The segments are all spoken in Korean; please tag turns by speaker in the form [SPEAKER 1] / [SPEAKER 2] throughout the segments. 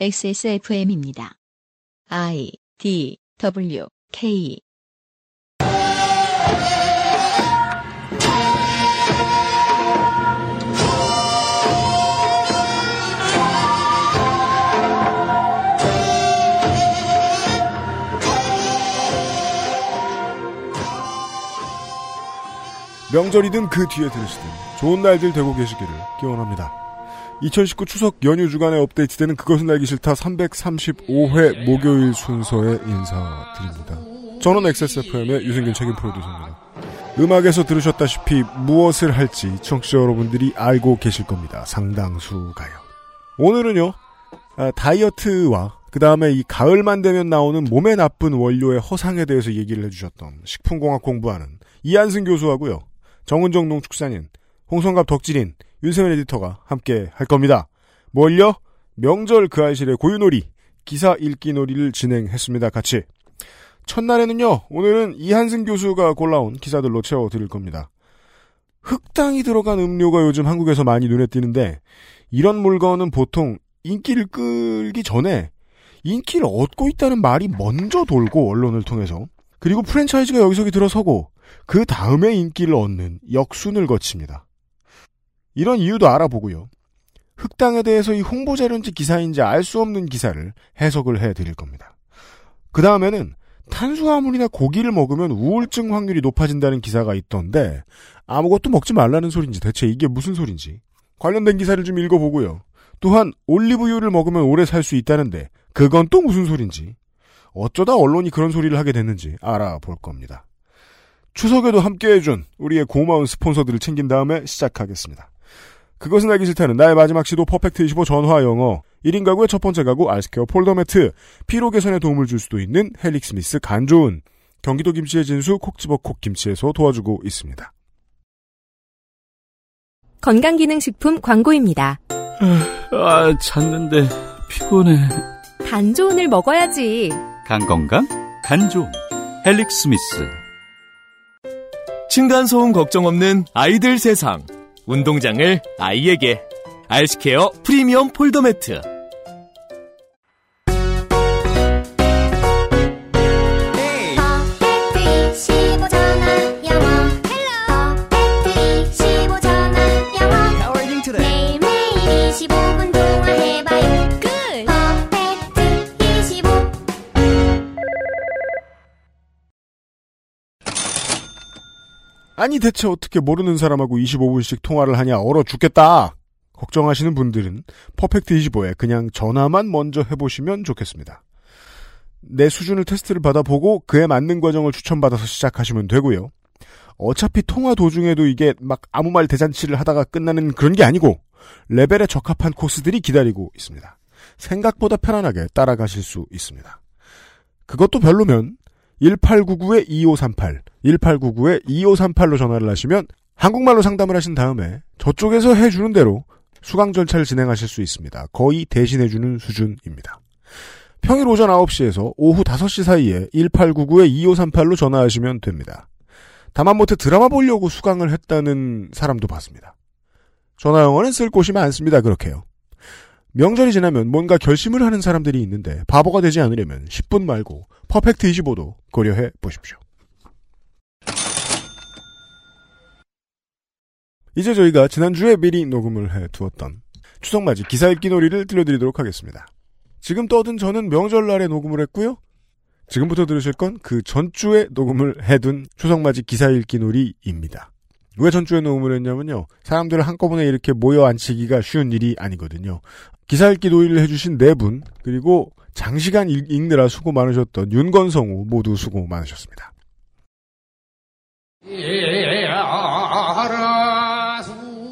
[SPEAKER 1] XSFM입니다. I D W K
[SPEAKER 2] 명절이든 그 뒤에 들으시든 좋은 날들 되고 계시기를 기원합니다. 2019 추석 연휴 주간에 업데이트되는 그것은 알기 싫다 335회 목요일 순서에 인사드립니다. 저는 XSFM의 유승균 책임 프로듀서입니다. 음악에서 들으셨다시피 무엇을 할지 청취자 여러분들이 알고 계실 겁니다. 상당수가요. 오늘은요, 아, 다이어트와 그 다음에 이 가을만 되면 나오는 몸에 나쁜 원료의 허상에 대해서 얘기를 해주셨던 식품공학 공부하는 이한승 교수하고요. 정은정 농축산인, 홍성갑 덕질인, 윤세민 에디터가 함께 할 겁니다. 뭘요? 명절 그 알실의 고유놀이, 기사 읽기 놀이를 진행했습니다. 같이. 첫날에는요, 오늘은 이한승 교수가 골라온 기사들로 채워드릴 겁니다. 흑당이 들어간 음료가 요즘 한국에서 많이 눈에 띄는데, 이런 물건은 보통 인기를 끌기 전에 인기를 얻고 있다는 말이 먼저 돌고 언론을 통해서 그리고 프랜차이즈가 여기저기 들어서고 그 다음에 인기를 얻는 역순을 거칩니다. 이런 이유도 알아보고요. 흑당에 대해서 이 홍보 자료인지 기사인지 알 수 없는 기사를 해석을 해드릴 겁니다. 그 다음에는 탄수화물이나 고기를 먹으면 우울증 확률이 높아진다는 기사가 있던데 아무것도 먹지 말라는 소린지 대체 이게 무슨 소린지 관련된 기사를 좀 읽어보고요. 또한 올리브유를 먹으면 오래 살 수 있다는데 그건 또 무슨 소린지 어쩌다 언론이 그런 소리를 하게 됐는지 알아볼 겁니다. 추석에도 함께해준 우리의 고마운 스폰서들을 챙긴 다음에 시작하겠습니다. 그것은 알기 싫다는 나의 마지막 시도 퍼펙트 25 전화 영어 1인 가구의 첫 번째 가구 알스케어 폴더 매트 피로 개선에 도움을 줄 수도 있는 헬릭스미스 간 좋은 경기도 김치의 진수 콕 집어 콕 김치에서 도와주고 있습니다.
[SPEAKER 3] 건강기능식품 광고입니다.
[SPEAKER 4] 아, 잤는데 피곤해.
[SPEAKER 3] 간 좋은을 먹어야지.
[SPEAKER 4] 간 건강? 간 좋은. 헬릭스미스.
[SPEAKER 5] 층간소음 걱정 없는 아이들 세상. 운동장을 아이에게. 알스케어 프리미엄 폴더 매트.
[SPEAKER 2] 아니 대체 어떻게 모르는 사람하고 25분씩 통화를 하냐 얼어 죽겠다. 걱정하시는 분들은 퍼펙트 25에 그냥 전화만 먼저 해보시면 좋겠습니다. 내 수준을 테스트를 받아보고 그에 맞는 과정을 추천받아서 시작하시면 되고요. 어차피 통화 도중에도 이게 막 아무 말 대잔치를 하다가 끝나는 그런 게 아니고 레벨에 적합한 코스들이 기다리고 있습니다. 생각보다 편안하게 따라가실 수 있습니다. 그것도 별로면 1899-2538, 1899-2538로 전화를 하시면 한국말로 상담을 하신 다음에 저쪽에서 해주는 대로 수강 절차를 진행하실 수 있습니다. 거의 대신해주는 수준입니다. 평일 오전 9시에서 오후 5시 사이에 1899-2538로 전화하시면 됩니다. 다만 못해 드라마 보려고 수강을 했다는 사람도 봤습니다. 전화 영어는 쓸 곳이 많습니다. 그렇게요. 명절이 지나면 뭔가 결심을 하는 사람들이 있는데 바보가 되지 않으려면 10분 말고 퍼펙트 25도 고려해 보십시오. 이제 저희가 지난주에 미리 녹음을 해 두었던 추석 맞이 기사 읽기 놀이를 들려드리도록 하겠습니다. 지금 떠든 저는 명절날에 녹음을 했고요. 지금부터 들으실 건 그 전주에 녹음을 해둔 추석 맞이 기사 읽기 놀이입니다. 왜 전주에 녹음을 했냐면요. 사람들을 한꺼번에 이렇게 모여 앉히기가 쉬운 일이 아니거든요. 기사 읽기 놀이를 해주신 네 분, 그리고 장시간 읽, 읽느라 수고 많으셨던 윤건성우 모두 수고 많으셨습니다.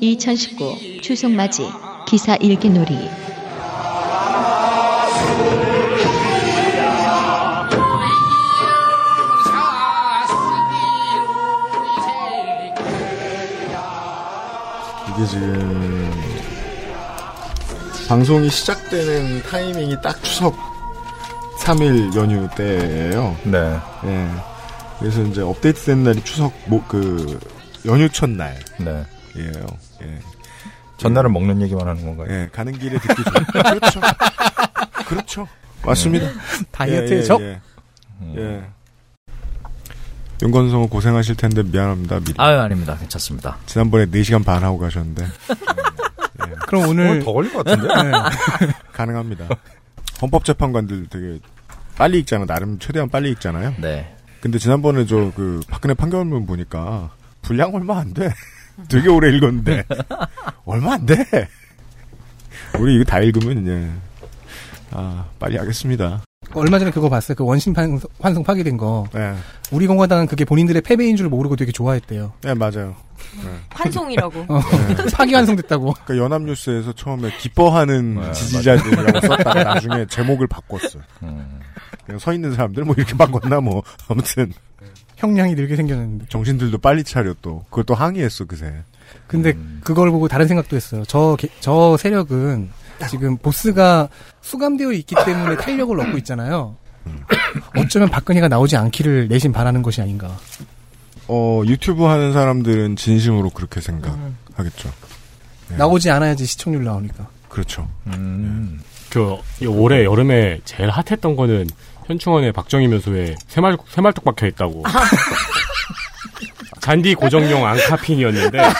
[SPEAKER 1] 2019 추석맞이 기사 읽기 놀이
[SPEAKER 2] 이게 지금 방송이 시작되는 타이밍이 딱 추석 3일 연휴 때예요.
[SPEAKER 6] 네.
[SPEAKER 2] 예. 그래서 이제 업데이트 된 날이 추석 뭐그 연휴 첫날.
[SPEAKER 6] 네.
[SPEAKER 2] 예요. 예.
[SPEAKER 6] 전날은 먹는 얘기만 하는 건가요?
[SPEAKER 2] 예, 가는 길에 듣기 좋은. 그렇죠. 그렇죠. 맞습니다.
[SPEAKER 6] 다이어트의
[SPEAKER 2] 예,
[SPEAKER 6] 적?
[SPEAKER 2] 예, 예. 예. 윤건성우 고생하실 텐데 미안합니다. 미리.
[SPEAKER 7] 아유, 아닙니다. 괜찮습니다.
[SPEAKER 2] 지난번에 4시간 반 하고 가셨는데
[SPEAKER 6] 그럼 오늘
[SPEAKER 8] 더 걸릴 것 같은데?
[SPEAKER 6] 네.
[SPEAKER 2] 가능합니다. 헌법재판관들 되게 빨리 읽잖아. 나름 최대한 빨리 읽잖아요.
[SPEAKER 7] 네.
[SPEAKER 2] 근데 지난번에 저 그 박근혜 판결문 보니까 분량 얼마 안 돼. 되게 오래 읽었는데 얼마 안 돼. 우리 이거 다 읽으면 이제 아 빨리 하겠습니다.
[SPEAKER 6] 얼마 전에 그거 봤어요. 그 원심 판- 환송 파기된 거.
[SPEAKER 2] 네,
[SPEAKER 6] 우리 공화당은 그게 본인들의 패배인 줄 모르고 되게 좋아했대요.
[SPEAKER 2] 네 맞아요.
[SPEAKER 9] 환송이라고.
[SPEAKER 6] 어, 파기 환송됐다고.
[SPEAKER 2] 그러니까 연합뉴스에서 처음에 기뻐하는
[SPEAKER 8] 네,
[SPEAKER 2] 지지자들이라고 썼다가 나중에 제목을 바꿨어.
[SPEAKER 8] 음.
[SPEAKER 2] 그냥 서 있는 사람들 뭐 이렇게 바꿨나 뭐 아무튼
[SPEAKER 6] 형량이 늘게 생겼는데.
[SPEAKER 2] 정신들도 빨리 차려 또 그걸 또 항의했어 그새.
[SPEAKER 6] 근데
[SPEAKER 8] 음.
[SPEAKER 6] 그걸 보고 다른 생각도 했어요. 저, 개- 저 세력은 지금 보스가 수감되어 있기 때문에 탄력을 얻고 있잖아요. 어쩌면 박근혜가 나오지 않기를 내심 바라는 것이 아닌가.
[SPEAKER 2] 어 유튜브 하는 사람들은 진심으로 그렇게 생각하겠죠. 네.
[SPEAKER 6] 나오지 않아야지 시청률 나오니까.
[SPEAKER 2] 그렇죠.
[SPEAKER 8] 음.
[SPEAKER 10] 그 올해 여름에 제일 핫했던 거는 현충원에 박정희 묘소에 새말 새말뚝 박혀 있다고. 잔디 고정용 앙카핀이었는데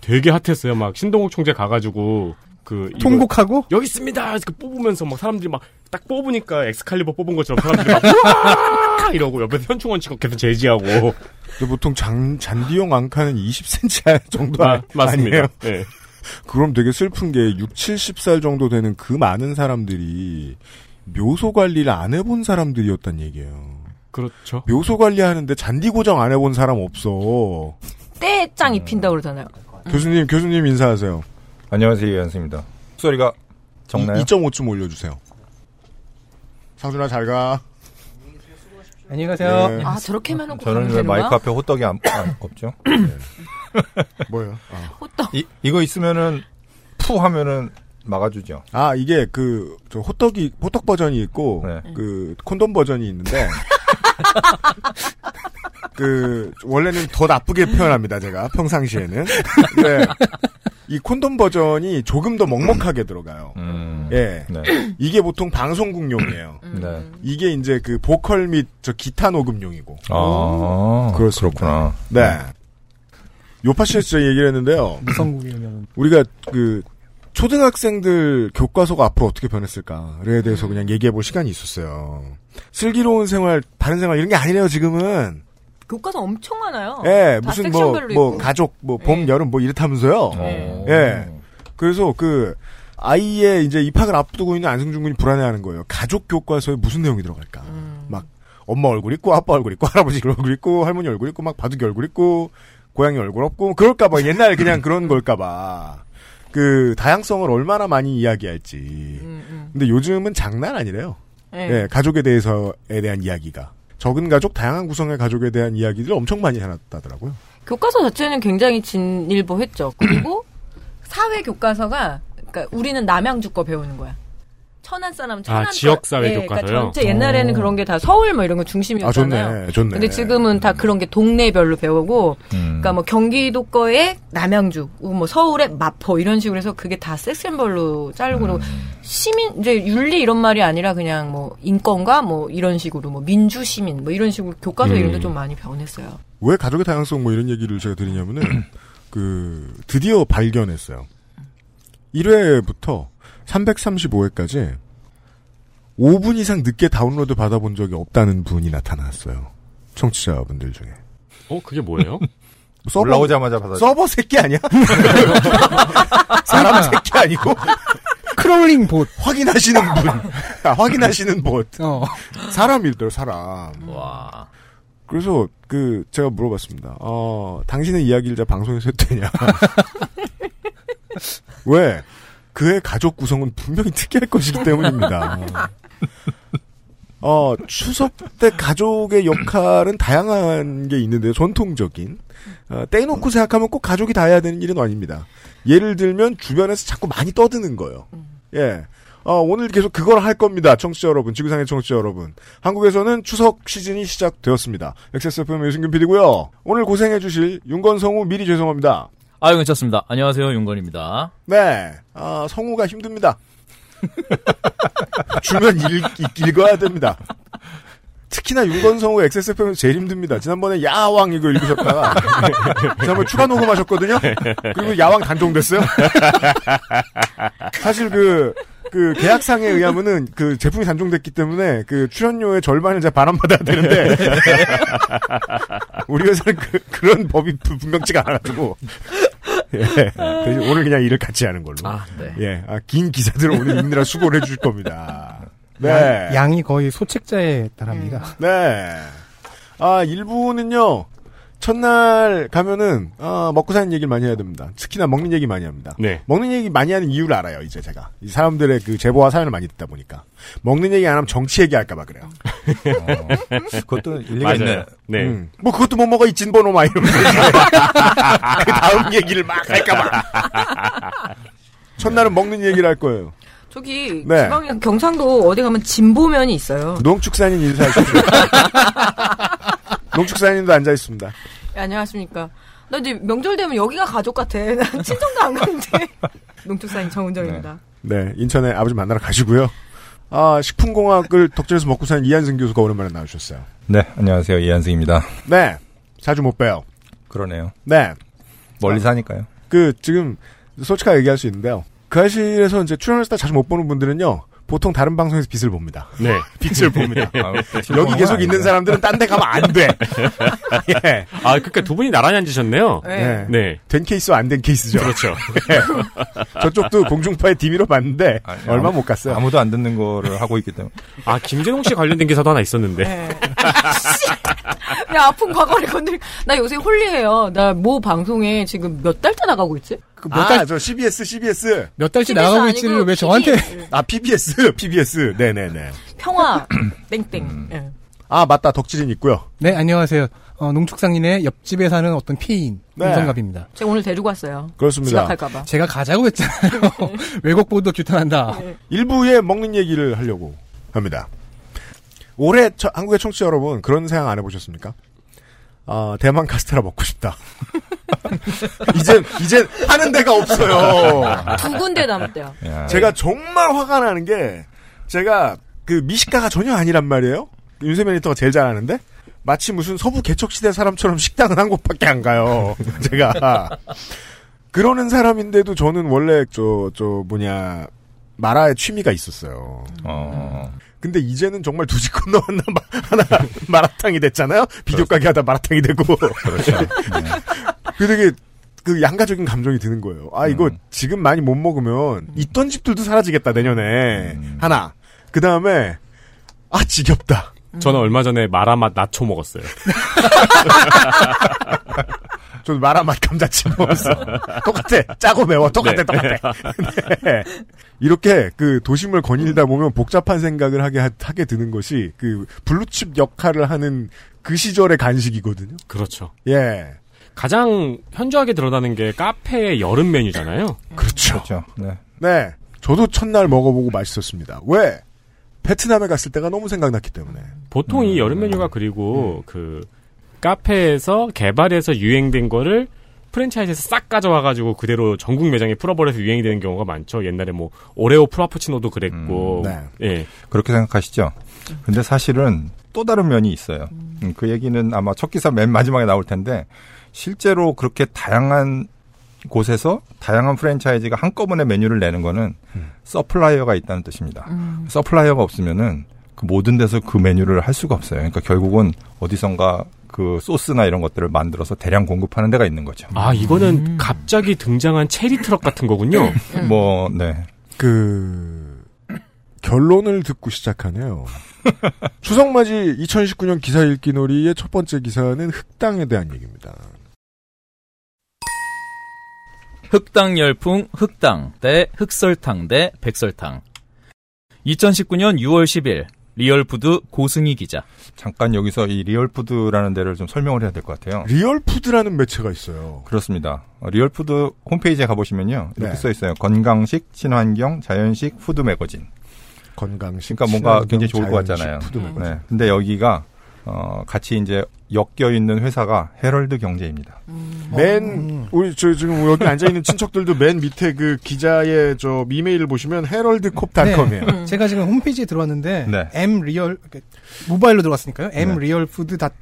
[SPEAKER 10] 되게 핫했어요. 막 신동욱 총재 가가지고 그
[SPEAKER 6] 통곡하고?
[SPEAKER 10] 여기 있습니다. 그 뽑으면서 막 사람들이 막 딱 뽑으니까 엑스칼리버 뽑은 것처럼 사람들이 막 우와! 이러고 옆에서 현충원 치고 계속 제지하고
[SPEAKER 2] 근데 보통 장, 잔디용 앙카는 20cm 정도
[SPEAKER 10] 아, 맞습니다.
[SPEAKER 2] 아니에요?
[SPEAKER 10] 예.
[SPEAKER 2] 그럼 되게 슬픈 게 6, 70살 정도 되는 그 많은 사람들이 묘소 관리를 안 해본 사람들이었단 얘기예요.
[SPEAKER 10] 그렇죠.
[SPEAKER 2] 묘소 관리하는데 잔디 고정 안 해본 사람 없어.
[SPEAKER 9] 떼짱 입힌다 그러잖아요.
[SPEAKER 2] 교수님, 교수님 인사하세요.
[SPEAKER 8] 안녕하세요, 이현수입니다. 소리가 적나요?
[SPEAKER 2] 2.5쯤 올려주세요. 상준아 잘 가.
[SPEAKER 6] 안녕히 가세요.
[SPEAKER 2] 네.
[SPEAKER 9] 아 저렇게 해놓고
[SPEAKER 8] 저는 왜 마이크
[SPEAKER 9] 거야?
[SPEAKER 8] 앞에 호떡이 안, 안- 없죠?
[SPEAKER 2] 뭐예요? 아.
[SPEAKER 9] 호떡.
[SPEAKER 8] 이, 이거 있으면은 푸 하면은 막아주죠.
[SPEAKER 2] 아, 이게 그, 저 호떡이, 호떡 버전이 있고,
[SPEAKER 8] 네.
[SPEAKER 2] 그, 콘돔 버전이 있는데, 그, 원래는 더 나쁘게 표현합니다, 제가, 평상시에는. 네. 이 콘돔 버전이 조금 더 먹먹하게 들어가요.
[SPEAKER 8] 음.
[SPEAKER 2] 예.
[SPEAKER 8] 네.
[SPEAKER 2] 이게 보통 방송국용이에요.
[SPEAKER 8] 네.
[SPEAKER 2] 이게 이제 그 보컬 및 저 기타 녹음용이고.
[SPEAKER 8] 아. 그렇구나.
[SPEAKER 2] 네. 요파 씨에서 저 얘기를 했는데요.
[SPEAKER 6] 무성국이면
[SPEAKER 2] 우리가 그 초등학생들 교과서가 앞으로 어떻게 변했을까에 대해서 그냥 얘기해 볼 시간이 있었어요. 슬기로운 생활, 바른 생활 이런 게 아니래요, 지금은.
[SPEAKER 9] 교과서 엄청 많아요.
[SPEAKER 2] 예,
[SPEAKER 9] 다
[SPEAKER 2] 무슨 뭐, 뭐. 가족, 뭐, 봄,
[SPEAKER 9] 예.
[SPEAKER 2] 여름 뭐 이렇다면서요.
[SPEAKER 8] 어.
[SPEAKER 2] 예. 그래서 그, 아이의 이제 입학을 앞두고 있는 안승준 군이 불안해하는 거예요. 가족 교과서에 무슨 내용이 들어갈까.
[SPEAKER 9] 음.
[SPEAKER 2] 막, 엄마 얼굴 있고, 아빠 얼굴 있고, 할아버지 얼굴 있고, 할머니 얼굴 있고, 막 바둑이 얼굴 있고, 고양이 얼굴 없고, 그럴까봐, 옛날 그냥 그런 걸까봐. 그, 다양성을 얼마나 많이 이야기할지.
[SPEAKER 9] 음, 음.
[SPEAKER 2] 근데 요즘은 장난 아니래요.
[SPEAKER 9] 예.
[SPEAKER 2] 예, 가족에 대해서에 대한 이야기가. 적은 가족, 다양한 구성의 가족에 대한 이야기들을 엄청 많이 해놨다더라고요.
[SPEAKER 9] 교과서 자체는 굉장히 진일보했죠. 그리고 사회 교과서가 그러니까 우리는 남양주 거 배우는 거야. 천안 사람 천안 거.
[SPEAKER 10] 지역 사회
[SPEAKER 9] 예,
[SPEAKER 10] 교과서요?
[SPEAKER 9] 그러니까 전체 옛날에는
[SPEAKER 6] 어.
[SPEAKER 9] 그런 게 다 서울 뭐 이런 거
[SPEAKER 2] 아,
[SPEAKER 9] 중심이었잖아요.
[SPEAKER 2] 좋네, 좋네.
[SPEAKER 9] 근데 지금은 다 그런 게 동네별로 배우고,
[SPEAKER 8] 음.
[SPEAKER 9] 그러니까 뭐 경기도 거에 남양주, 뭐 서울에 마포 이런 식으로 해서 그게 다 섹션별로 자르고 그러고 시민 이제 윤리 이런 말이 아니라 그냥 뭐 인권과 뭐 이런 식으로 뭐 민주 시민 뭐 이런 식으로 교과서
[SPEAKER 10] 음.
[SPEAKER 9] 이름도 좀 많이 변했어요.
[SPEAKER 2] 왜 가족의 다양성 뭐 이런 얘기를 제가 드리냐면은, 그, 드디어 발견했어요. 1회부터 335회까지 5분 이상 늦게 다운로드 받아본 적이 없다는 분이 나타났어요. 청취자분들 중에.
[SPEAKER 10] 어 그게 뭐예요?
[SPEAKER 2] 서버,
[SPEAKER 8] 올라오자마자 받아.
[SPEAKER 2] 서버 새끼 아니야? 사람 새끼 아니고?
[SPEAKER 6] crawling bot.
[SPEAKER 2] 확인하시는 분. 아, 확인하시는 봇.
[SPEAKER 6] 어.
[SPEAKER 2] 사람이더라, 사람.
[SPEAKER 7] 와.
[SPEAKER 2] 그래서 그 제가 물어봤습니다. 어, 당신의 이야기를 제가 방송에서 되냐? 왜? 그의 가족 구성은 분명히 특이할 것이기 때문입니다. 어, 추석 때 가족의 역할은 다양한 게 있는데요. 전통적인. 어, 떼놓고 생각하면 꼭 가족이 다 해야 되는 일은 아닙니다. 예를 들면 주변에서 자꾸 많이 떠드는 거예요. 예. 어, 오늘 계속 그걸 할 겁니다. 청취자 여러분, 지구상의 청취자 여러분. 한국에서는 추석 시즌이 시작되었습니다. XSFM 유승균 PD고요. 오늘 고생해 주실 윤건성우 미리 죄송합니다.
[SPEAKER 7] 아유, 괜찮습니다. 안녕하세요, 윤건입니다.
[SPEAKER 2] 네. 아, 성우가 힘듭니다. 주면 읽, 읽어야 됩니다. 특히나 윤건 성우 XSFM은 제일 힘듭니다. 지난번에 야왕 이거 읽으셨다가 지난번에 추가 녹음하셨거든요. 그리고 야왕 단종됐어요. 사실 그, 그 계약상에 의하면은 그 제품이 단종됐기 때문에 그 출연료의 절반을 제가 반환받아야 되는데 우리 회사는 그, 그런 법이 분- 분명치가 않아가지고 예. 오늘 그냥 일을 같이 하는 걸로.
[SPEAKER 7] 아, 네.
[SPEAKER 2] 예. 아, 긴 기사들을 오늘 읽느라 수고를 해주실 겁니다. 네.
[SPEAKER 6] 양, 양이 거의 소책자에 달합니다.
[SPEAKER 2] 네. 아, 일부는요, 첫날 가면은, 아, 먹고 사는 얘기를 많이 해야 됩니다. 특히나 먹는 얘기 많이 합니다.
[SPEAKER 10] 네.
[SPEAKER 2] 먹는 얘기 많이 하는 이유를 알아요, 이제 제가. 이 사람들의 그 제보와 사연을 많이 듣다 보니까. 먹는 얘기 안 하면 정치 얘기할까봐 그래요.
[SPEAKER 8] 그것도 일리가
[SPEAKER 10] 맞아요.
[SPEAKER 8] 있네.
[SPEAKER 10] 네.
[SPEAKER 2] 음. 뭐 그것도 못 먹어, 이 진번호 막 이러면서. 그 다음 얘기를 막 할까봐. 첫날은 먹는 얘기를 할 거예요.
[SPEAKER 9] 저기
[SPEAKER 2] 네.
[SPEAKER 9] 지방 경상도 어디 가면 진보면이 있어요.
[SPEAKER 2] 농축산인 인사하십시오. 농축산인도 앉아 있습니다.
[SPEAKER 9] 네, 안녕하십니까. 나 이제 명절 되면 여기가 가족 같아. 난 친정도 안 가는데. 농축사인 정은정입니다.
[SPEAKER 2] 네, 인천에 아버지 만나러 가시고요. 아, 식품공학을 덕질에서 먹고 사는 이한승 교수가 오랜만에 나오셨어요.
[SPEAKER 8] 네, 안녕하세요. 이한승입니다.
[SPEAKER 2] 네, 자주 못 봬요.
[SPEAKER 8] 그러네요.
[SPEAKER 2] 네,
[SPEAKER 8] 멀리 사니까요.
[SPEAKER 2] 그 지금 솔직하게 얘기할 수 있는데요. 그 아실에서 이제 출연했을 때 자주 못 보는 분들은요. 보통 다른 방송에서 빛을 봅니다.
[SPEAKER 10] 네.
[SPEAKER 2] 빛을 봅니다.
[SPEAKER 8] 아,
[SPEAKER 2] 여기 계속 있는 사람들은 딴 데 가면 안 돼. 예.
[SPEAKER 10] 아, 그러니까 두 분이 나란히 앉으셨네요.
[SPEAKER 9] 네.
[SPEAKER 10] 네.
[SPEAKER 2] 된 케이스와 안 된 케이스죠.
[SPEAKER 10] 그렇죠.
[SPEAKER 2] 저쪽도 공중파의 DB로 봤는데
[SPEAKER 8] 아니,
[SPEAKER 2] 얼마
[SPEAKER 8] 아무-
[SPEAKER 2] 못 갔어요.
[SPEAKER 8] 아무도 안 듣는 거를 하고 있기 때문에.
[SPEAKER 10] 아, 김재동 씨 관련된 기사도 하나 있었는데.
[SPEAKER 9] 네. 야, 아픈 과거를 건들. 나 요새 홀리해요. 나모 방송에 지금 몇 달째 나가고 있지?
[SPEAKER 6] 그몇
[SPEAKER 2] 아,
[SPEAKER 6] 달,
[SPEAKER 2] 저 CBS, CBS.
[SPEAKER 6] 몇 달째
[SPEAKER 9] TBS
[SPEAKER 6] 나가고 있지를 왜. 저한테.
[SPEAKER 2] 아, PBS, PBS. 네네네.
[SPEAKER 9] 평화 땡땡. 예.
[SPEAKER 2] 아, 맞다. 덕질인 있고요.
[SPEAKER 6] 네, 안녕하세요. 어, 농축상인의 옆집에 사는 어떤 피인,
[SPEAKER 2] 네.
[SPEAKER 6] 홍성갑입니다.
[SPEAKER 9] 제가 오늘 데리고 왔어요.
[SPEAKER 2] 그렇습니다.
[SPEAKER 9] 지각할까봐.
[SPEAKER 6] 제가 가자고 했잖아요. 외국 보도 규탄한다.
[SPEAKER 2] 일부에 먹는 얘기를 하려고 합니다. 올해 처- 한국의 청취자 여러분 그런 생각 안 해보셨습니까? 아 대만 카스테라 먹고 싶다. 이젠 이젠 하는 데가 없어요.
[SPEAKER 9] 두 군데 남았대요.
[SPEAKER 8] 야,
[SPEAKER 2] 제가 정말 화가 나는 게 제가 그 미식가가 전혀 아니란 말이에요. 윤세민 리터가 제일 잘하는데 마치 무슨 서부 개척시대 사람처럼 식당은 한 곳밖에 안 가요. 제가 그러는 사람인데도 저는 원래 저 저 뭐냐 마라의 취미가 있었어요.
[SPEAKER 8] 어,
[SPEAKER 2] 근데 이제는 정말 두 집 건너 하나, 마라탕이 됐잖아요. 비디오 가게 하다 마라탕이 되고.
[SPEAKER 8] 그렇죠. 네.
[SPEAKER 2] 그 되게 그 양가적인 감정이 드는 거예요. 아 이거
[SPEAKER 8] 음.
[SPEAKER 2] 지금 많이 못 먹으면 있던 집들도 사라지겠다 내년에
[SPEAKER 8] 음.
[SPEAKER 2] 하나. 그 다음에 아 지겹다.
[SPEAKER 10] 저는 얼마 전에 마라맛 나초 먹었어요.
[SPEAKER 2] 저 마라 맛 감자칩 먹었어. 똑같아. 짜고 매워. 똑같아.
[SPEAKER 10] 네.
[SPEAKER 2] 똑같아. 네. 이렇게 그 도심을 거닐다 보면 복잡한 생각을 하게 하- 하게 되는 것이 그 블루칩 역할을 하는 그 시절의 간식이거든요.
[SPEAKER 10] 그렇죠.
[SPEAKER 2] 예.
[SPEAKER 10] 가장 현저하게 드러나는 게 카페의 여름 메뉴잖아요.
[SPEAKER 2] 그렇죠.
[SPEAKER 8] 그렇죠. 네.
[SPEAKER 2] 네. 저도 첫날 먹어보고 맛있었습니다. 왜? 베트남에 갔을 때가 너무 생각났기 때문에.
[SPEAKER 10] 보통 이 여름 메뉴가 그리고 그 카페에서 개발해서 유행된 거를 프랜차이즈에서 싹 가져와가지고 그대로 전국 매장에 풀어버려서 유행이 되는 경우가 많죠. 옛날에 뭐 오레오 프라푸치노도 그랬고,
[SPEAKER 2] 음, 네.
[SPEAKER 10] 예,
[SPEAKER 8] 그렇게 생각하시죠? 근데 사실은 또 다른 면이 있어요. 음, 그 얘기는 아마 첫 기사 맨 마지막에 나올 텐데 실제로 그렇게 다양한 곳에서 다양한 프랜차이즈가 한꺼번에 메뉴를 내는 거는 supplier가 있다는 뜻입니다. supplier가 없으면은 그 모든 데서 그 메뉴를 할 수가 없어요. 그러니까 결국은 어디선가 그 소스나 이런 것들을 만들어서 대량 공급하는 데가 있는 거죠.
[SPEAKER 10] 아 이거는 갑자기 등장한 체리 트럭 같은 거군요.
[SPEAKER 8] 뭐, 네.
[SPEAKER 2] 그 결론을 듣고 시작하네요. 추석맞이 2019년 기사 읽기 놀이의 첫 번째 기사는 흑당에 대한 얘기입니다.
[SPEAKER 7] 흑당 열풍 흑당 대 흑설탕 대 백설탕 2019년 6월 10일 리얼푸드 고승희 기자
[SPEAKER 8] 잠깐 여기서 이 리얼푸드라는 데를 좀 설명을 해야 될 것 같아요.
[SPEAKER 2] 리얼푸드라는 매체가 있어요.
[SPEAKER 8] 그렇습니다. 어, 리얼푸드 홈페이지에 가보시면요. 이렇게
[SPEAKER 2] 네.
[SPEAKER 8] 써 있어요. 건강식, 친환경, 자연식 food magazine.
[SPEAKER 2] 건강식.
[SPEAKER 8] 그러니까 뭔가 굉장히 좋을 것 같잖아요.
[SPEAKER 2] food magazine.
[SPEAKER 8] 네. 근데 여기가 어, 같이 이제 엮여 있는 회사가 헤럴드 경제입니다.
[SPEAKER 2] 맨 우리 저 지금 여기 앉아 있는 친척들도 맨 밑에 그 기자의 저 이메일을 보시면 heraldcorp.com이에요.
[SPEAKER 6] 네. 제가 지금 홈페이지에 들어왔는데
[SPEAKER 8] 네.
[SPEAKER 6] M real 모바일로 들어왔으니까요. M real food dot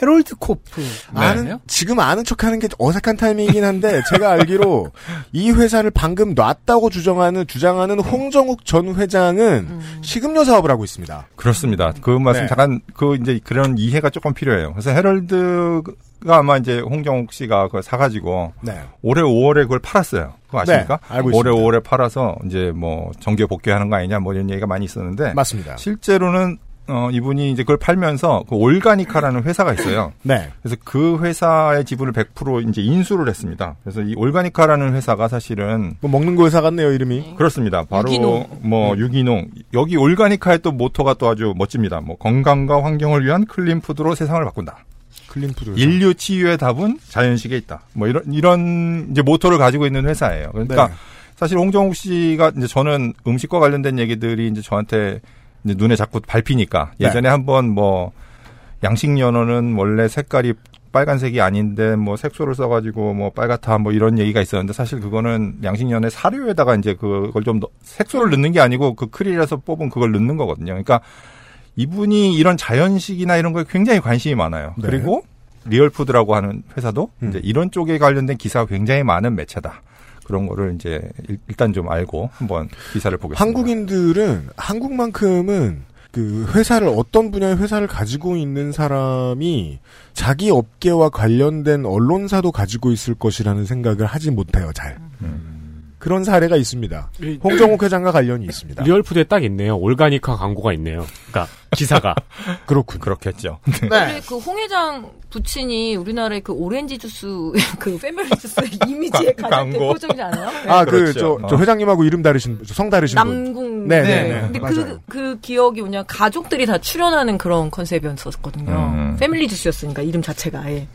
[SPEAKER 6] herald corp
[SPEAKER 2] 아는 지금 아는 척 하는 게 어색한 타이밍이긴 한데 제가 알기로 이 회사를 방금 놨다고 주장하는 주장하는 홍정욱 전 회장은 식음료 사업을 하고 있습니다.
[SPEAKER 8] 그렇습니다. 그 말씀
[SPEAKER 2] 네.
[SPEAKER 8] 잠깐 그 이제 그런 이해가 조금 필요해요. 그래서 헤럴드가 아마 이제 홍정욱 씨가 그걸 사가지고
[SPEAKER 2] 네.
[SPEAKER 8] 올해 5월에 그걸 팔았어요. 그거 아십니까?
[SPEAKER 2] 네, 알고
[SPEAKER 8] 올해
[SPEAKER 2] 있습니다.
[SPEAKER 8] 5월에 팔아서 이제 뭐 정규 복귀하는 거 아니냐 뭐 이런 얘기가 많이 있었는데
[SPEAKER 2] 맞습니다.
[SPEAKER 8] 실제로는 어 이분이 이제 그걸 팔면서 그 올가니카라는 회사가 있어요.
[SPEAKER 2] 네.
[SPEAKER 8] 그래서 그 회사의 지분을 100% 이제 인수를 했습니다. 그래서 이 올가니카라는 회사가 사실은
[SPEAKER 2] 뭐 먹는 거 회사 같네요 이름이.
[SPEAKER 8] 그렇습니다. 바로
[SPEAKER 9] 유기농.
[SPEAKER 8] 뭐 유기농 여기 올가니카의 또 모토가 또 아주 멋집니다. 뭐 건강과 환경을 위한 clean food로 세상을 바꾼다.
[SPEAKER 2] clean food.
[SPEAKER 8] 인류 치유의 답은 자연식에 있다. 뭐 이런 이런 이제 모토를 가지고 있는 회사예요. 그러니까
[SPEAKER 2] 네.
[SPEAKER 8] 사실 홍정욱 씨가 이제 저는 음식과 관련된 얘기들이 이제 저한테 눈에 자꾸 밟히니까
[SPEAKER 2] 네.
[SPEAKER 8] 예전에 한번 뭐 양식 연어는 원래 색깔이 빨간색이 아닌데 뭐 색소를 써가지고 뭐 빨갛다 뭐 이런 얘기가 있었는데 사실 그거는 양식 연어 사료에다가 이제 그걸 좀 넣- 색소를 넣는 게 아니고 그 크릴에서 뽑은 그걸 넣는 거거든요. 그러니까 이분이 이런 자연식이나 이런 거에 굉장히 관심이 많아요.
[SPEAKER 2] 네.
[SPEAKER 8] 그리고 리얼푸드라고 하는 회사도
[SPEAKER 2] 음.
[SPEAKER 8] 이제 이런 쪽에 관련된 기사가 굉장히 많은 매체다. 그런 거를 이제 일- 일단 좀 알고 한번 기사를 보겠습니다.
[SPEAKER 2] 한국인들은 한국만큼은 그 회사를 어떤 분야의 회사를 가지고 있는 사람이 자기 업계와 관련된 언론사도 가지고 있을 것이라는 생각을 하지 못해요. 잘 그런 사례가 있습니다. 홍정욱 회장과 관련이 있습니다.
[SPEAKER 10] 리얼푸드에 딱 있네요. 올가니카 광고가 있네요. 그러니까 기사가
[SPEAKER 2] 그렇군.
[SPEAKER 8] 그렇겠죠.
[SPEAKER 9] 원래 그 홍회장 부친이 우리나라의 그 오렌지 주스 그 패밀리 주스 이미지의 가장
[SPEAKER 8] 광고.
[SPEAKER 9] 대표적이지 않아요?
[SPEAKER 2] 아, 그,
[SPEAKER 8] 그렇죠.
[SPEAKER 2] 저, 저
[SPEAKER 8] 어.
[SPEAKER 2] 회장님하고 이름 다르신, 분, 성 다르신 분.
[SPEAKER 9] 남궁.
[SPEAKER 2] 네, 네, 네.
[SPEAKER 9] 근데
[SPEAKER 2] 맞아요.
[SPEAKER 9] 그, 그 기억이 뭐냐, 가족들이 다 출연하는 그런 컨셉이었었거든요.
[SPEAKER 8] 음.
[SPEAKER 9] 패밀리 주스였으니까, 이름 자체가 아예.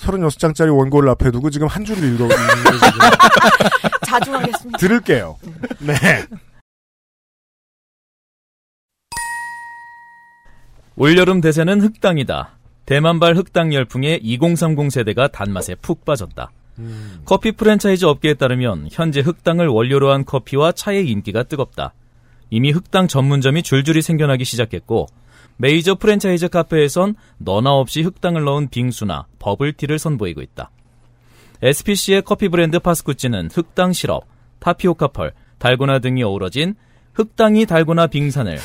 [SPEAKER 2] 36장짜리 원고를 앞에 두고 지금 한 줄을 읽어,
[SPEAKER 9] 자주 하겠습니다.
[SPEAKER 2] 들을게요. 네.
[SPEAKER 7] 올여름 대세는 흑당이다. 대만발 흑당 열풍에 2030 세대가 단맛에 푹 빠졌다. 커피 프랜차이즈 업계에 따르면 현재 흑당을 원료로 한 커피와 차의 인기가 뜨겁다. 이미 흑당 전문점이 줄줄이 생겨나기 시작했고 메이저 프랜차이즈 카페에선 너나 없이 흑당을 넣은 빙수나 버블티를 선보이고 있다. SPC의 커피 브랜드 파스쿠치는 흑당 시럽, 타피오카 pearl, 달고나 등이 어우러진 흑당이 달고나 빙산을.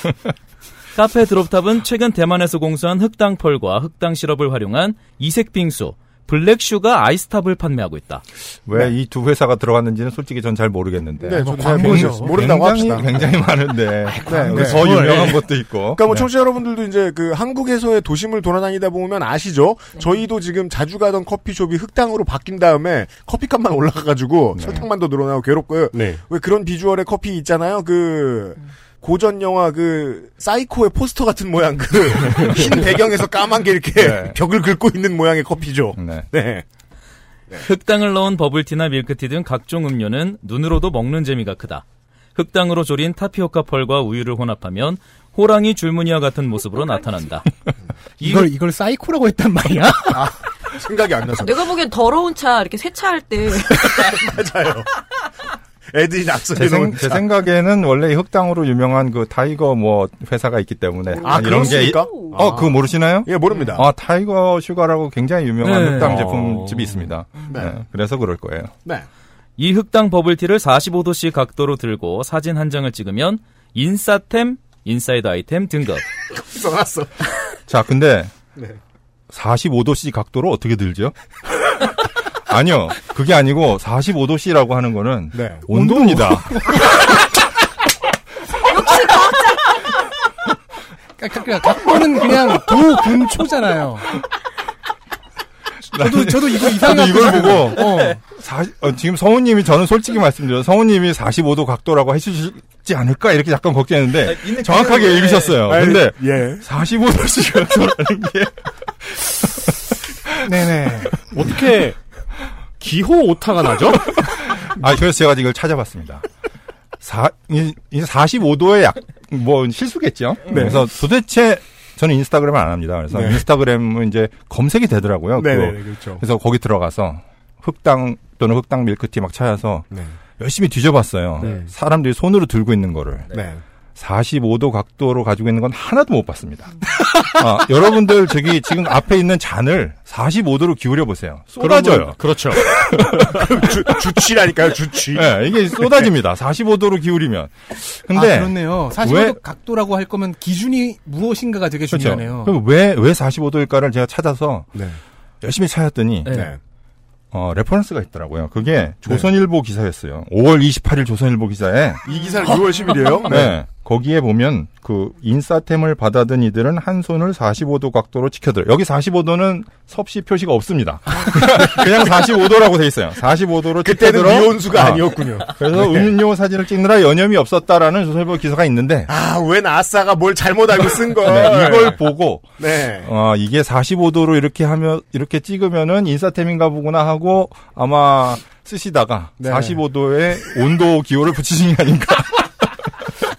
[SPEAKER 7] 카페 드롭탑은 최근 대만에서 공수한 흑당 pearl과 흑당 시럽을 활용한 이색 빙수, 블랙슈가 아이스탑을 판매하고 있다.
[SPEAKER 8] 왜 이두 회사가 들어갔는지는 솔직히 전 잘 모르겠는데.
[SPEAKER 2] 네,
[SPEAKER 6] 뭐 광고죠.
[SPEAKER 2] 모른다고
[SPEAKER 8] 굉장히,
[SPEAKER 2] 합시다.
[SPEAKER 8] 굉장히 많은데.
[SPEAKER 2] 네, 네.
[SPEAKER 8] 더 유명한 것도 있고.
[SPEAKER 2] 그러니까 뭐
[SPEAKER 8] 네.
[SPEAKER 2] 청취자 여러분들도 이제 그 한국에서의 도심을 돌아다니다 보면 아시죠? 저희도 지금 자주 가던 커피숍이 흑당으로 바뀐 다음에 커피값만 올라가가지고 설탕만 더 늘어나고 괴롭고요.
[SPEAKER 10] 네.
[SPEAKER 2] 왜 그런 비주얼의 커피 있잖아요. 그 고전 영화 그 사이코의 포스터 같은 모양 그 흰 배경에서 까만 게 이렇게
[SPEAKER 8] 네.
[SPEAKER 2] 벽을 긁고 있는 모양의 커피죠.
[SPEAKER 8] 네.
[SPEAKER 2] 네.
[SPEAKER 7] 흑당을 넣은 버블티나 밀크티 등 각종 음료는 눈으로도 먹는 재미가 크다. 흑당으로 졸인 타피오카 pearl과 우유를 혼합하면 호랑이 줄무늬와 같은 모습으로 나타난다.
[SPEAKER 6] 이걸 이걸 사이코라고 했단 말이야?
[SPEAKER 2] 생각이 안 나서
[SPEAKER 9] 내가 보기엔 더러운 차, 이렇게 세차할 때.
[SPEAKER 2] 맞아요. 애들이
[SPEAKER 8] 제,
[SPEAKER 2] 낙서해
[SPEAKER 8] 생,
[SPEAKER 2] 놓은
[SPEAKER 8] 제 생각에는 원래 이 흑당으로 유명한 그 타이거 뭐 회사가 있기 때문에
[SPEAKER 2] 아,
[SPEAKER 8] 이런 게? 어, 그거 모르시나요?
[SPEAKER 2] 예, 모릅니다.
[SPEAKER 8] 아, 타이거 슈가라고 굉장히 유명한
[SPEAKER 7] 네.
[SPEAKER 8] 흑당
[SPEAKER 10] 어.
[SPEAKER 8] 제품집이 있습니다.
[SPEAKER 2] 네.
[SPEAKER 8] 네, 그래서 그럴 거예요.
[SPEAKER 2] 네.
[SPEAKER 7] 이 흑당 버블티를 45도씨 각도로 들고 사진 한 장을 찍으면 인싸템, 인사이드 아이템 등급.
[SPEAKER 2] 써놨어.
[SPEAKER 8] 자, 근데
[SPEAKER 2] 네.
[SPEAKER 8] 45도씨 각도로 어떻게 들죠? 아니요. 그게 아니고 45도씨라고 하는 거는
[SPEAKER 2] 네.
[SPEAKER 8] 온도입니다.
[SPEAKER 6] 그러니까 각도는 그냥 도분초잖아요. 저도 저도 이거 이상하게
[SPEAKER 8] 이걸 보고
[SPEAKER 6] 어.
[SPEAKER 8] 사- 어, 지금 성우님이 저는 솔직히 말씀드려요. 성우님이 45도 각도라고 해주시지 않을까 이렇게 약간 걱정했는데 정확하게 읽으셨어요. 근데
[SPEAKER 2] 예.
[SPEAKER 8] 45도씨 각도라는 게
[SPEAKER 6] 네네.
[SPEAKER 10] 어떻게 기호 오타가 나죠?
[SPEAKER 8] 아, 그래서 제가 이걸 찾아봤습니다. 사, 이, 45도의 약, 뭐, 실수겠죠?
[SPEAKER 2] 네.
[SPEAKER 8] 그래서 도대체 저는 인스타그램을 안 합니다. 그래서
[SPEAKER 2] 네.
[SPEAKER 8] 인스타그램은 이제 검색이 되더라고요.
[SPEAKER 2] 네. 네, 그렇죠.
[SPEAKER 8] 그래서 거기 들어가서 흑당 또는 흑당 밀크티 막 찾아서
[SPEAKER 2] 네.
[SPEAKER 8] 열심히 뒤져봤어요.
[SPEAKER 2] 네.
[SPEAKER 8] 사람들이 손으로 들고 있는 거를.
[SPEAKER 2] 네.
[SPEAKER 8] 45도 각도로 가지고 있는 건 하나도 못 봤습니다. 아, 여러분들 저기 지금 앞에 있는 잔을 45도로 기울여 보세요. 쏟아져요.
[SPEAKER 10] 그렇죠.
[SPEAKER 2] 주, 주치라니까요, 주치.
[SPEAKER 8] 네, 이게 쏟아집니다. 45도로 기울이면. 근데
[SPEAKER 6] 아, 그렇네요. 사실
[SPEAKER 8] 왜-
[SPEAKER 6] 각도라고 할 거면 기준이 무엇인가가 되게
[SPEAKER 8] 그렇죠.
[SPEAKER 6] 중요하네요.
[SPEAKER 8] 그럼 왜, 왜 45도일까를 제가 찾아서
[SPEAKER 2] 네.
[SPEAKER 8] 열심히 찾았더니
[SPEAKER 2] 네.
[SPEAKER 8] 어, reference가 있더라고요. 그게 조선일보 기사였어요. 5월 28일 조선일보 기사에
[SPEAKER 2] 이 기사는 6월 10일이에요?
[SPEAKER 8] 네. 거기에 보면 그 인싸템을 받아든 이들은 한 손을 45도 각도로 지켜들어. 여기 45도는 섭씨 표시가 없습니다. 그냥 45도라고 돼 있어요. 45도로
[SPEAKER 2] 그때는. 미온수가
[SPEAKER 8] 어.
[SPEAKER 2] 아니었군요.
[SPEAKER 8] 그래서
[SPEAKER 2] 네.
[SPEAKER 8] 음료 사진을 찍느라 여념이 없었다라는 조선일보 기사가 있는데
[SPEAKER 2] 아, 웬 아싸가 뭘 잘못 알고 쓴 걸.
[SPEAKER 8] 네, 이걸 보고
[SPEAKER 2] 네.
[SPEAKER 8] 어, 이게 45도로 이렇게 하면 이렇게 찍으면은 인싸템인가 보구나 하고 아마 쓰시다가
[SPEAKER 2] 네.
[SPEAKER 8] 45도의 온도 기호를 붙이신 게 아닌가.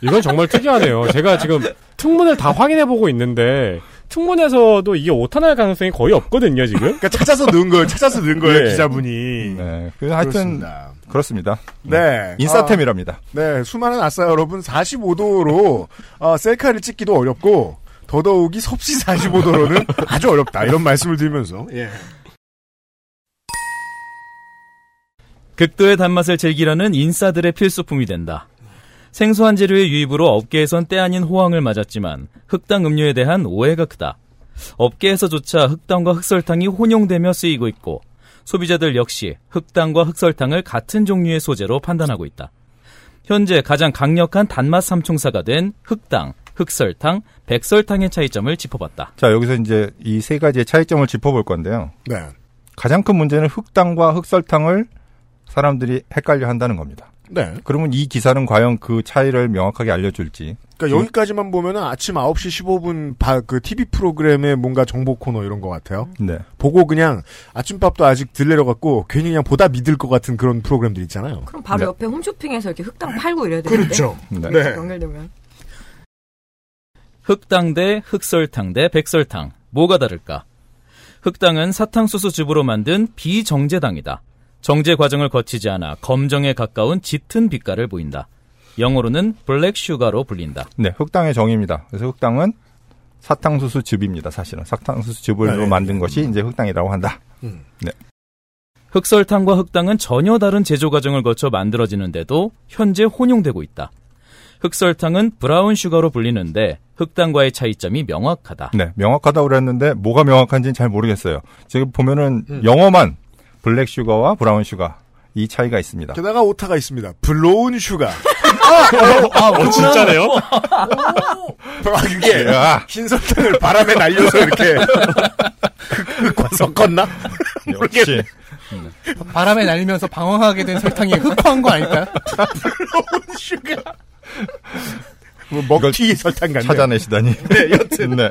[SPEAKER 10] 이건 정말 특이하네요. 제가 지금 특문을 다 확인해 보고 있는데 특문에서도 이게 오타날 가능성이 거의 없거든요, 지금.
[SPEAKER 2] 그러니까 찾아서 넣은 거예요. 찾아서 넣은 거예요,
[SPEAKER 10] 네.
[SPEAKER 2] 기자분이.
[SPEAKER 8] 네. 그 하여튼
[SPEAKER 2] 그렇습니다.
[SPEAKER 8] 그렇습니다.
[SPEAKER 2] 네.
[SPEAKER 8] 인싸템이랍니다.
[SPEAKER 2] 아, 네, 수많은 아싸 여러분 45도로 어, 셀카를 찍기도 어렵고 더더욱이 섭씨 45도로는 아주 어렵다. 이런 말씀을 드리면서 예.
[SPEAKER 7] 극도의 단맛을 즐기려는 인싸들의 필수품이 된다. 생소한 재료의 유입으로 업계에선 때 아닌 호황을 맞았지만 흑당 음료에 대한 오해가 크다. 업계에서조차 흑당과 흑설탕이 혼용되며 쓰이고 있고 소비자들 역시 흑당과 흑설탕을 같은 종류의 소재로 판단하고 있다. 현재 가장 강력한 단맛 삼총사가 된 흑당, 흑설탕, 백설탕의 차이점을 짚어봤다.
[SPEAKER 8] 자, 여기서 이제 이 세 가지의 차이점을 짚어볼 건데요.
[SPEAKER 2] 네.
[SPEAKER 8] 가장 큰 문제는 흑당과 흑설탕을 사람들이 헷갈려 한다는 겁니다.
[SPEAKER 2] 네.
[SPEAKER 8] 그러면 이 기사는 과연 그 차이를 명확하게 알려줄지.
[SPEAKER 2] 그러니까 여기까지만 보면은 아침 9시 15분 바, 그 TV 프로그램의 뭔가 정보 코너 이런 것 같아요.
[SPEAKER 8] 네.
[SPEAKER 2] 보고 그냥 아침밥도 아직 들 내려갖고 괜히 그냥 보다 믿을 것 같은 그런 프로그램들 있잖아요.
[SPEAKER 9] 그럼 바로
[SPEAKER 8] 네.
[SPEAKER 9] 옆에 홈쇼핑에서 이렇게 흑당 팔고 이래야 되는데.
[SPEAKER 2] 그렇죠.
[SPEAKER 8] 네.
[SPEAKER 2] 네.
[SPEAKER 9] 연결되면.
[SPEAKER 7] 흑당 대 흑설탕 대 백설탕. 뭐가 다를까? 흑당은 사탕수수 즙으로 만든 비정제당이다. 정제 과정을 거치지 않아 검정에 가까운 짙은 빛깔을 보인다. 영어로는 black sugar로 불린다.
[SPEAKER 8] 네, 흑당의 정의입니다. 그래서 흑당은 사탕수수 즙입니다, 사실은. 사탕수수 즙으로
[SPEAKER 2] 네.
[SPEAKER 8] 만든 것이 이제 흑당이라고 한다.
[SPEAKER 2] 음.
[SPEAKER 8] 네.
[SPEAKER 7] 흑설탕과 흑당은 전혀 다른 제조 과정을 거쳐 만들어지는데도 현재 혼용되고 있다. 흑설탕은 brown sugar로 불리는데 흑당과의 차이점이 명확하다.
[SPEAKER 8] 네, 명확하다고 그랬는데 뭐가 명확한지는 잘 모르겠어요. 지금 보면은
[SPEAKER 2] 음.
[SPEAKER 8] 영어만 black sugar와 brown sugar 이 차이가 있습니다.
[SPEAKER 2] 게다가 오타가 있습니다. blown sugar.
[SPEAKER 10] 아, 어, 진짜네요?
[SPEAKER 2] 아, 그게
[SPEAKER 8] 야.
[SPEAKER 2] 흰 설탕을 바람에 날려서 이렇게 흑과 섞었나?
[SPEAKER 8] 역시
[SPEAKER 6] 바람에 날리면서 방황하게 된 설탕이 흑화한 거 아닐까요?
[SPEAKER 2] blown sugar. 뭐 먹튀 설탕 같네.
[SPEAKER 8] 찾아내시다니.
[SPEAKER 2] 네, 여튼.
[SPEAKER 8] 네.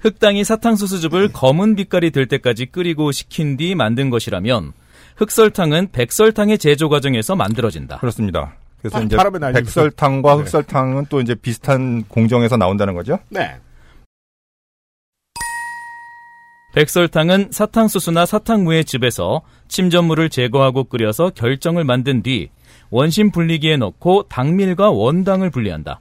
[SPEAKER 7] 흑당이 사탕수수즙을 검은 빛깔이 될 때까지 끓이고 식힌 뒤 만든 것이라면 흑설탕은 백설탕의 제조 과정에서 만들어진다.
[SPEAKER 8] 그렇습니다. 그래서
[SPEAKER 2] 바-
[SPEAKER 8] 이제. 백설탕과
[SPEAKER 2] 네.
[SPEAKER 8] 흑설탕은 또 이제 비슷한 공정에서 나온다는 거죠.
[SPEAKER 2] 네.
[SPEAKER 7] 백설탕은 사탕수수나 사탕무의 즙에서 침전물을 제거하고 끓여서 결정을 만든 뒤 원심 분리기에 넣고 당밀과 원당을 분리한다.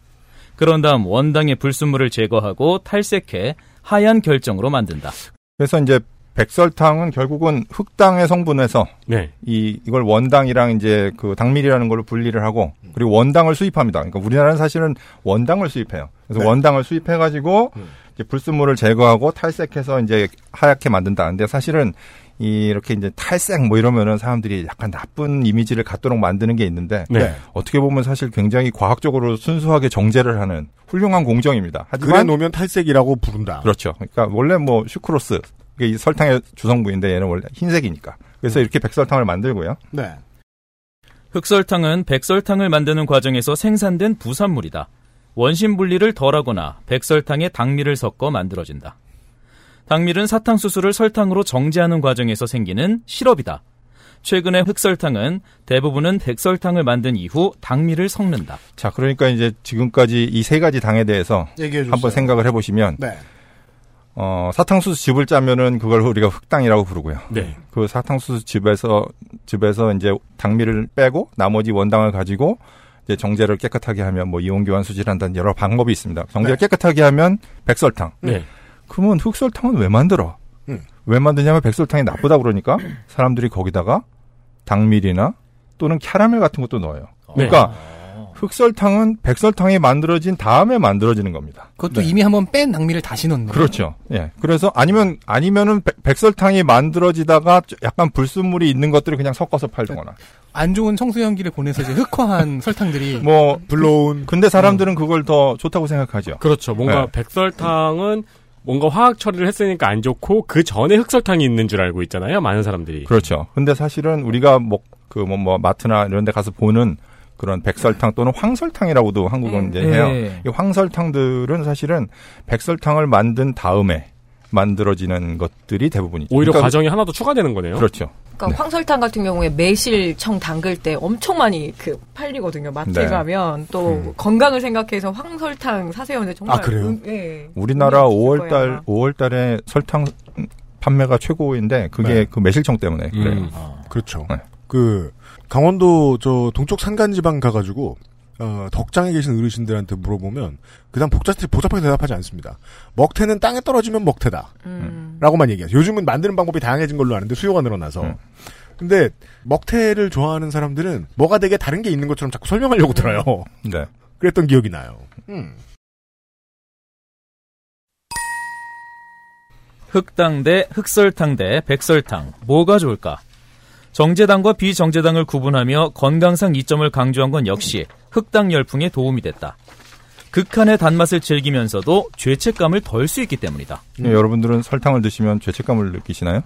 [SPEAKER 7] 그런 다음 원당의 불순물을 제거하고 탈색해 하얀 결정으로 만든다.
[SPEAKER 8] 그래서 이제 백설탕은 결국은 흑당의 성분에서
[SPEAKER 10] 네.
[SPEAKER 8] 이 이걸 원당이랑 이제 그 당밀이라는 걸로 분리를 하고 그리고 원당을 수입합니다. 그러니까 우리나라는 사실은 원당을 수입해요. 그래서
[SPEAKER 2] 네.
[SPEAKER 8] 원당을 수입해 가지고
[SPEAKER 2] 음.
[SPEAKER 8] 이제 불순물을 제거하고 탈색해서 이제 하얗게 만든다. 근데 사실은 이 이렇게 이제 탈색 뭐 이러면은 사람들이 약간 나쁜 이미지를 갖도록 만드는 게 있는데
[SPEAKER 10] 네.
[SPEAKER 8] 어떻게 보면 사실 굉장히 과학적으로 순수하게 정제를 하는 훌륭한 공정입니다.
[SPEAKER 2] 그래
[SPEAKER 8] 하지만
[SPEAKER 2] 놓으면 탈색이라고 부른다.
[SPEAKER 8] 그렇죠. 그러니까 원래 뭐 슈크로스 이게 이 설탕의 주성부인데 얘는 원래 흰색이니까. 그래서 이렇게 백설탕을 만들고요.
[SPEAKER 2] 네.
[SPEAKER 7] 흑설탕은 백설탕을 만드는 과정에서 생산된 부산물이다. 원심 분리를 덜하거나 백설탕에 당밀을 섞어 만들어진다. 당밀은 사탕수수를 설탕으로 정제하는 과정에서 생기는 시럽이다. 최근의 흑설탕은 대부분은 백설탕을 만든 이후 당미를 섞는다.
[SPEAKER 8] 자, 그러니까 이제 지금까지 이 세 가지 당에 대해서
[SPEAKER 2] 얘기해 주세요.
[SPEAKER 8] 한번 생각을 해보시면
[SPEAKER 2] 네.
[SPEAKER 8] 어, 사탕수수 즙을 짜면은 그걸 우리가 흑당이라고 부르고요.
[SPEAKER 10] 네.
[SPEAKER 8] 그 사탕수수 즙에서 즙에서 이제 당미를 빼고 나머지 원당을 가지고 이제 정제를 깨끗하게 하면 뭐 이온 교환 수질한다는 여러 방법이 있습니다. 정제를 깨끗하게 하면 백설탕.
[SPEAKER 10] 네.
[SPEAKER 8] 그러면 흑설탕은 왜 만들어?
[SPEAKER 2] 음.
[SPEAKER 8] 왜 만드냐면 백설탕이 나쁘다 그러니까 사람들이 거기다가 당밀이나 또는 캐러멜 같은 것도 넣어요. 그러니까 흑설탕은 백설탕이 만들어진 다음에 만들어지는 겁니다.
[SPEAKER 6] 그것도 이미 한번 뺀 당미를 다시 넣는.
[SPEAKER 8] 그렇죠. 예. 그래서 아니면 아니면은 백- 백설탕이 만들어지다가 약간 불순물이 있는 것들을 그냥 섞어서 팔거나.
[SPEAKER 6] 안 좋은 청소 연기를 보내서 이제 흑화한 설탕들이
[SPEAKER 8] 뭐
[SPEAKER 2] 불러온.
[SPEAKER 8] 근데 사람들은 그걸 더 좋다고 생각하죠.
[SPEAKER 10] 그렇죠. 뭔가
[SPEAKER 8] 네.
[SPEAKER 10] 백설탕은 뭔가 화학 처리를 했으니까 안 좋고 그 전에 흑설탕이 있는 줄 알고 있잖아요. 많은 사람들이.
[SPEAKER 8] 그렇죠. 근데 사실은 우리가 뭐 그뭐 뭐 마트나 이런 데 가서 보는 그런 백설탕 또는 황설탕이라고도 한국은 이제 해요.
[SPEAKER 7] 네.
[SPEAKER 8] 이 황설탕들은 사실은 백설탕을 만든 다음에 만들어지는 것들이 대부분이죠.
[SPEAKER 10] 오히려
[SPEAKER 8] 그러니까
[SPEAKER 10] 과정이 하나 더 추가되는 거네요.
[SPEAKER 8] 그렇죠.
[SPEAKER 9] 그러니까 황설탕 같은 경우에 매실 청 담글 때 엄청 많이 그 팔리거든요. 마트에
[SPEAKER 8] 네.
[SPEAKER 9] 가면 또 건강을 생각해서 황설탕 사세요. 근데 정말
[SPEAKER 8] 아, 그래요?
[SPEAKER 9] 음, 예.
[SPEAKER 8] 우리나라
[SPEAKER 9] 의미 있을
[SPEAKER 8] 5월
[SPEAKER 9] 거예요,
[SPEAKER 8] 달
[SPEAKER 9] 아마.
[SPEAKER 8] 5월 달에 설탕 판매가 최고인데 그게
[SPEAKER 2] 네.
[SPEAKER 8] 그 매실청 때문에 그래요.
[SPEAKER 2] 음. 그렇죠. 그 강원도 저 동쪽 산간 지방 가가지고 어, 덕장에 계신 어르신들한테 물어보면 그다음 복잡히 복잡하게 대답하지 않습니다. 먹태는 땅에 떨어지면 먹태다.
[SPEAKER 9] 음.
[SPEAKER 2] 라고만 얘기하죠. 요즘은 만드는 방법이 다양해진 걸로 아는데 수요가 늘어나서.
[SPEAKER 8] 음.
[SPEAKER 2] 근데 먹태를 좋아하는 사람들은 뭐가 되게 다른 게 있는 것처럼 자꾸 설명하려고 들어요.
[SPEAKER 8] 네.
[SPEAKER 2] 그랬던 기억이 나요. 음.
[SPEAKER 7] 흑당 대 흑설탕 대 백설탕 뭐가 좋을까? 정제당과 비정제당을 구분하며 건강상 이점을 강조한 건 역시 흑당 열풍에 도움이 됐다. 극한의 단맛을 즐기면서도 죄책감을 덜 수 있기 때문이다.
[SPEAKER 8] 예, 여러분들은 설탕을 드시면 죄책감을 느끼시나요?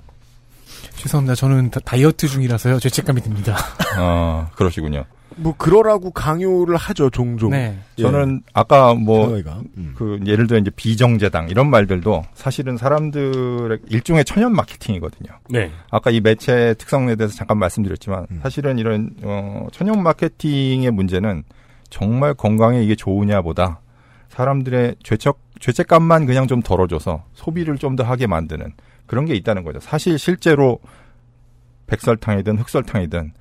[SPEAKER 6] 죄송합니다. 저는 다, 이어트 중이라서요. 죄책감이 듭니다.
[SPEAKER 8] 아, 그러시군요.
[SPEAKER 2] 뭐 그러라고 강요를 하죠 종종.
[SPEAKER 6] 네.
[SPEAKER 2] 예.
[SPEAKER 8] 저는 아까 뭐
[SPEAKER 2] 사회가. 음.
[SPEAKER 8] 그 예를 들어 이제 비정제당 이런 말들도 사실은 사람들의 일종의 천연 마케팅이거든요.
[SPEAKER 10] 네.
[SPEAKER 8] 아까 이 매체 특성에 대해서 잠깐 말씀드렸지만
[SPEAKER 2] 음.
[SPEAKER 8] 사실은 이런 어, 천연 마케팅의 문제는 정말 건강에 이게 좋으냐보다 사람들의 죄책 죄책감만 그냥 좀 덜어줘서 소비를 좀 더 하게 만드는 그런 게 있다는 거죠. 사실 실제로 백설탕이든 흑설탕이든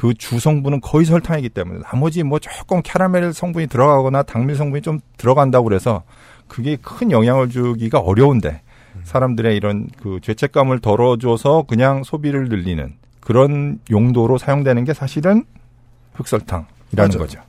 [SPEAKER 8] 그 주성분은 거의 설탕이기 때문에 나머지 뭐 조금 캐러멜 성분이 들어가거나 당밀 성분이 좀 들어간다고 그래서 그게 큰 영향을 주기가 어려운데 사람들의 이런 그 죄책감을 덜어줘서 그냥 소비를 늘리는 그런 용도로 사용되는 게 사실은 흑설탕이라는
[SPEAKER 2] 맞아요.
[SPEAKER 8] 거죠.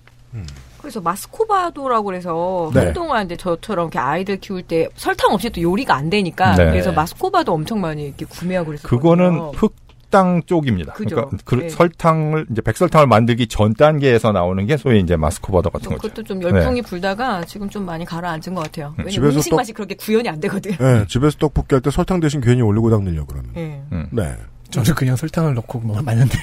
[SPEAKER 9] 그래서 마스코바도라고 그래서
[SPEAKER 8] 네.
[SPEAKER 9] 한동안 이제 저처럼 이렇게 아이들 키울 때 설탕 없이 또 요리가 안 되니까
[SPEAKER 8] 네.
[SPEAKER 9] 그래서 마스코바도 엄청 많이 이렇게 구매하고 그랬어요.
[SPEAKER 8] 그거는 흑 당 쪽입니다.
[SPEAKER 9] 그죠.
[SPEAKER 8] 그러니까 그
[SPEAKER 9] 네.
[SPEAKER 8] 설탕을 이제 백설탕을 만들기 전 단계에서 나오는 게 소위 이제 마스코바더 같은 거죠.
[SPEAKER 9] 그것도 좀 열풍이
[SPEAKER 8] 네.
[SPEAKER 9] 불다가 지금 좀 많이 가라앉은 것 같아요. 왜냐면
[SPEAKER 2] 집에서
[SPEAKER 9] 음식
[SPEAKER 2] 떡-
[SPEAKER 9] 맛이 그렇게 구현이 안 되거든요.
[SPEAKER 2] 예, 집에서 떡볶이 할 때 설탕 대신 괜히 올리고 닦느려 그러면.
[SPEAKER 9] 예.
[SPEAKER 8] 음.
[SPEAKER 2] 네.
[SPEAKER 6] 저는 그냥 설탕을 넣고 뭐 많은데.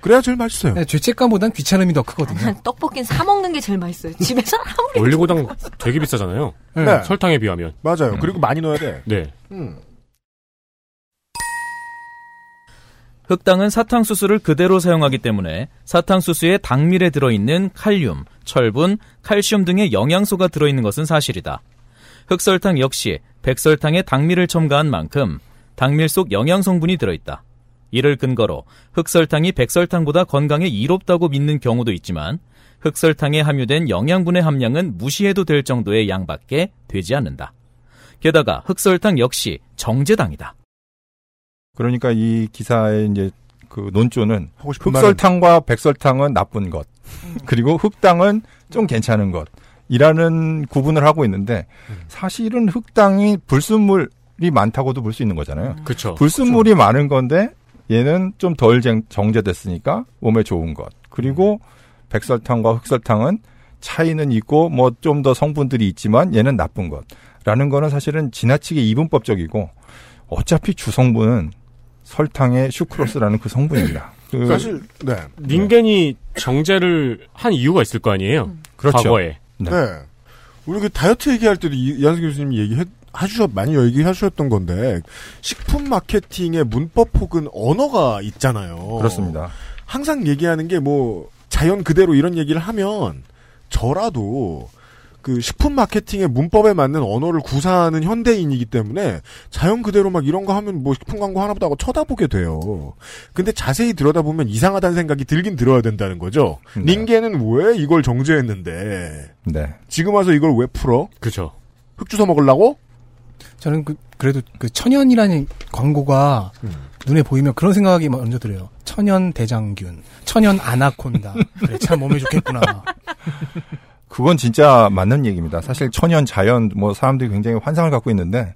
[SPEAKER 2] 그래야 제일 맛있어요.
[SPEAKER 6] 네, 죄책감보단 귀찮음이 더 크거든요.
[SPEAKER 9] 떡볶이는 사 먹는 게 제일 맛있어요. 집에서 아무리
[SPEAKER 10] 올리고당 되게 비싸잖아요.
[SPEAKER 2] 네.
[SPEAKER 10] 설탕에 비하면.
[SPEAKER 2] 맞아요. 그리고 많이 넣어야 돼.
[SPEAKER 10] 네.
[SPEAKER 2] 음.
[SPEAKER 7] 흑당은 사탕수수를 그대로 사용하기 때문에 사탕수수에 당밀에 들어있는 칼륨, 철분, 칼슘 등의 영양소가 들어있는 것은 사실이다. 흑설탕 역시 백설탕에 당밀을 첨가한 만큼 당밀 속 영양 성분이 들어있다. 이를 근거로 흑설탕이 백설탕보다 건강에 이롭다고 믿는 경우도 있지만 흑설탕에 함유된 영양분의 함량은 무시해도 될 정도의 양밖에 되지 않는다. 게다가 흑설탕 역시 정제당이다.
[SPEAKER 8] 그러니까 이 기사의 이제 그 논조는 흑설탕과 백설탕은 나쁜 것, 그리고 흑당은 좀 괜찮은 것. 이라는 구분을 하고 있는데 사실은 흑당이 불순물이 많다고도 볼 수 있는 거잖아요.
[SPEAKER 10] 그렇죠.
[SPEAKER 8] 불순물이 많은 건데 얘는 좀 덜 정제됐으니까 몸에 좋은 것. 그리고 백설탕과 흑설탕은 차이는 있고 뭐 좀 더 성분들이 있지만 얘는 나쁜 것. 라는 거는 사실은 지나치게 이분법적이고 어차피 주성분은 설탕의 슈크로스라는 그 성분입니다. 그
[SPEAKER 2] 사실 네.
[SPEAKER 10] 닌겐이 정제를 한 이유가 있을 거 아니에요.
[SPEAKER 8] 그렇죠.
[SPEAKER 10] 과거에.
[SPEAKER 2] 네. 우리 그 다이어트 얘기할 때도 이- 이한승 교수님이 얘기했 하주셨 많이 얘기하셨던 건데 식품 마케팅의 문법 혹은 언어가 있잖아요.
[SPEAKER 8] 그렇습니다.
[SPEAKER 2] 항상 얘기하는 게 뭐 자연 그대로 이런 얘기를 하면 저라도 그 식품 마케팅의 문법에 맞는 언어를 구사하는 현대인이기 때문에 자연 그대로 막 이런 거 하면 뭐 식품 광고 하나보다 하고 쳐다보게 돼요. 근데 자세히 들여다보면 이상하다는 생각이 들긴 들어야 된다는 거죠. 닌게는 왜 이걸 정제했는데
[SPEAKER 8] 네.
[SPEAKER 2] 지금 와서 이걸 왜 풀어?
[SPEAKER 10] 그죠.
[SPEAKER 2] 흙 주워 먹으려고?
[SPEAKER 6] 저는 그, 그래도 그 천연이라는 광고가 눈에 보이면 그런 생각이 먼저 들어요. 천연 대장균, 천연 아나콘다. 그래, 참 몸에 좋겠구나.
[SPEAKER 8] 그건 진짜 맞는 얘기입니다. 사실 천연 자연 뭐 사람들이 굉장히 환상을 갖고 있는데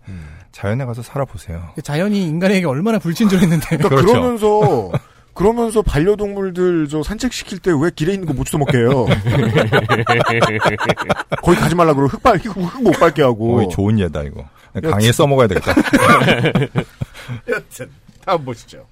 [SPEAKER 8] 자연에 가서 살아보세요.
[SPEAKER 6] 자연이 인간에게 얼마나 불친절했는데.
[SPEAKER 2] 그러니까
[SPEAKER 8] 그렇죠.
[SPEAKER 2] 그러면서 그러면서 반려동물들 저 산책시킬 때 왜 길에 있는 거 못 주워 먹게 해요? 거기 가지 말라 그러고 흙발 흙못 밟게 하고.
[SPEAKER 8] 오, 좋은 예다 이거. 강의에 써먹어야 되겠다.
[SPEAKER 2] 여튼 다음 보시죠.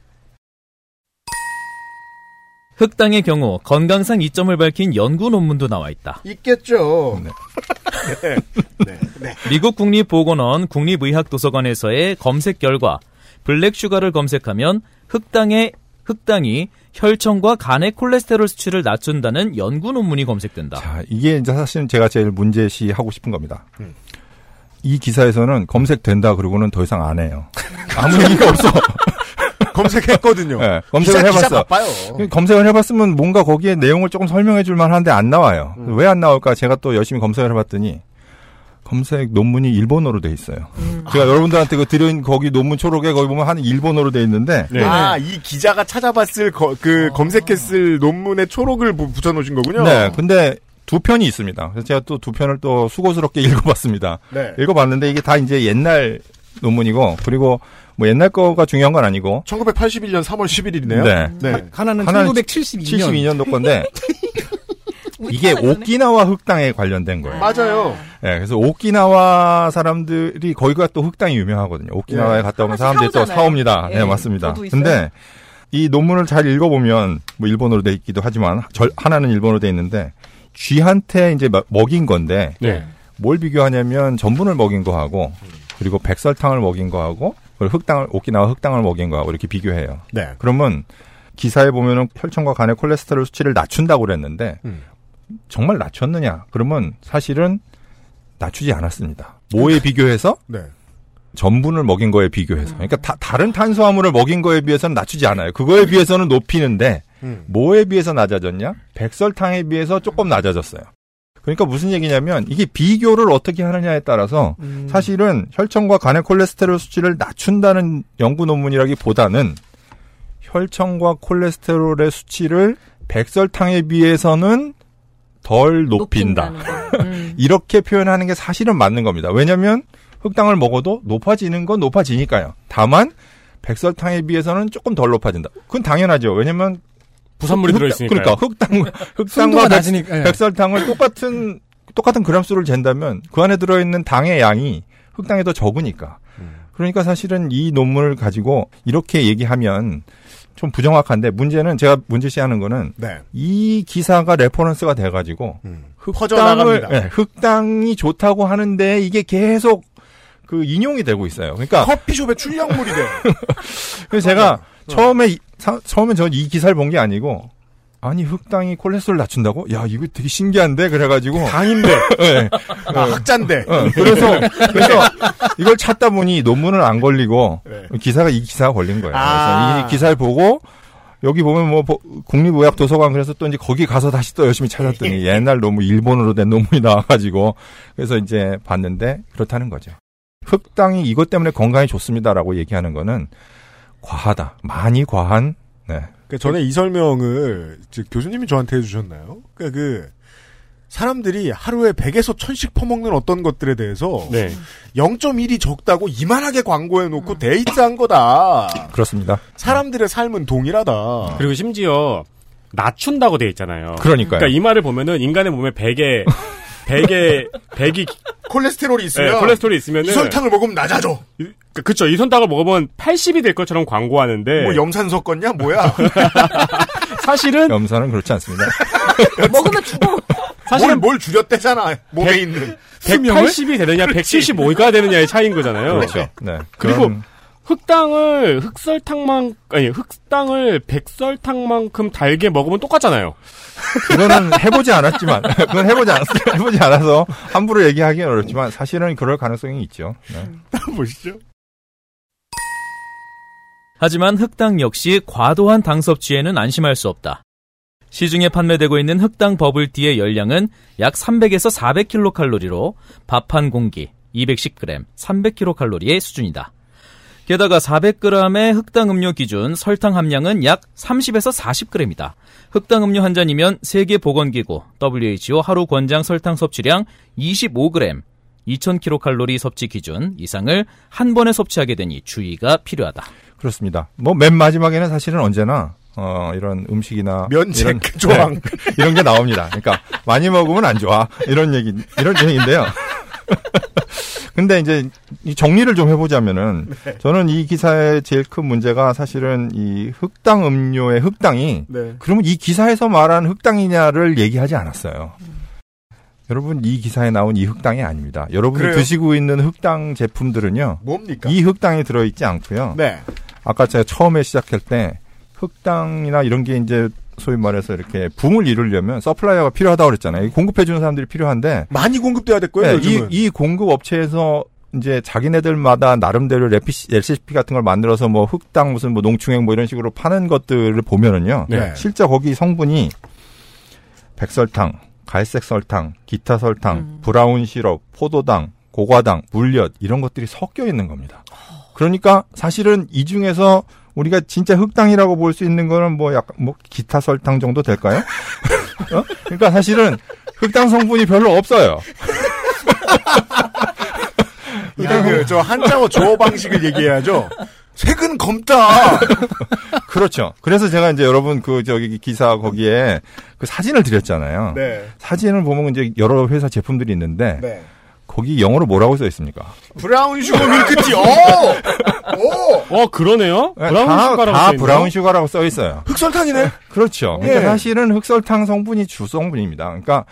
[SPEAKER 7] 흑당의 경우 건강상 이점을 밝힌 연구 논문도 나와 있다.
[SPEAKER 2] 있겠죠. 네. 네. 네.
[SPEAKER 7] 미국 국립보건원 국립의학도서관에서의 검색 결과 블랙슈가를 검색하면 흑당의 흑당이 혈청과 간의 콜레스테롤 수치를 낮춘다는 연구 논문이 검색된다.
[SPEAKER 8] 자, 이게 이제 사실은 제가 제일 문제시 하고 싶은 겁니다. 이 기사에서는 검색된다 그러고는 더 이상 안 해요. 아무 얘기가 없어.
[SPEAKER 2] 검색했거든요.
[SPEAKER 8] 네, 검색을
[SPEAKER 2] 기사, 기사
[SPEAKER 8] 해봤어.
[SPEAKER 2] 바빠요.
[SPEAKER 8] 검색을 해봤으면 뭔가 거기에 내용을 조금 설명해 줄 만한데 안 나와요.
[SPEAKER 2] 음.
[SPEAKER 8] 왜안 나올까? 제가 또 열심히 검색을 해봤더니 검색 논문이 일본어로 돼 있어요. 제가 여러분들한테 그 드린 거기 논문 초록에 거기 보면 한 일본어로 돼 있는데
[SPEAKER 2] 아, 이 기자가 찾아봤을 거- 그 검색했을 논문에 초록을 부- 붙여놓으신 거군요.
[SPEAKER 8] 네, 근데 두 편이 있습니다. 그래서 제가 또 두 편을 또 수고스럽게 읽어봤습니다.
[SPEAKER 2] 네.
[SPEAKER 8] 읽어봤는데 이게 다 이제 옛날 논문이고 그리고 뭐 옛날 거가 중요한 건 아니고
[SPEAKER 2] 1981년 3월 11일이네요.
[SPEAKER 8] 네.
[SPEAKER 6] 하나는
[SPEAKER 8] 하나는
[SPEAKER 6] 1972년.
[SPEAKER 8] 72년도 건데 이게 오키나와 흑당에 관련된 거예요.
[SPEAKER 2] 맞아요.
[SPEAKER 8] 네, 그래서 오키나와 사람들이 거기가 또 흑당이 유명하거든요. 오키나와에
[SPEAKER 2] 예.
[SPEAKER 8] 갔다 오면 사람들이 또
[SPEAKER 9] 사오잖아요.
[SPEAKER 8] 사옵니다.
[SPEAKER 9] 예,
[SPEAKER 8] 네, 맞습니다. 근데 이 논문을 잘 읽어보면 뭐 일본어로 돼 있기도 하지만 절, 하나는 일본어로 돼 있는데 쥐한테 이제 마- 먹인 건데
[SPEAKER 10] 네.
[SPEAKER 8] 뭘 비교하냐면 전분을 먹인 거하고 그리고 백설탕을 먹인 거하고 흑당을 오키나와 흑당을 먹인 거하고 이렇게 비교해요.
[SPEAKER 2] 네.
[SPEAKER 8] 그러면 기사에 보면은 혈청과 간의 콜레스테롤 수치를 낮춘다고 그랬는데
[SPEAKER 2] 음.
[SPEAKER 8] 정말 낮췄느냐? 그러면 사실은 낮추지 않았습니다. 뭐에 비교해서?
[SPEAKER 2] 네.
[SPEAKER 8] 전분을 먹인 거에 비교해서. 그러니까 다, 다른 탄수화물을 먹인 거에 비해서는 낮추지 않아요. 그거에 비해서는 높이는데
[SPEAKER 2] 음.
[SPEAKER 8] 뭐에 비해서 낮아졌냐? 백설탕에 비해서 조금 낮아졌어요. 그러니까 무슨 얘기냐면 이게 비교를 어떻게 하느냐에 따라서
[SPEAKER 2] 음.
[SPEAKER 8] 사실은 혈청과 간의 콜레스테롤 수치를 낮춘다는 연구 논문이라기보다는 혈청과 콜레스테롤의 수치를 백설탕에 비해서는 덜 높인다.
[SPEAKER 9] 음.
[SPEAKER 8] 이렇게 표현하는 게 사실은 맞는 겁니다. 왜냐하면 흑당을 먹어도 높아지는 건 높아지니까요. 다만 백설탕에 비해서는 조금 덜 높아진다. 그건 당연하죠. 왜냐면
[SPEAKER 10] 부산물이
[SPEAKER 8] 흑당-
[SPEAKER 10] 들어있으니까요.
[SPEAKER 8] 그러니까 흑당 흑당과 백,
[SPEAKER 6] 낮으니까. 예.
[SPEAKER 8] 백설탕을 똑같은 똑같은 그램 수를 잰다면 그 안에 들어 있는 당의 양이 흑당에 더 적으니까. 그러니까 사실은 이 논문을 가지고 이렇게 얘기하면 좀 부정확한데 문제는 제가 문제시하는 거는
[SPEAKER 2] 네.
[SPEAKER 8] 이 기사가 reference가 돼가지고
[SPEAKER 2] 퍼져나갑니다.
[SPEAKER 8] 흑당을 네, 흑당이 좋다고 하는데 이게 계속 그 인용이 되고 있어요. 그러니까
[SPEAKER 2] 커피숍의 출력물이 돼.
[SPEAKER 8] 그래서 제가 처음에 이- 사- 처음에 저는 이 기사를 본 게 아니고 아니 흑당이 콜레스테롤 낮춘다고? 야 이거 되게 신기한데 그래가지고
[SPEAKER 2] 당인데
[SPEAKER 8] 네.
[SPEAKER 2] 아, 학자인데.
[SPEAKER 8] 어, 그래서 그래서 이걸 찾다 보니 논문을 안 걸리고 기사가 이 기사가 걸린 거예요.
[SPEAKER 2] 네. 아.
[SPEAKER 8] 그래서 이 기사를 보고 여기 보면 뭐 보- 국립의학도서관 그래서 또 이제 거기 가서 다시 또 열심히 찾았더니 옛날 논문 일본어로 된 논문이 나와가지고 그래서 이제 봤는데 그렇다는 거죠. 흑당이 이것 때문에 건강에 좋습니다라고 얘기하는 거는 과하다. 많이 과한 네.
[SPEAKER 2] 그 전에 이 설명을 즉 교수님이 저한테 해주셨나요? 그러니까 그 사람들이 하루에 100에서 1000씩 퍼먹는 어떤 것들에 대해서
[SPEAKER 10] 네.
[SPEAKER 2] 0.1이 적다고 이만하게 광고해 놓고 데이트한 거다.
[SPEAKER 8] 그렇습니다.
[SPEAKER 2] 사람들의 삶은 동일하다.
[SPEAKER 10] 그리고 심지어 낮춘다고 돼 있잖아요.
[SPEAKER 8] 그러니까요.
[SPEAKER 10] 그러니까 이 말을 보면은 인간의 몸에 100에 100에 100이
[SPEAKER 2] 콜레스테롤이 있으면
[SPEAKER 10] 네, 콜레스테롤이 있으면은
[SPEAKER 2] 이설탕을 먹으면 낮아져.
[SPEAKER 10] 그- 그쵸 이 선닭을 먹으면 80이 될 것처럼 광고하는데
[SPEAKER 2] 뭐 염산 섞었냐 뭐야?
[SPEAKER 10] 사실은
[SPEAKER 8] 염산은 그렇지 않습니다.
[SPEAKER 9] 먹으면 죽어.
[SPEAKER 10] 사실은
[SPEAKER 2] 뭘, 뭘 줄였대잖아. 몸에 있는.
[SPEAKER 10] 180이 되느냐, 175가 되느냐의 차이인 거잖아요.
[SPEAKER 8] 그렇죠. 네.
[SPEAKER 10] 그리고
[SPEAKER 8] 그런-
[SPEAKER 10] 흑당을 흑설탕만 아니 흑당을 백설탕만큼 달게 먹으면 똑같잖아요.
[SPEAKER 8] 그거는 해보지 않았지만, 그건 해보지 않았어요. 해보지 않아서 함부로 얘기하기는 어렵지만 사실은 그럴 가능성이 있죠. 네.
[SPEAKER 2] 보시죠.
[SPEAKER 7] 하지만 흑당 역시 과도한 당 섭취에는 안심할 수 없다. 시중에 판매되고 있는 흑당 버블티의 열량은 약 300에서 400kcal로 밥 한 공기 210g, 300kcal의 수준이다. 게다가 400g의 흑당 음료 기준 설탕 함량은 약 30에서 40g이다. 흑당 음료 한 잔이면 세계보건기구 WHO 하루 권장 설탕 섭취량 25g, 2000kcal 섭취 기준 이상을 한 번에 섭취하게 되니 주의가 필요하다.
[SPEAKER 8] 그렇습니다. 뭐 맨 마지막에는 사실은 언제나 어 이런 음식이나
[SPEAKER 2] 면책
[SPEAKER 8] 이런,
[SPEAKER 2] 조항.
[SPEAKER 8] 네, 이런 게 나옵니다. 그러니까 많이 먹으면 안 좋아 이런 얘기 이런 얘기인데요. 근데 이제 이 정리를 좀 해보자면은
[SPEAKER 2] 네.
[SPEAKER 8] 저는 이 기사의 제일 큰 문제가 사실은 이 흑당 음료의 흑당이
[SPEAKER 2] 네.
[SPEAKER 8] 그러면 이 기사에서 말한 흑당이냐를 얘기하지 않았어요. 여러분 이 기사에 나온 이 흑당이 아닙니다. 여러분이
[SPEAKER 2] 그래요?
[SPEAKER 8] 드시고 있는 흑당 제품들은요.
[SPEAKER 2] 뭡니까?
[SPEAKER 8] 이 흑당이 들어있지 않고요.
[SPEAKER 2] 네.
[SPEAKER 8] 아까 제가 처음에 시작할 때 흑당이나 이런 게 이제 소위 말해서 이렇게 붐을 이루려면 supplier가 필요하다고 그랬잖아요. 이 공급해주는 사람들이 필요한데
[SPEAKER 2] 많이 공급돼야 될 거예요.
[SPEAKER 8] 네, 이,
[SPEAKER 2] 요즘은.
[SPEAKER 8] 이 공급 업체에서 이제 자기네들마다 나름대로 레피, 레시피 같은 걸 만들어서 뭐 흑당 무슨 뭐 농축액 뭐 이런 식으로 파는 것들을 보면은요.
[SPEAKER 2] 네.
[SPEAKER 8] 실제 거기 성분이 백설탕, 갈색 설탕, 기타 설탕, brown 시럽, 포도당, 고과당, 물엿 이런 것들이 섞여 있는 겁니다. 그러니까 사실은 이 중에서 우리가 진짜 흑당이라고 볼 수 있는 거는 뭐 약간 뭐 기타 설탕 정도 될까요? 어? 그러니까 사실은 흑당 성분이 별로 없어요.
[SPEAKER 2] 야, 그, 저 한자어 조어 방식을 얘기해야죠. 색은 검다.
[SPEAKER 8] 그렇죠. 그래서 제가 이제 여러분 그 저기 기사 거기에 그 사진을 드렸잖아요.
[SPEAKER 2] 네.
[SPEAKER 8] 사진을 보면 이제 여러 회사 제품들이 있는데
[SPEAKER 2] 네.
[SPEAKER 8] 거기 영어로 뭐라고 써 있습니까?
[SPEAKER 2] brown sugar 밀크티. 오! 오!
[SPEAKER 10] 어 그러네요. brown
[SPEAKER 8] 다,
[SPEAKER 10] sugar라고
[SPEAKER 8] 다.
[SPEAKER 10] brown
[SPEAKER 8] sugar라고 써 있어요.
[SPEAKER 2] 흑설탕이네.
[SPEAKER 8] 그렇죠. 그러니까
[SPEAKER 2] 예.
[SPEAKER 8] 사실은 흑설탕 성분이 주 성분입니다. 그러니까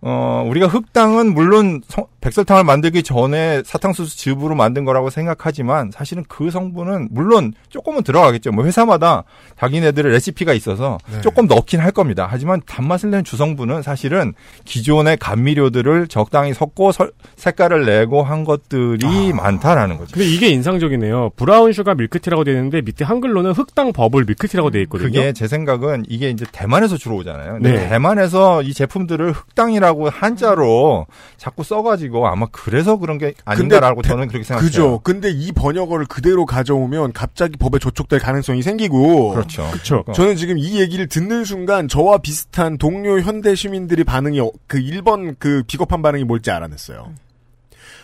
[SPEAKER 8] 어 우리가 흑당은 물론 성- 백설탕을 만들기 전에 사탕수수 즙으로 만든 거라고 생각하지만 사실은 그 성분은 물론 조금은 들어가겠죠. 뭐 회사마다 자기네들의 레시피가 있어서
[SPEAKER 2] 네.
[SPEAKER 8] 조금 넣긴 할 겁니다. 하지만 단맛을 내는 주성분은 사실은 기존의 감미료들을 적당히 섞고 설- 색깔을 내고 한 것들이 많다라는 거죠.
[SPEAKER 10] 근데 이게 인상적이네요. brown sugar 밀크티라고 되어 있는데 밑에 한글로는 흑당 버블 밀크티라고 되어 있거든요.
[SPEAKER 8] 그게 제 생각은 이게 이제 대만에서 주로 오잖아요. 근데
[SPEAKER 10] 네.
[SPEAKER 8] 대만에서 이 제품들을 흑당이라고 한자로 자꾸 써가지고 아마 그래서 그런 게 아닌가라고
[SPEAKER 2] 근데
[SPEAKER 8] 저는 그렇게 생각해요.
[SPEAKER 2] 그죠. 근데 이 번역어를 그대로 가져오면 갑자기 법에 저촉될 가능성이 생기고.
[SPEAKER 8] 그렇죠.
[SPEAKER 10] 그쵸.
[SPEAKER 2] 저는 지금 이 얘기를 듣는 순간 저와 비슷한 동료 현대 시민들의 반응이 어- 그 1번 그 비겁한 반응이 뭘지 알아냈어요.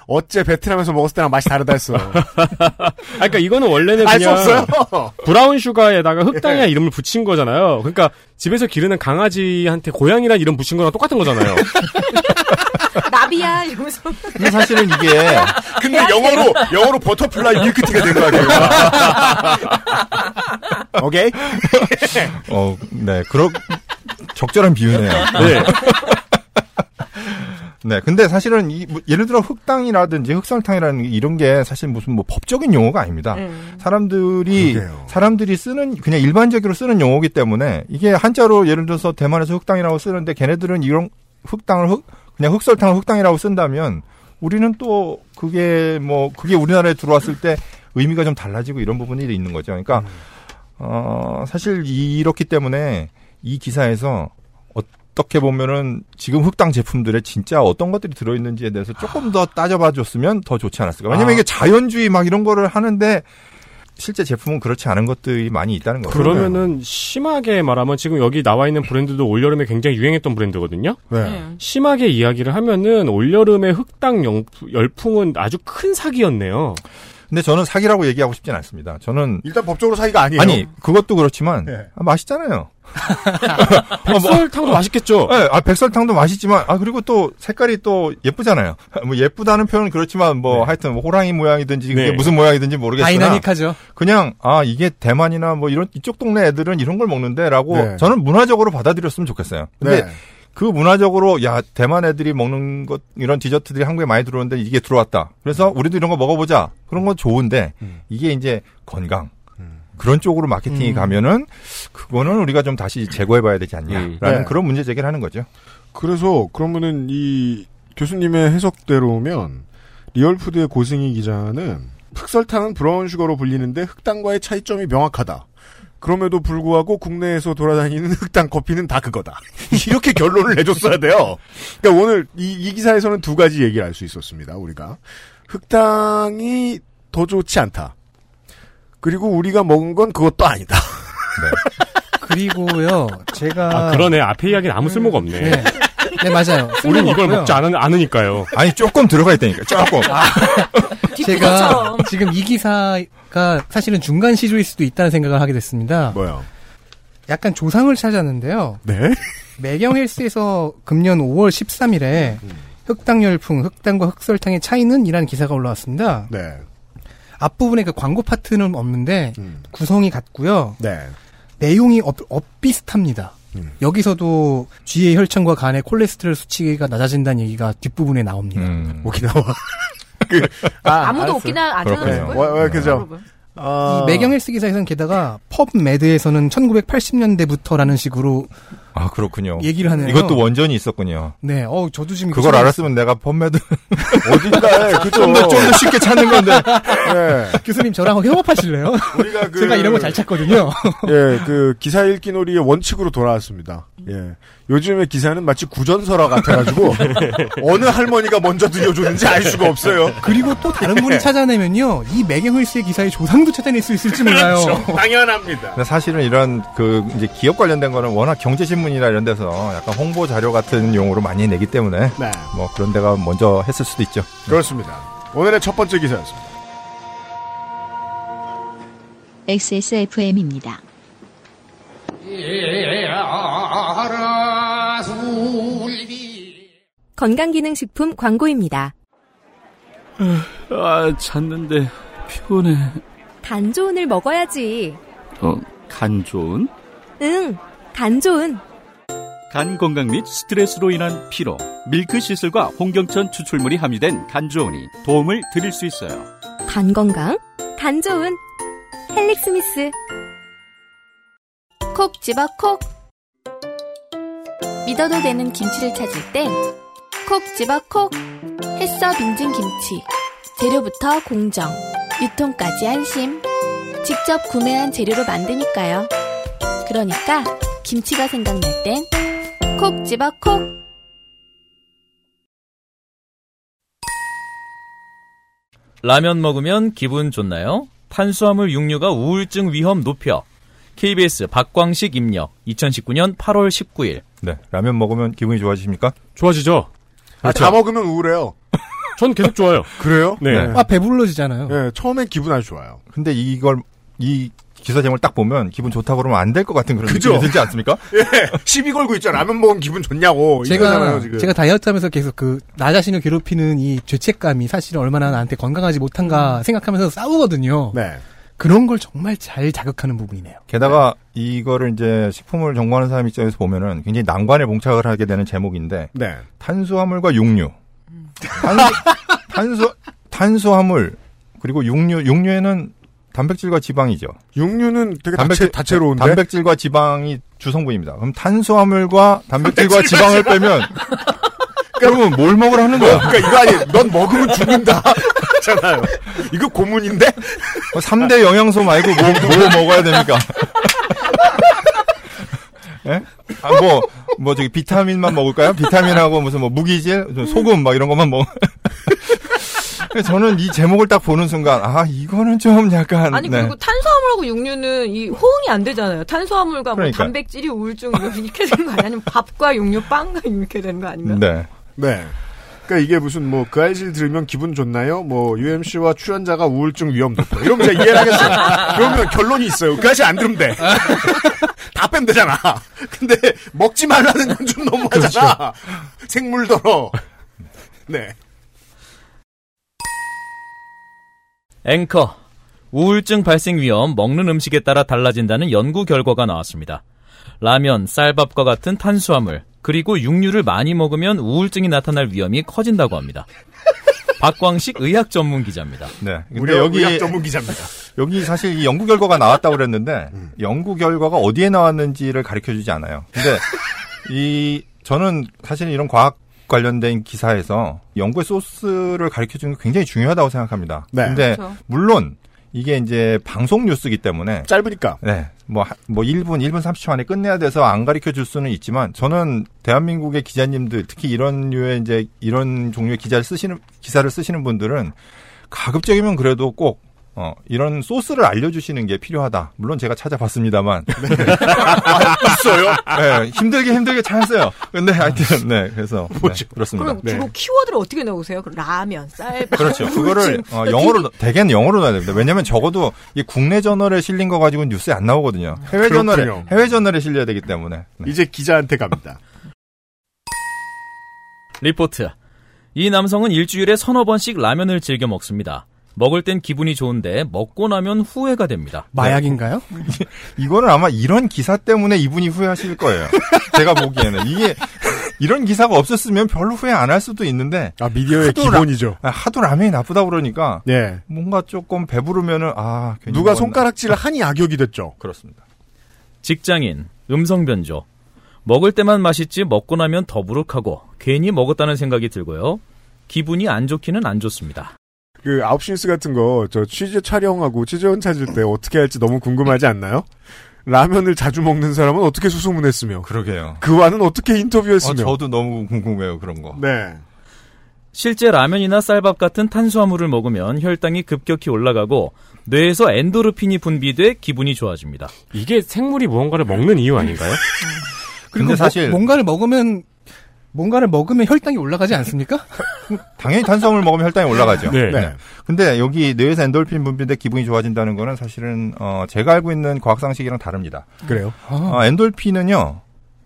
[SPEAKER 2] 어째 베트남에서 먹었을 때랑 맛이 다르다 했어.
[SPEAKER 10] 아, 그러니까 이거는 원래는
[SPEAKER 2] 알수
[SPEAKER 10] 그냥
[SPEAKER 2] 없어요.
[SPEAKER 10] brown sugar에다가 흑당이라 이름을 붙인 거잖아요. 그러니까 집에서 기르는 강아지한테 고양이란 이름 붙인 거랑 똑같은 거잖아요.
[SPEAKER 9] 나비야 이러면서
[SPEAKER 8] 근데 사실은 이게
[SPEAKER 2] 근데 영어로 영어로 butterfly 밀크티가 된 거 아니에요? 오케이.
[SPEAKER 8] 어, 네, 그런 적절한 비유네요.
[SPEAKER 10] 네.
[SPEAKER 8] 네, 근데 사실은 이, 뭐 예를 들어 흑당이라든지 흑설탕이라는 게 이런 게 사실 무슨 뭐 법적인 용어가 아닙니다.
[SPEAKER 9] 음.
[SPEAKER 8] 사람들이
[SPEAKER 2] 그러게요.
[SPEAKER 8] 사람들이 쓰는 그냥 일반적으로 쓰는 용어기 때문에 이게 한자로 예를 들어서 대만에서 흑당이라고 쓰는데 걔네들은 이런 흑당을 흑 그냥 흑설탕을 흑당이라고 쓴다면 우리는 또 그게 뭐 그게 우리나라에 들어왔을 때 의미가 좀 달라지고 이런 부분이 있는 거죠. 그러니까 어 사실 이렇기 때문에 이 기사에서 어떻게 보면은 지금 흑당 제품들에 진짜 어떤 것들이 들어있는지에 대해서 조금 더 따져봐 줬으면 더 좋지 않았을까. 왜냐면
[SPEAKER 10] 아.
[SPEAKER 8] 이게 자연주의 막 이런 거를 하는데 실제 제품은 그렇지 않은 것들이 많이 있다는 거죠.
[SPEAKER 10] 그러면은 심하게 말하면 지금 여기 나와 있는 브랜드도 올여름에 굉장히 유행했던 브랜드거든요.
[SPEAKER 2] 네.
[SPEAKER 10] 심하게 이야기를 하면은 올여름의 흑당 영- 열풍은 아주 큰 사기였네요.
[SPEAKER 8] 근데 저는 사기라고 얘기하고 싶진 않습니다. 저는
[SPEAKER 2] 일단 법적으로 사기가 아니에요.
[SPEAKER 8] 아니 그것도 그렇지만
[SPEAKER 2] 네.
[SPEAKER 8] 아, 맛있잖아요.
[SPEAKER 10] 백설탕도 맛있겠죠.
[SPEAKER 8] 네, 아 백설탕도 맛있지만 아 그리고 또 색깔이 또 예쁘잖아요. 뭐 예쁘다는 표현은 그렇지만 뭐 하여튼 뭐 호랑이 모양이든지 그게
[SPEAKER 10] 네.
[SPEAKER 8] 무슨 모양이든지 모르겠으나
[SPEAKER 6] 다이나믹하죠.
[SPEAKER 8] 그냥 아 이게 대만이나 뭐 이런 이쪽 동네 애들은 이런 걸 먹는데라고
[SPEAKER 2] 네.
[SPEAKER 8] 저는 문화적으로 받아들였으면 좋겠어요. 근데
[SPEAKER 2] 네.
[SPEAKER 8] 그 문화적으로 야 대만 애들이 먹는 것 이런 디저트들이 한국에 많이 들어오는데 이게 들어왔다. 그래서 우리도 이런 거 먹어보자. 그런 건 좋은데 이게 이제 건강 그런 쪽으로 마케팅이
[SPEAKER 2] 음.
[SPEAKER 8] 가면은 그거는 우리가 좀 다시 재고해봐야 되지 않냐라는
[SPEAKER 2] 네.
[SPEAKER 8] 그런 문제 제기를 하는 거죠.
[SPEAKER 2] 그래서 그러면은 이 교수님의 해석대로면 리얼푸드의 고승희 기자는 흑설탕은 brown sugar로 불리는데 흑당과의 차이점이 명확하다. 그럼에도 불구하고 국내에서 돌아다니는 흑당 커피는 다 그거다. 이렇게 결론을 내줬어야 돼요. 그러니까 오늘 이, 이 기사에서는 두 가지 얘기를 할수 있었습니다. 우리가 흑당이 더 좋지 않다. 그리고 우리가 먹은 건 그것도 아니다.
[SPEAKER 6] 그리고요, 제가.
[SPEAKER 10] 아, 그러네. 앞에 이야기는 아무 쓸모가 없네.
[SPEAKER 6] 네. 네, 맞아요.
[SPEAKER 10] 우린 이걸 먹지. 않, 으니까요
[SPEAKER 8] 아니 조금 들어가 있다니까. 조금.
[SPEAKER 6] 제가 지금 이 기사가 사실은 중간 시조일 수도 있다는 생각을 하게 됐습니다.
[SPEAKER 2] 뭐요?
[SPEAKER 6] 약간 조상을 찾았는데요.
[SPEAKER 2] 네?
[SPEAKER 6] 매경 헬스에서 금년 5월 13일에 흑당 열풍, 흑당과 흑설탕의 차이는? 이라는 기사가 올라왔습니다.
[SPEAKER 2] 네.
[SPEAKER 6] 앞부분에 그 광고 파트는 없는데
[SPEAKER 2] 음.
[SPEAKER 6] 구성이 같고요.
[SPEAKER 2] 네.
[SPEAKER 6] 내용이 엇, 엇비슷합니다.
[SPEAKER 2] 음.
[SPEAKER 6] 여기서도 쥐의 혈청과 간의 콜레스테롤 수치가 낮아진다는 얘기가 뒷부분에 나옵니다.
[SPEAKER 8] 음.
[SPEAKER 2] 오키나와. 그, 아,
[SPEAKER 9] 아무도
[SPEAKER 2] 알았어요.
[SPEAKER 9] 오키나 안
[SPEAKER 2] 와,
[SPEAKER 9] 거예요.
[SPEAKER 2] 와, 그죠? 아,
[SPEAKER 6] 이 매경 헬스 기사에서는 게다가 펍매드에서는 1980년대부터라는 식으로
[SPEAKER 8] 아 그렇군요.
[SPEAKER 6] 얘기를 하네요.
[SPEAKER 8] 이것도 원전이 있었군요.
[SPEAKER 6] 네, 어 저도 지금
[SPEAKER 8] 그걸
[SPEAKER 6] 처음-
[SPEAKER 8] 알았으면 내가 펌매드
[SPEAKER 2] 어딘가에, 그죠?
[SPEAKER 8] 좀더 좀 더 쉽게 찾는 건데.
[SPEAKER 2] 네.
[SPEAKER 6] 교수님 저랑 협업하실래요?
[SPEAKER 2] 우리가 그.
[SPEAKER 6] 제가 이런 거 잘 찾거든요.
[SPEAKER 2] 예, 그 기사 읽기 놀이의 원칙으로 돌아왔습니다. 예. 요즘의 기사는 마치 구전설화 같아가지고 어느 할머니가 먼저 들려줬는지 알 수가 없어요.
[SPEAKER 6] 그리고 또 다른
[SPEAKER 2] 네.
[SPEAKER 6] 분이 찾아내면요, 이 매경 헬스의 기사의 조상도 찾아낼 수 있을지 몰라요.
[SPEAKER 2] 그렇죠. 당연합니다.
[SPEAKER 8] 사실은 이런 그 이제 기업 관련된 거는 워낙 경제신문 이나 이런 데서 약간 홍보 자료 같은 용어로 많이 내기 때문에
[SPEAKER 2] 네.
[SPEAKER 8] 뭐 그런 데가 먼저 했을 수도 있죠.
[SPEAKER 2] 그렇습니다. 오늘의 첫 번째 기사였습니다.
[SPEAKER 1] XSFM입니다.
[SPEAKER 3] 건강기능식품 광고입니다.
[SPEAKER 4] 아, 잤는데 피곤해.
[SPEAKER 3] 간 좋은을 먹어야지.
[SPEAKER 4] 어, 간 좋은?
[SPEAKER 3] 응, 간 좋은.
[SPEAKER 4] 간 건강 및 스트레스로 인한 피로, milk thistle과 홍경천 추출물이 함유된 간 좋은이 도움을 드릴 수 있어요.
[SPEAKER 3] 간 건강, 간 좋은. 헬릭스미스. 콕 집어 콕. 믿어도 되는 김치를 찾을 땐 콕 집어 콕. 햇서 빙진 김치. 재료부터 공정, 유통까지 안심. 직접 구매한 재료로 만드니까요. 그러니까 김치가 생각날 땐 콕 집어 콕.
[SPEAKER 7] 라면 먹으면 기분 좋나요? 탄수화물 육류가 우울증 위험 높여. KBS 박광식 입력 2019년 8월 19일.
[SPEAKER 8] 네, 라면 먹으면 기분이 좋아지십니까?
[SPEAKER 10] 좋아지죠?
[SPEAKER 2] 아, 다 먹으면 우울해요.
[SPEAKER 10] 전 계속 좋아요.
[SPEAKER 2] 그래요?
[SPEAKER 10] 네.
[SPEAKER 2] 네.
[SPEAKER 6] 아, 배불러지잖아요.
[SPEAKER 2] 네, 처음엔 기분 아주 좋아요.
[SPEAKER 8] 근데 이걸 이 기사 제목을 딱 보면 기분 좋다 그러면 안 될 것 같은 그런
[SPEAKER 2] 그죠?
[SPEAKER 8] 느낌이 들지 않습니까?
[SPEAKER 2] 예, 시비 걸고 있잖아. 라면 먹으면 기분 좋냐고.
[SPEAKER 6] 제가
[SPEAKER 2] 지금.
[SPEAKER 6] 제가 다이어트 하면서 계속 그 나 자신을 괴롭히는 이 죄책감이 사실은 얼마나 나한테 건강하지 못한가 생각하면서 싸우거든요.
[SPEAKER 2] 네.
[SPEAKER 6] 그런 걸 정말 잘 자극하는 부분이네요.
[SPEAKER 8] 게다가 이거를 이제 식품을 연구하는 사람 입장에서 보면은 굉장히 난관에 봉착을 하게 되는 제목인데
[SPEAKER 2] 네.
[SPEAKER 8] 탄수화물과 육류, 탄수, 탄수 탄수화물 그리고 육류 육류에는 단백질과 지방이죠.
[SPEAKER 2] 육류는 되게
[SPEAKER 8] 단백질
[SPEAKER 2] 다채, 다채 로운데.
[SPEAKER 8] 단백질과 지방이 주성분입니다. 그럼 탄수화물과 단백질과 지방을 빼면 그러면 뭘 먹으라는 거야?
[SPEAKER 2] 그러니까 이거 아니, 넌 먹으면 죽는다. 잖아요. 이거 고문인데?
[SPEAKER 8] 3대 영양소 말고 뭐, 뭐 먹어야 됩니까? 예? 아, 뭐, 뭐, 저기, 비타민만 먹을까요? 비타민하고 무슨 뭐, 무기질, 소금, 막 이런 것만 먹. 그래서 저는 이 제목을 딱 보는 순간, 아, 이거는 좀 약간.
[SPEAKER 9] 아니
[SPEAKER 8] 네.
[SPEAKER 9] 그리고 탄수화물하고 육류는 이 호응이 안 되잖아요. 탄수화물과 뭐
[SPEAKER 8] 그러니까.
[SPEAKER 9] 단백질이 우울증 뭐 이렇게 되는 거 아니야? 아니면 밥과 육류, 빵과 이렇게 되는 거 아닌가?
[SPEAKER 8] 네.
[SPEAKER 2] 네. 그러니까 이게 무슨 뭐그 알실 들으면 기분 좋나요? 뭐 UMC와 출연자가 우울증 위험 높다. 이러면 제가 이해를 하겠어요. 그러면 결론이 있어요. 그 알실 안 들으면 돼. 다 빼면 되잖아. 근데 먹지 말라는 건 좀 너무하잖아. 생물더러. 네.
[SPEAKER 7] 앵커. 우울증 발생 위험 먹는 음식에 따라 달라진다는 연구 결과가 나왔습니다. 라면, 쌀밥과 같은 탄수화물, 그리고 육류를 많이 먹으면 우울증이 나타날 위험이 커진다고 합니다. 박광식 의학 전문 기자입니다.
[SPEAKER 8] 네. 근데
[SPEAKER 2] 우리
[SPEAKER 8] 여기
[SPEAKER 2] 의학 전문 기자입니다.
[SPEAKER 8] 여기 사실 이 연구 결과가 나왔다고 그랬는데 연구 결과가 어디에 나왔는지를 가르쳐 주지 않아요. 근데 이 저는 사실 이런 과학 관련된 기사에서 연구의 소스를 가르쳐 주는 게 굉장히 중요하다고 생각합니다.
[SPEAKER 2] 네.
[SPEAKER 8] 근데
[SPEAKER 9] 그렇죠.
[SPEAKER 8] 물론 이게 이제 방송 뉴스기 때문에
[SPEAKER 2] 짧으니까.
[SPEAKER 8] 네. 뭐, 하- 뭐 1분, 1분 30초 안에 끝내야 돼서 안 가르쳐 줄 수는 있지만 저는 대한민국의 기자님들 특히 이런 류의 이제 이런 종류의 기자를 쓰시는 기사를 쓰시는 분들은 가급적이면 그래도 꼭 어, 이런 소스를 알려주시는 게 필요하다. 물론 제가 찾아봤습니다만.
[SPEAKER 2] 있어요?
[SPEAKER 8] 네, 힘들게 힘들게 찾았어요. 근데 하여튼, 네, 그래서. 네, 그렇습니다.
[SPEAKER 9] 그럼 주로 키워드를 어떻게 넣으세요? 그 라면, 쌀,
[SPEAKER 8] 그렇죠. 그거를. 어, 영어로 대개는 영어로 넣어야 됩니다. 왜냐하면 적어도 이 국내 저널에 실린 거 가지고는 뉴스에 안 나오거든요. 해외 저널에
[SPEAKER 2] 그렇군요.
[SPEAKER 8] 해외 저널에 실려야 되기 때문에. 네.
[SPEAKER 2] 이제 기자한테 갑니다.
[SPEAKER 7] 리포트. 이 남성은 일주일에 서너 번씩 라면을 즐겨 먹습니다. 먹을 땐 기분이 좋은데 먹고 나면 후회가 됩니다.
[SPEAKER 6] 마약인가요?
[SPEAKER 8] 이거는 아마 이런 기사 때문에 이분이 후회하실 거예요. 제가 보기에는 이게 이런 기사가 없었으면 별로 후회 안 할 수도 있는데
[SPEAKER 2] 아, 미디어의
[SPEAKER 8] 하도
[SPEAKER 2] 기본이죠.
[SPEAKER 8] 라, 하도 라면이 나쁘다 그러니까
[SPEAKER 2] 예.
[SPEAKER 8] 뭔가 조금 배부르면은 아 괜히
[SPEAKER 2] 누가
[SPEAKER 8] 먹었나.
[SPEAKER 2] 손가락질을 하니 악역이 됐죠.
[SPEAKER 8] 그렇습니다.
[SPEAKER 7] 직장인, 음성 변조. 먹을 때만 맛있지 먹고 나면 더부룩하고 괜히 먹었다는 생각이 들고요. 기분이 안 좋기는 안 좋습니다.
[SPEAKER 2] 그 아홉시 뉴스 같은 거 저 취재 촬영하고 취재원 찾을 때 어떻게 할지 너무 궁금하지 않나요? 라면을 자주 먹는 사람은 어떻게 수소문했으며
[SPEAKER 8] 그러게요.
[SPEAKER 2] 그와는 어떻게
[SPEAKER 8] 어,
[SPEAKER 2] 인터뷰했으며
[SPEAKER 8] 저도 너무 궁금해요 그런 거.
[SPEAKER 2] 네.
[SPEAKER 7] 실제 라면이나 쌀밥 같은 탄수화물을 먹으면 혈당이 급격히 올라가고 뇌에서 엔도르핀이 분비돼 기분이 좋아집니다.
[SPEAKER 10] 이게 생물이 무언가를 먹는 이유 아닌가요?
[SPEAKER 6] 그리고
[SPEAKER 8] 근데 사실-
[SPEAKER 6] 뭐- 뭔가를 먹으면 뭔가를 먹으면 혈당이 올라가지 않습니까?
[SPEAKER 8] 당연히 탄수화물 먹으면 혈당이 올라가죠.
[SPEAKER 10] 네.
[SPEAKER 2] 네.
[SPEAKER 8] 근데 여기 뇌에서 엔돌핀 분비돼 기분이 좋아진다는 거는 사실은 어, 제가 알고 있는 과학 상식이랑 다릅니다.
[SPEAKER 2] 그래요.
[SPEAKER 6] 아,
[SPEAKER 8] 어, 엔돌핀은요.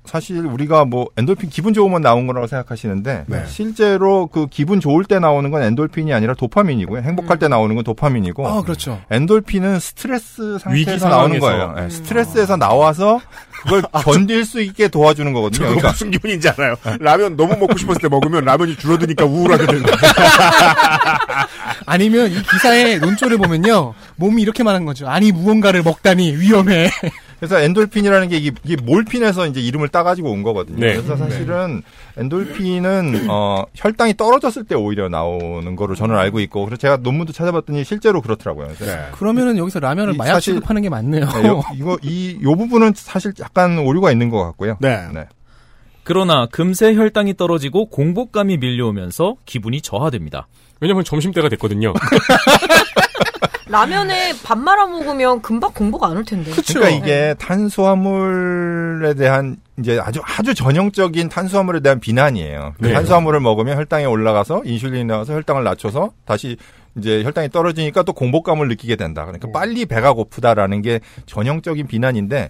[SPEAKER 8] 사실 우리가 뭐 엔돌핀 기분 좋으면 나온 거라고 생각하시는데
[SPEAKER 2] 네.
[SPEAKER 8] 실제로 그 기분 좋을 때 나오는 건 엔돌핀이 아니라 도파민이고요. 행복할 때 나오는 건 도파민이고
[SPEAKER 6] 아, 그렇죠.
[SPEAKER 8] 엔돌핀은 스트레스
[SPEAKER 10] 위기
[SPEAKER 8] 상태에서 나오는. 거예요. 네, 스트레스에서 나와서 그걸 견딜 수 있게 도와주는 거거든요. 그러니까
[SPEAKER 2] 무슨 기분인지 알아요. 라면 너무 먹고 싶었을 때 먹으면 라면이 줄어드니까 우울하게 되는 거예요.
[SPEAKER 6] 아니면 이 기사의 논조를 보면요. 몸이 이렇게 말한 거죠. 아니, 무언가를 먹다니 위험해.
[SPEAKER 8] 그래서 엔돌핀이라는 게 이게, 이게 몰핀에서 이제 이름을 따가지고 온 거거든요.
[SPEAKER 10] 네.
[SPEAKER 8] 그래서 사실은 엔돌핀은 어, 혈당이 떨어졌을 때 오히려 나오는 거로 저는 알고 있고 그래서 제가 논문도 찾아봤더니 실제로 그렇더라고요.
[SPEAKER 2] 네.
[SPEAKER 6] 그러면은 여기서 라면을
[SPEAKER 8] 이
[SPEAKER 6] 마약
[SPEAKER 8] 사실-
[SPEAKER 6] 취급하는 게 맞네요.
[SPEAKER 8] 네, 요, 이거 이 요 부분은 사실 약간 오류가 있는 것 같고요.
[SPEAKER 2] 네.
[SPEAKER 7] 그러나 금세 혈당이 떨어지고 공복감이 밀려오면서 기분이 저하됩니다.
[SPEAKER 10] 왜냐면 점심때가 됐거든요.
[SPEAKER 9] 라면에 밥 말아 먹으면 금방 공복 안 올 텐데.
[SPEAKER 8] 그러니까 이게 탄수화물에 대한 이제 아주 아주 전형적인 탄수화물에 대한 비난이에요. 그
[SPEAKER 10] 네.
[SPEAKER 8] 탄수화물을 먹으면 혈당이 올라가서 인슐린이 나와서 혈당을 낮춰서 다시 이제 혈당이 떨어지니까 또 공복감을 느끼게 된다. 그러니까 빨리 배가 고프다라는 게 전형적인 비난인데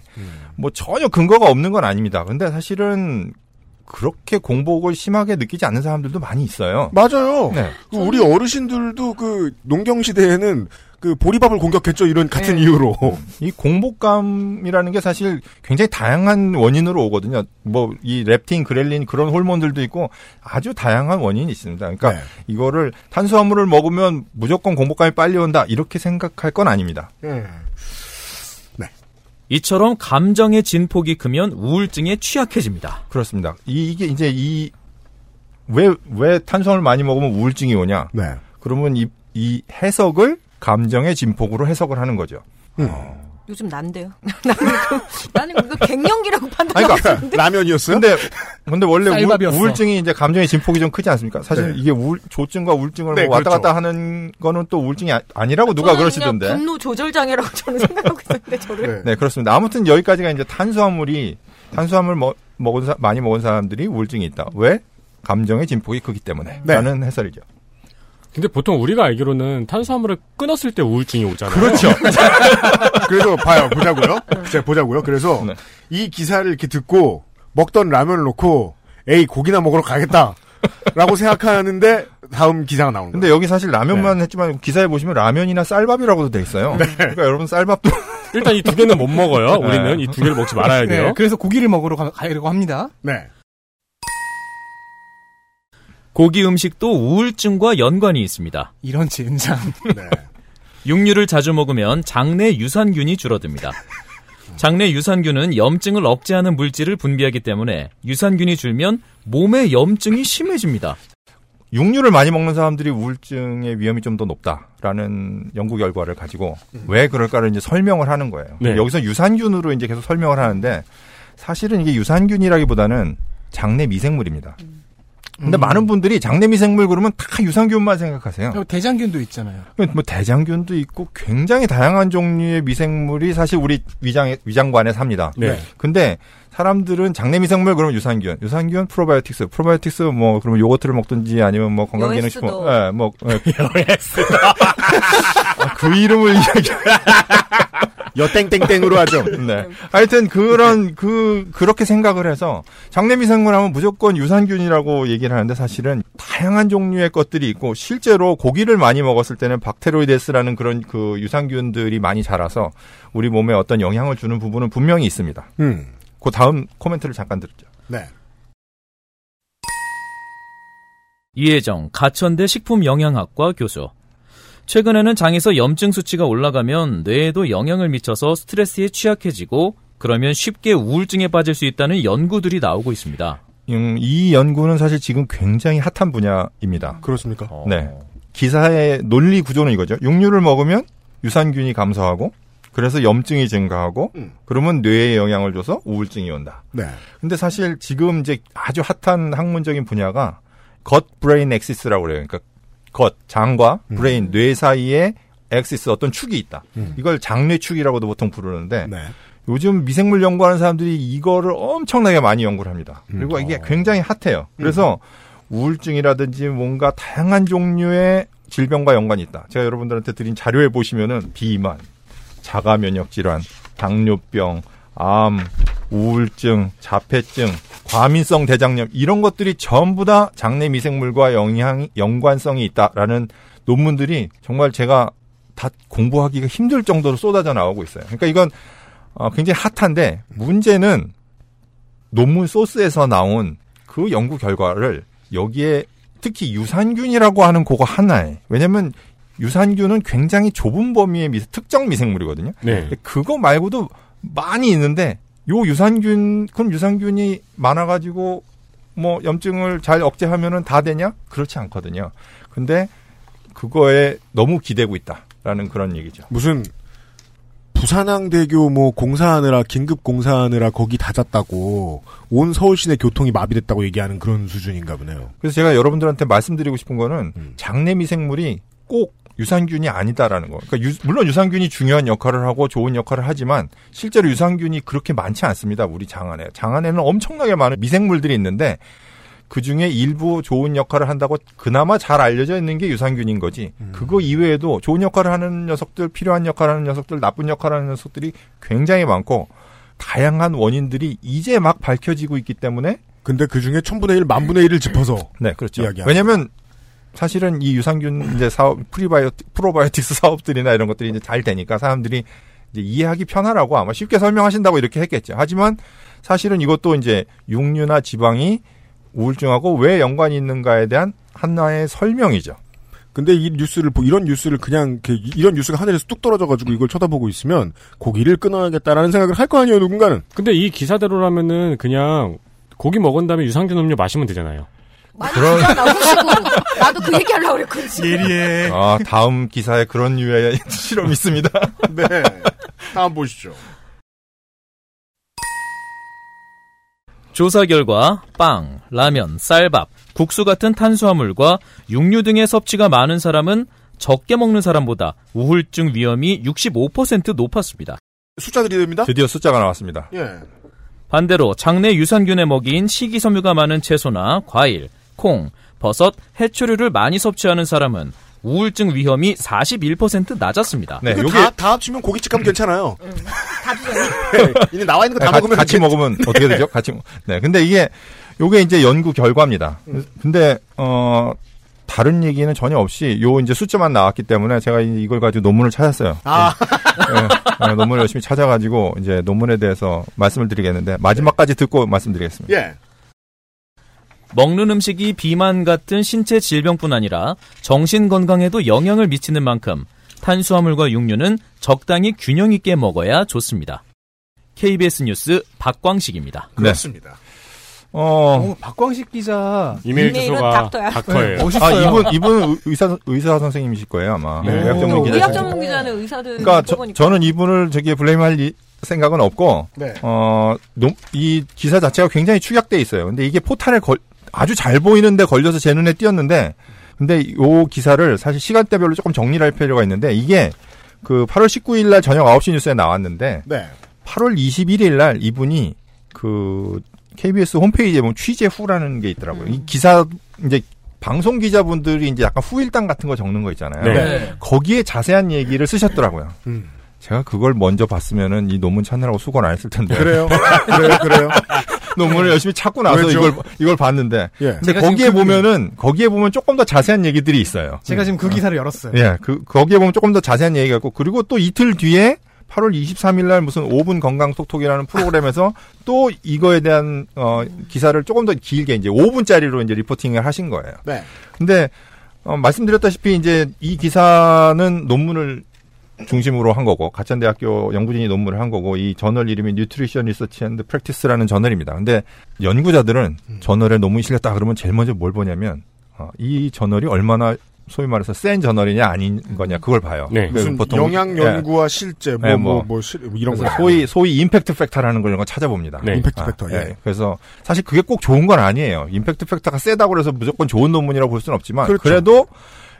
[SPEAKER 8] 뭐 전혀 근거가 없는 건 아닙니다. 근데 사실은 그렇게 공복을 심하게 느끼지 않는 사람들도 많이 있어요.
[SPEAKER 2] 맞아요.
[SPEAKER 8] 네.
[SPEAKER 2] 그 우리 어르신들도 그 농경 시대에는 그 보리밥을 공격했죠. 이런 같은
[SPEAKER 9] 네.
[SPEAKER 2] 이유로.
[SPEAKER 8] 이 공복감이라는 게 사실 굉장히 다양한 원인으로 오거든요. 뭐 이 렙틴, 그렐린 그런 호르몬들도 있고 아주 다양한 원인이 있습니다. 그러니까
[SPEAKER 2] 네.
[SPEAKER 8] 이거를 탄수화물을 먹으면 무조건 공복감이 빨리 온다 이렇게 생각할 건 아닙니다.
[SPEAKER 2] 음.
[SPEAKER 7] 이처럼 감정의 진폭이 크면 우울증에 취약해집니다.
[SPEAKER 8] 그렇습니다. 이, 이게 이제 이 왜 왜 탄수화물 많이 먹으면 우울증이 오냐?
[SPEAKER 2] 네.
[SPEAKER 8] 그러면 이, 이 해석을 감정의 진폭으로 해석을 하는 거죠.
[SPEAKER 2] 음.
[SPEAKER 9] 요즘 난데요. 나는 그, 나는 그거 갱년기라고 판단하고
[SPEAKER 8] 그러니까
[SPEAKER 9] 있는데.
[SPEAKER 2] 라면이었어요?
[SPEAKER 8] 근데 근데 원래 우울,
[SPEAKER 6] 쌀밥이었어.
[SPEAKER 8] 우울 증이 이제 감정의 진폭이 좀 크지 않습니까? 사실
[SPEAKER 2] 네.
[SPEAKER 8] 이게 우울, 조증과 우울증을
[SPEAKER 2] 네,
[SPEAKER 8] 뭐 왔다
[SPEAKER 2] 그렇죠.
[SPEAKER 8] 갔다 하는 거는 또 우울증이 아, 니라고 누가
[SPEAKER 9] 저는
[SPEAKER 8] 그러시던데.
[SPEAKER 9] 그냥 분노 조절 장애라고 저는 생각하고 있었는데 저를.
[SPEAKER 2] 네.
[SPEAKER 8] 네, 그렇습니다. 아무튼 여기까지가 이제 탄수화물이 탄수화물 먹, 먹은 사- 많이 먹은 사람들이 우울증이 있다. 왜? 감정의 진폭이 크기 때문에.
[SPEAKER 2] 네.
[SPEAKER 8] 라는 해설이죠.
[SPEAKER 10] 근데 보통 우리가 알기로는 탄수화물을 끊었을 때 우울증이 오잖아요.
[SPEAKER 8] 그렇죠.
[SPEAKER 2] 그래서 봐요. 보자고요. 제가 보자고요. 그래서
[SPEAKER 8] 네.
[SPEAKER 2] 이 기사를 이렇게 듣고 먹던 라면을 놓고 에이 고기나 먹으러 가겠다. 라고 생각하는데 다음 기사가 나오는 거예요.
[SPEAKER 8] 근데 여기 사실 라면만 했지만 기사에 보시면 라면이나 쌀밥이라고도 돼 있어요. 그러니까 여러분 쌀밥도
[SPEAKER 10] 일단 이 두 개는 못 먹어요.
[SPEAKER 8] 네.
[SPEAKER 10] 우리는 이 두 개를 먹지 말아야 돼요.
[SPEAKER 6] 네, 그래서 고기를 먹으러 가, 가려고 합니다.
[SPEAKER 2] 네.
[SPEAKER 7] 고기 음식도 우울증과 연관이 있습니다.
[SPEAKER 6] 이런 젠장.
[SPEAKER 2] 네.
[SPEAKER 7] 육류를 자주 먹으면 장내 유산균이 줄어듭니다. 장내 유산균은 염증을 억제하는 물질을 분비하기 때문에 유산균이 줄면 몸의 염증이 심해집니다.
[SPEAKER 8] 육류를 많이 먹는 사람들이 우울증의 위험이 좀 더 높다라는 연구 결과를 가지고 왜 그럴까를 이제 설명을 하는 거예요.
[SPEAKER 10] 네.
[SPEAKER 8] 여기서 유산균으로 이제 계속 설명을 하는데 사실은 이게 유산균이라기보다는 장내 미생물입니다. 근데
[SPEAKER 6] 음.
[SPEAKER 8] 많은 분들이 장내 미생물 그러면 다 유산균만 생각하세요.
[SPEAKER 6] 그리고 대장균도 있잖아요.
[SPEAKER 8] 뭐 대장균도 있고 굉장히 다양한 종류의 미생물이 사실 우리 위장 위장관에 삽니다.
[SPEAKER 10] 네.
[SPEAKER 8] 근데 사람들은 장내 미생물 그러면 유산균, 유산균 프로바이오틱스, 프로바이오틱스 뭐 그러면 요거트를 먹든지 아니면 뭐 건강기능식품. 예, 뭐 아, 그 이름을 이야기.
[SPEAKER 2] 여땡땡땡으로 하죠.
[SPEAKER 8] 네. 하여튼 그런 그 그렇게 생각을 해서 장내 미생물 하면 무조건 유산균이라고 얘기를 하는데 사실은 다양한 종류의 것들이 있고 실제로 고기를 많이 먹었을 때는 박테로이데스라는 그런 그 유산균들이 많이 자라서 우리 몸에 어떤 영향을 주는 부분은 분명히 있습니다.
[SPEAKER 2] 음.
[SPEAKER 8] 그 다음 코멘트를 잠깐 듣죠.
[SPEAKER 2] 네.
[SPEAKER 7] 이혜정 가천대 식품영양학과 교수. 최근에는 장에서 염증 수치가 올라가면 뇌에도 영향을 미쳐서 스트레스에 취약해지고 그러면 쉽게 우울증에 빠질 수 있다는 연구들이 나오고 있습니다.
[SPEAKER 8] 음, 이 연구는 사실 지금 굉장히 hot한 분야입니다.
[SPEAKER 2] 그렇습니까?
[SPEAKER 7] 어,
[SPEAKER 8] 네. 기사의 논리 구조는 이거죠. 육류를 먹으면 유산균이 감소하고 그래서 염증이 증가하고
[SPEAKER 2] 음.
[SPEAKER 8] 그러면 뇌에 영향을 줘서 우울증이 온다.
[SPEAKER 2] 네.
[SPEAKER 8] 근데 사실 지금 이제 아주 hot한 학문적인 분야가 gut brain axis라고 그래요. 그러니까 gut 장과 brain 뇌 사이에 axis 어떤 축이 있다.
[SPEAKER 2] 음.
[SPEAKER 8] 이걸 장뇌축이라고도 보통 부르는데
[SPEAKER 2] 네.
[SPEAKER 8] 요즘 미생물 연구하는 사람들이 이거를 엄청나게 많이 연구를 합니다.
[SPEAKER 2] 음.
[SPEAKER 8] 그리고 이게 굉장히 핫해요. 그래서 우울증이라든지 뭔가 다양한 종류의 질병과 연관이 있다. 제가 여러분들한테 드린 자료에 보시면은 비만, 자가 면역 질환, 당뇨병, 암, 우울증, 자폐증, 과민성 대장염 이런 것들이 전부 다 장내 미생물과 영향 연관성이 있다라는 논문들이 정말 제가 다 공부하기가 힘들 정도로 쏟아져 나오고 있어요. 그러니까 이건 어, 굉장히 핫한데 문제는 논문 소스에서 나온 그 연구 결과를 여기에 특히 유산균이라고 하는 그거 하나에 왜냐면 유산균은 굉장히 좁은 범위의 미- 특정 미생물이거든요.
[SPEAKER 10] 네.
[SPEAKER 8] 그거 말고도 많이 있는데 요 유산균 그럼 유산균이 많아가지고 뭐 염증을 잘 억제하면은 다 되냐? 그렇지 않거든요. 근데 그거에 너무 기대고 있다라는 그런 얘기죠.
[SPEAKER 2] 무슨 부산항대교 뭐 공사하느라 긴급 공사하느라 거기 닫았다고 온 서울 시내 교통이 마비됐다고 얘기하는 그런 수준인가 보네요.
[SPEAKER 8] 그래서 제가 여러분들한테 말씀드리고 싶은 거는
[SPEAKER 2] 음.
[SPEAKER 8] 장내 미생물이 꼭 유산균이 아니다라는 거. 그러니까 유- 물론 유산균이 중요한 역할을 하고 좋은 역할을 하지만 실제로 유산균이 그렇게 많지 않습니다. 우리 장 안에. 장 안에는 엄청나게 많은 미생물들이 있는데 그 중에 일부 좋은 역할을 한다고 그나마 잘 알려져 있는 게 유산균인 거지. 그거 이외에도 좋은 역할을 하는 녀석들, 필요한 역할을 하는 녀석들, 나쁜 역할을 하는 녀석들이 굉장히 많고 다양한 원인들이 이제 막 밝혀지고 있기 때문에
[SPEAKER 2] 근데 그 중에 천분의 일, 만분의 일을 짚어서
[SPEAKER 8] 네, 그렇죠. 왜냐면 사실은 이 유산균 이제 사업, 프리바이오, 프로바이오틱스 사업들이나 이런 것들이 이제 잘 되니까 사람들이 이제 이해하기 편하라고 아마 쉽게 설명하신다고 이렇게 했겠죠. 하지만 사실은 이것도 이제 육류나 지방이 우울증하고 왜 연관이 있는가에 대한 하나의 설명이죠.
[SPEAKER 2] 근데 이 뉴스를 보- 이런 뉴스를 그냥 이렇게 이런 뉴스가 하늘에서 뚝 떨어져가지고 이걸 쳐다보고 있으면 고기를 끊어야겠다라는 생각을 할 거 아니에요 누군가는.
[SPEAKER 10] 근데 이 기사대로라면은 그냥 고기 먹은 다음에 유산균 음료 마시면 되잖아요.
[SPEAKER 9] 많이
[SPEAKER 8] 그런-
[SPEAKER 9] 그런... 나오시고 나도 그 얘기 하려고 그랬거든.
[SPEAKER 2] 예리해.
[SPEAKER 8] 아, 다음 기사에 그런 류의 실험이 있습니다.
[SPEAKER 2] 네. 다음 보시죠.
[SPEAKER 7] 조사 결과 빵, 라면, 쌀밥, 국수 같은 탄수화물과 육류 등의 섭취가 많은 사람은 적게 먹는 사람보다 우울증 위험이 65% 높았습니다.
[SPEAKER 2] 숫자들이 됩니다.
[SPEAKER 8] 드디어 숫자가 나왔습니다.
[SPEAKER 2] 예.
[SPEAKER 7] 반대로 장내 유산균의 먹이인 식이섬유가 많은 채소나 과일, 콩, 버섯, 해초류를 많이 섭취하는 사람은 우울증 위험이 41% 낮았습니다.
[SPEAKER 8] 네, 요게
[SPEAKER 2] 다, 다 합치면 고깃집 가면 괜찮아요.
[SPEAKER 9] 다 주잖아.
[SPEAKER 2] 이제 나와 있는 거다
[SPEAKER 8] 가-
[SPEAKER 2] 먹으면
[SPEAKER 8] 같이 먹으면 어떻게 되죠? 같이 먹- 네. 근데 이게 요게 이제 연구 결과입니다. 근데 어 다른 얘기는 전혀 없이 요 이제 숫자만 나왔기 때문에 제가 이- 이걸 가지고 논문을 찾았어요.
[SPEAKER 2] 아.
[SPEAKER 8] 네, 네, 논문을 열심히 찾아가지고 이제 논문에 대해서 말씀을 드리겠는데 마지막까지 듣고 말씀드리겠습니다.
[SPEAKER 2] 예.
[SPEAKER 7] 먹는 음식이 비만 같은 신체 질병뿐 아니라 정신 건강에도 영향을 미치는 만큼 탄수화물과 육류는 적당히 균형 있게 먹어야 좋습니다. KBS 뉴스 박광식입니다.
[SPEAKER 2] 그렇습니다.
[SPEAKER 8] 어,
[SPEAKER 6] 오, 박광식 기자
[SPEAKER 10] 이메일 주소가
[SPEAKER 9] 닥터야.
[SPEAKER 10] 닥터예요.
[SPEAKER 6] 네, 멋있어요.
[SPEAKER 8] 아, 이분, 이분 의사, 의사 선생님이실 거예요, 아마.
[SPEAKER 10] 네.
[SPEAKER 8] 의학 전문
[SPEAKER 6] 오,
[SPEAKER 8] 기자.
[SPEAKER 9] 의학 전문 기자는 의사들
[SPEAKER 8] 그러니까 저. 저는 이분을 저기 blame할 이- 생각은 없고,
[SPEAKER 2] 네.
[SPEAKER 8] 어, 노- 이 기사 자체가 굉장히 축약돼 있어요. 근데 이게 포털에 걸, 아주 잘 보이는데 걸려서 제 눈에 띄었는데, 근데 요 기사를 사실 시간대별로 조금 정리를 할 필요가 있는데, 이게 그 8월 19일 날 저녁 9시 뉴스에 나왔는데,
[SPEAKER 2] 네.
[SPEAKER 8] 8월 21일 날 이분이 그 KBS 홈페이지에 보면 취재 후라는 게 있더라고요. 이 기사 이제 방송 기자분들이 이제 약간 후일담 같은 거 적는 거 있잖아요.
[SPEAKER 10] 네.
[SPEAKER 8] 거기에 자세한 얘기를 쓰셨더라고요.
[SPEAKER 2] 음.
[SPEAKER 8] 제가 그걸 먼저 봤으면은 이 논문 찾느라고 수고를 안 했을 텐데.
[SPEAKER 2] 그래요. 그래요. 그래요.
[SPEAKER 8] 논문을 열심히 찾고 나서
[SPEAKER 2] 왜죠?
[SPEAKER 8] 이걸 이걸 봤는데.
[SPEAKER 2] 예.
[SPEAKER 8] 근데 거기에
[SPEAKER 6] 그-
[SPEAKER 8] 보면은 거기에 보면 조금 더 자세한 얘기들이 있어요.
[SPEAKER 6] 제가 지금 그 기사를 열었어요.
[SPEAKER 8] 예, 그 거기에 보면 조금 더 자세한 얘기가 있고 그리고 또 이틀 뒤에 8월 23일 날 무슨 5분 건강 톡톡이라는 프로그램에서 또 이거에 대한 어 기사를 조금 더 길게 이제 5분짜리로 이제 리포팅을 하신 거예요.
[SPEAKER 2] 네.
[SPEAKER 8] 근데 어, 말씀드렸다시피 이제 이 기사는 논문을 중심으로 한 거고 가천대학교 연구진이 논문을 한 거고 이 저널 이름이 Nutrition Research and Practice라는 저널입니다. 근데 연구자들은 저널에 논문이 실렸다 그러면 제일 먼저 뭘 보냐면 어, 이 저널이 얼마나 소위 말해서 센 저널이냐 아닌 거냐 그걸 봐요.
[SPEAKER 10] 네.
[SPEAKER 8] 그래서
[SPEAKER 2] 무슨 영양
[SPEAKER 8] 예.
[SPEAKER 2] 연구와 실제 뭐
[SPEAKER 8] 예,
[SPEAKER 2] 뭐
[SPEAKER 8] 뭐.
[SPEAKER 2] 뭐 실- 이런 거
[SPEAKER 8] 소위 소위 impact factor라는 걸 이런 거 찾아봅니다.
[SPEAKER 10] 네.
[SPEAKER 2] 임팩트
[SPEAKER 8] 아,
[SPEAKER 2] factor. 예.
[SPEAKER 8] 그래서 사실 그게 꼭 좋은 건 아니에요. impact factor가 세다고 그래서 무조건 좋은 논문이라고 볼 수는 없지만
[SPEAKER 2] 그렇죠.
[SPEAKER 8] 그래도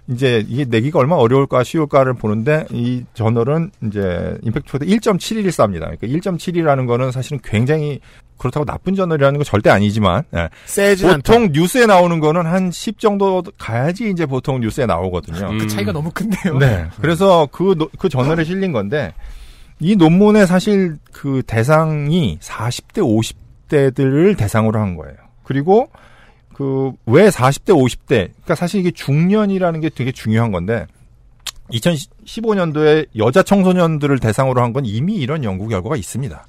[SPEAKER 8] 이제 이게 내기가 얼마나 어려울까 쉬울까를 보는데 이 저널은 이제 impact factor 1.71쌉니다. 그러니까 1.7이라는 거는 사실은 굉장히 그렇다고 나쁜 저널이라는 건 절대 아니지만 예.
[SPEAKER 2] 세진 않다.
[SPEAKER 8] 보통 뉴스에 나오는 거는 한 10 정도 가야지 이제 보통 뉴스에 나오거든요.
[SPEAKER 10] 음.
[SPEAKER 6] 그 차이가 너무 큰데요.
[SPEAKER 8] 네. 그래서 그, 노- 그 저널에 실린 건데, 이 논문에 사실 그 대상이 40대, 50대들을 대상으로 한 거예요. 그리고 그, 왜 40대, 50대? 그러니까 사실 이게 중년이라는 게 되게 중요한 건데, 2015년도에 여자 청소년들을 대상으로 한 건 이미 이런 연구 결과가 있습니다.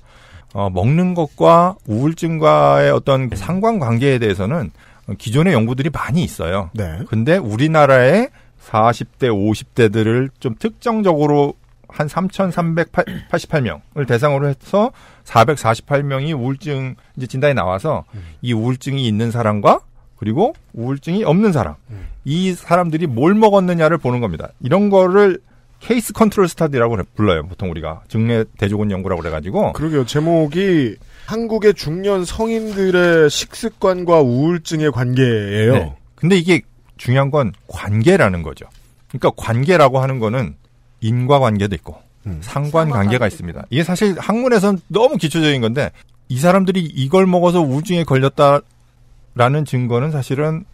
[SPEAKER 8] 어, 먹는 것과 우울증과의 어떤 상관관계에 대해서는 기존의 연구들이 많이 있어요.
[SPEAKER 2] 네.
[SPEAKER 8] 근데 우리나라의 40대, 50대들을 좀 특정적으로 한 3,388명을 대상으로 해서 448명이 우울증 이제 진단이 나와서 이 우울증이 있는 사람과 그리고 우울증이 없는 사람 이 사람들이 뭘 먹었느냐를 보는 겁니다. 이런 거를 case control study라고 불러요. 보통 우리가 증례 대조군 연구라고 그래가지고
[SPEAKER 2] 그러게요. 제목이 한국의 중년 성인들의 식습관과 우울증의 관계예요.
[SPEAKER 8] 네. 근데 이게 중요한 건 관계라는 거죠. 그러니까 관계라고 하는 거는 인과관계도 있고
[SPEAKER 2] 음.
[SPEAKER 8] 상관관계가 있습니다. 이게 사실 학문에선 너무 기초적인 건데 이 사람들이 이걸 먹어서 우울증에 걸렸다 라는 증거는 사실은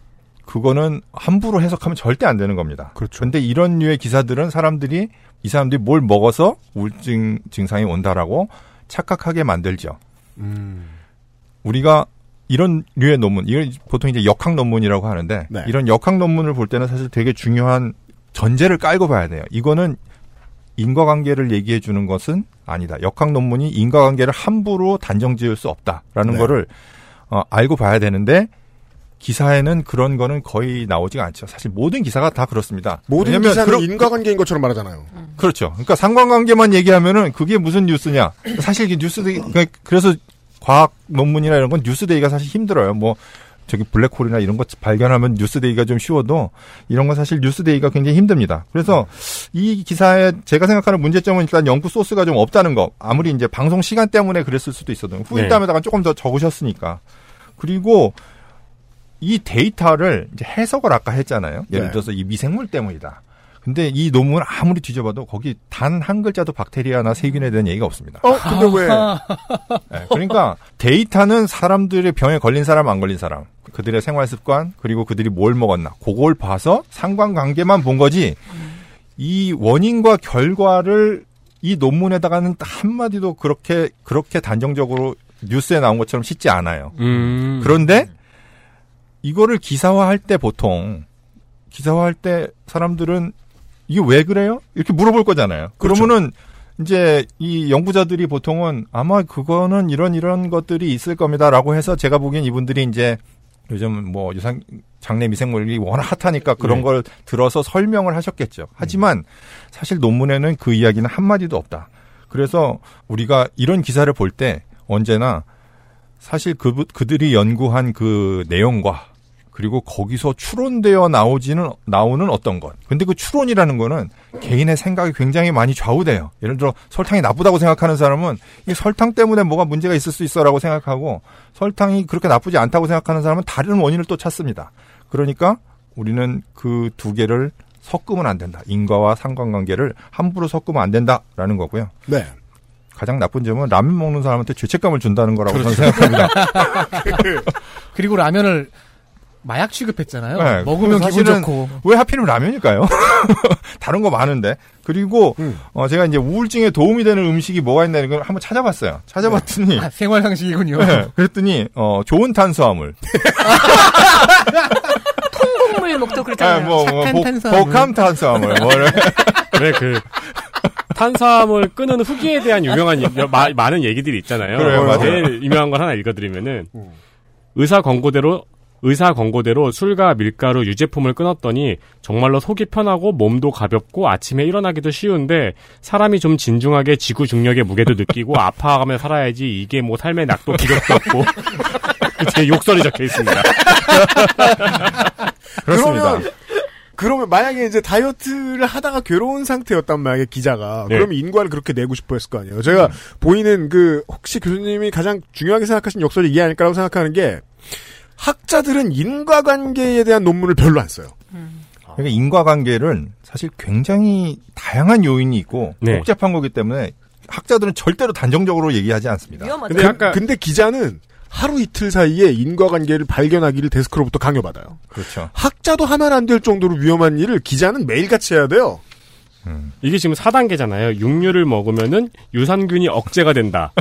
[SPEAKER 8] 그거는 함부로 해석하면 절대 안 되는 겁니다.
[SPEAKER 2] 그렇죠.
[SPEAKER 8] 근데 이런 류의 기사들은 사람들이 이 사람들이 뭘 먹어서 우울증 증상이 온다라고 착각하게 만들죠.
[SPEAKER 2] 음.
[SPEAKER 8] 우리가 이런 류의 논문, 이걸 보통 이제 역학 논문이라고 하는데
[SPEAKER 2] 네.
[SPEAKER 8] 이런 역학 논문을 볼 때는 사실 되게 중요한 전제를 깔고 봐야 돼요. 이거는 인과관계를 얘기해 주는 것은 아니다. 역학 논문이 인과관계를 함부로 단정 지을 수 없다라는
[SPEAKER 2] 네.
[SPEAKER 8] 거를 어, 알고 봐야 되는데 기사에는 그런 거는 거의 나오지가 않죠. 사실 모든 기사가 다 그렇습니다.
[SPEAKER 2] 모든 기사는
[SPEAKER 8] 그런-
[SPEAKER 2] 인과관계인 것처럼 말하잖아요.
[SPEAKER 8] 그렇죠. 그러니까 상관관계만 얘기하면은 그게 무슨 뉴스냐. 사실 이게 뉴스 되기, 그러니까 그래서 과학 논문이나 이런 건 뉴스 되기가 사실 힘들어요. 뭐, 저기 블랙홀이나 이런 거 발견하면 뉴스 되기가 좀 쉬워도 이런 건 사실 뉴스 되기가 굉장히 힘듭니다. 그래서 이 기사에 제가 생각하는 문제점은 일단 연구 소스가 좀 없다는 거. 아무리 이제 방송 시간 때문에 그랬을 수도 있어도 후일담에다가 조금 더 적으셨으니까. 그리고 이 데이터를 이제 해석을 아까 했잖아요. 예를
[SPEAKER 2] 네.
[SPEAKER 8] 들어서 이 미생물 때문이다. 근데 이 논문을 아무리 뒤져봐도 거기 단 한 글자도 박테리아나 세균에 대한 얘기가 없습니다.
[SPEAKER 2] 어, 근데 왜?
[SPEAKER 8] 네, 그러니까 데이터는 사람들의 병에 걸린 사람 안 걸린 사람 그들의 생활 습관 그리고 그들이 뭘 먹었나 그걸 봐서 상관관계만 본 거지 이 원인과 결과를 이 논문에다가는 한마디도 그렇게 그렇게 단정적으로 뉴스에 나온 것처럼 싣지 않아요.
[SPEAKER 10] 음.
[SPEAKER 8] 그런데 이거를 기사화할 때 보통 기사화할 때 사람들은 이게 왜 그래요? 이렇게 물어볼 거잖아요.
[SPEAKER 2] 그렇죠.
[SPEAKER 8] 그러면은 이제 이 연구자들이 보통은 아마 그거는 이런 이런 것들이 있을 겁니다라고 해서 제가 보기엔 이분들이 이제 요즘 뭐 유산 장내 미생물이 워낙 핫하니까 그런
[SPEAKER 10] 네.
[SPEAKER 8] 걸 들어서 설명을 하셨겠죠. 하지만 사실 논문에는 그 이야기는 한 마디도 없다. 그래서 우리가 이런 기사를 볼 때 언제나 사실 그 그들이 연구한 그 내용과 그리고 거기서 추론되어 나오지는 나오는 어떤 것. 근데 그 추론이라는 거는 개인의 생각이 굉장히 많이 좌우돼요. 예를 들어 설탕이 나쁘다고 생각하는 사람은 이 설탕 때문에 뭐가 문제가 있을 수 있어라고 생각하고 설탕이 그렇게 나쁘지 않다고 생각하는 사람은 다른 원인을 또 찾습니다. 그러니까 우리는 그 두 개를 섞으면 안 된다. 인과와 상관관계를 함부로 섞으면 안 된다라는 거고요.
[SPEAKER 2] 네.
[SPEAKER 8] 가장 나쁜 점은 라면 먹는 사람한테 죄책감을 준다는 거라고
[SPEAKER 6] 그렇죠.
[SPEAKER 8] 저는 생각합니다.
[SPEAKER 6] 그리고 라면을 마약 취급했잖아요.
[SPEAKER 8] 네,
[SPEAKER 6] 먹으면 기분 좋고.
[SPEAKER 8] 왜 하필이면 라면일까요? 다른 거 많은데. 그리고
[SPEAKER 2] 음.
[SPEAKER 8] 어, 제가 이제 우울증에 도움이 되는 음식이 뭐가 있나 걸 한번 찾아봤어요. 찾아봤더니
[SPEAKER 6] 아, 생활 상식이군요.
[SPEAKER 8] 네, 그랬더니 어, 좋은 탄수화물.
[SPEAKER 9] 통곡물 먹도 그렇잖아요.
[SPEAKER 8] 아, 뭐, 뭐,
[SPEAKER 9] 착한
[SPEAKER 8] 복-
[SPEAKER 9] 탄수화물.
[SPEAKER 8] 복함 탄수화물. 뭐를.
[SPEAKER 10] 왜그 탄수화물 끄는 후기에 대한 유명한 여- 마- 많은 얘기들이 있잖아요.
[SPEAKER 8] 그래요, 맞아요.
[SPEAKER 10] 제일 유명한 걸 하나 읽어드리면은 의사 권고대로 의사 권고대로 술과 밀가루 유제품을 끊었더니 정말로 속이 편하고 몸도 가볍고 아침에 일어나기도 쉬운데 사람이 좀 진중하게 지구 중력의 무게도 느끼고 아파가며 살아야지 이게 뭐 삶의 낙도 기력도 없고 제 욕설이 적혀 있습니다.
[SPEAKER 8] 그렇습니다.
[SPEAKER 2] 그러면, 그러면 만약에 이제 다이어트를 하다가 괴로운 상태였단 말이에요, 기자가.
[SPEAKER 10] 네.
[SPEAKER 2] 그러면 인과를 그렇게 내고 싶어 했을 거 아니에요. 제가 보이는 그, 혹시 교수님이 가장 중요하게 생각하신 역설이 이게 아닐까라고 생각하는 게, 학자들은 인과관계에 대한 논문을 별로 안 써요.
[SPEAKER 8] 그러니까 인과관계를 사실 굉장히 다양한 요인이 있고
[SPEAKER 10] 네.
[SPEAKER 8] 복잡한 거기 때문에 학자들은 절대로 단정적으로 얘기하지 않습니다.
[SPEAKER 9] 위험하죠.
[SPEAKER 2] 근데, 그, 근데 기자는 하루 이틀 사이에 인과관계를 발견하기를 데스크로부터 강요받아요.
[SPEAKER 8] 그렇죠.
[SPEAKER 2] 학자도 하면 안 될 정도로 위험한 일을 기자는 매일같이 해야 돼요.
[SPEAKER 10] 이게 지금 4단계잖아요. 육류를 먹으면은 유산균이 억제가 된다.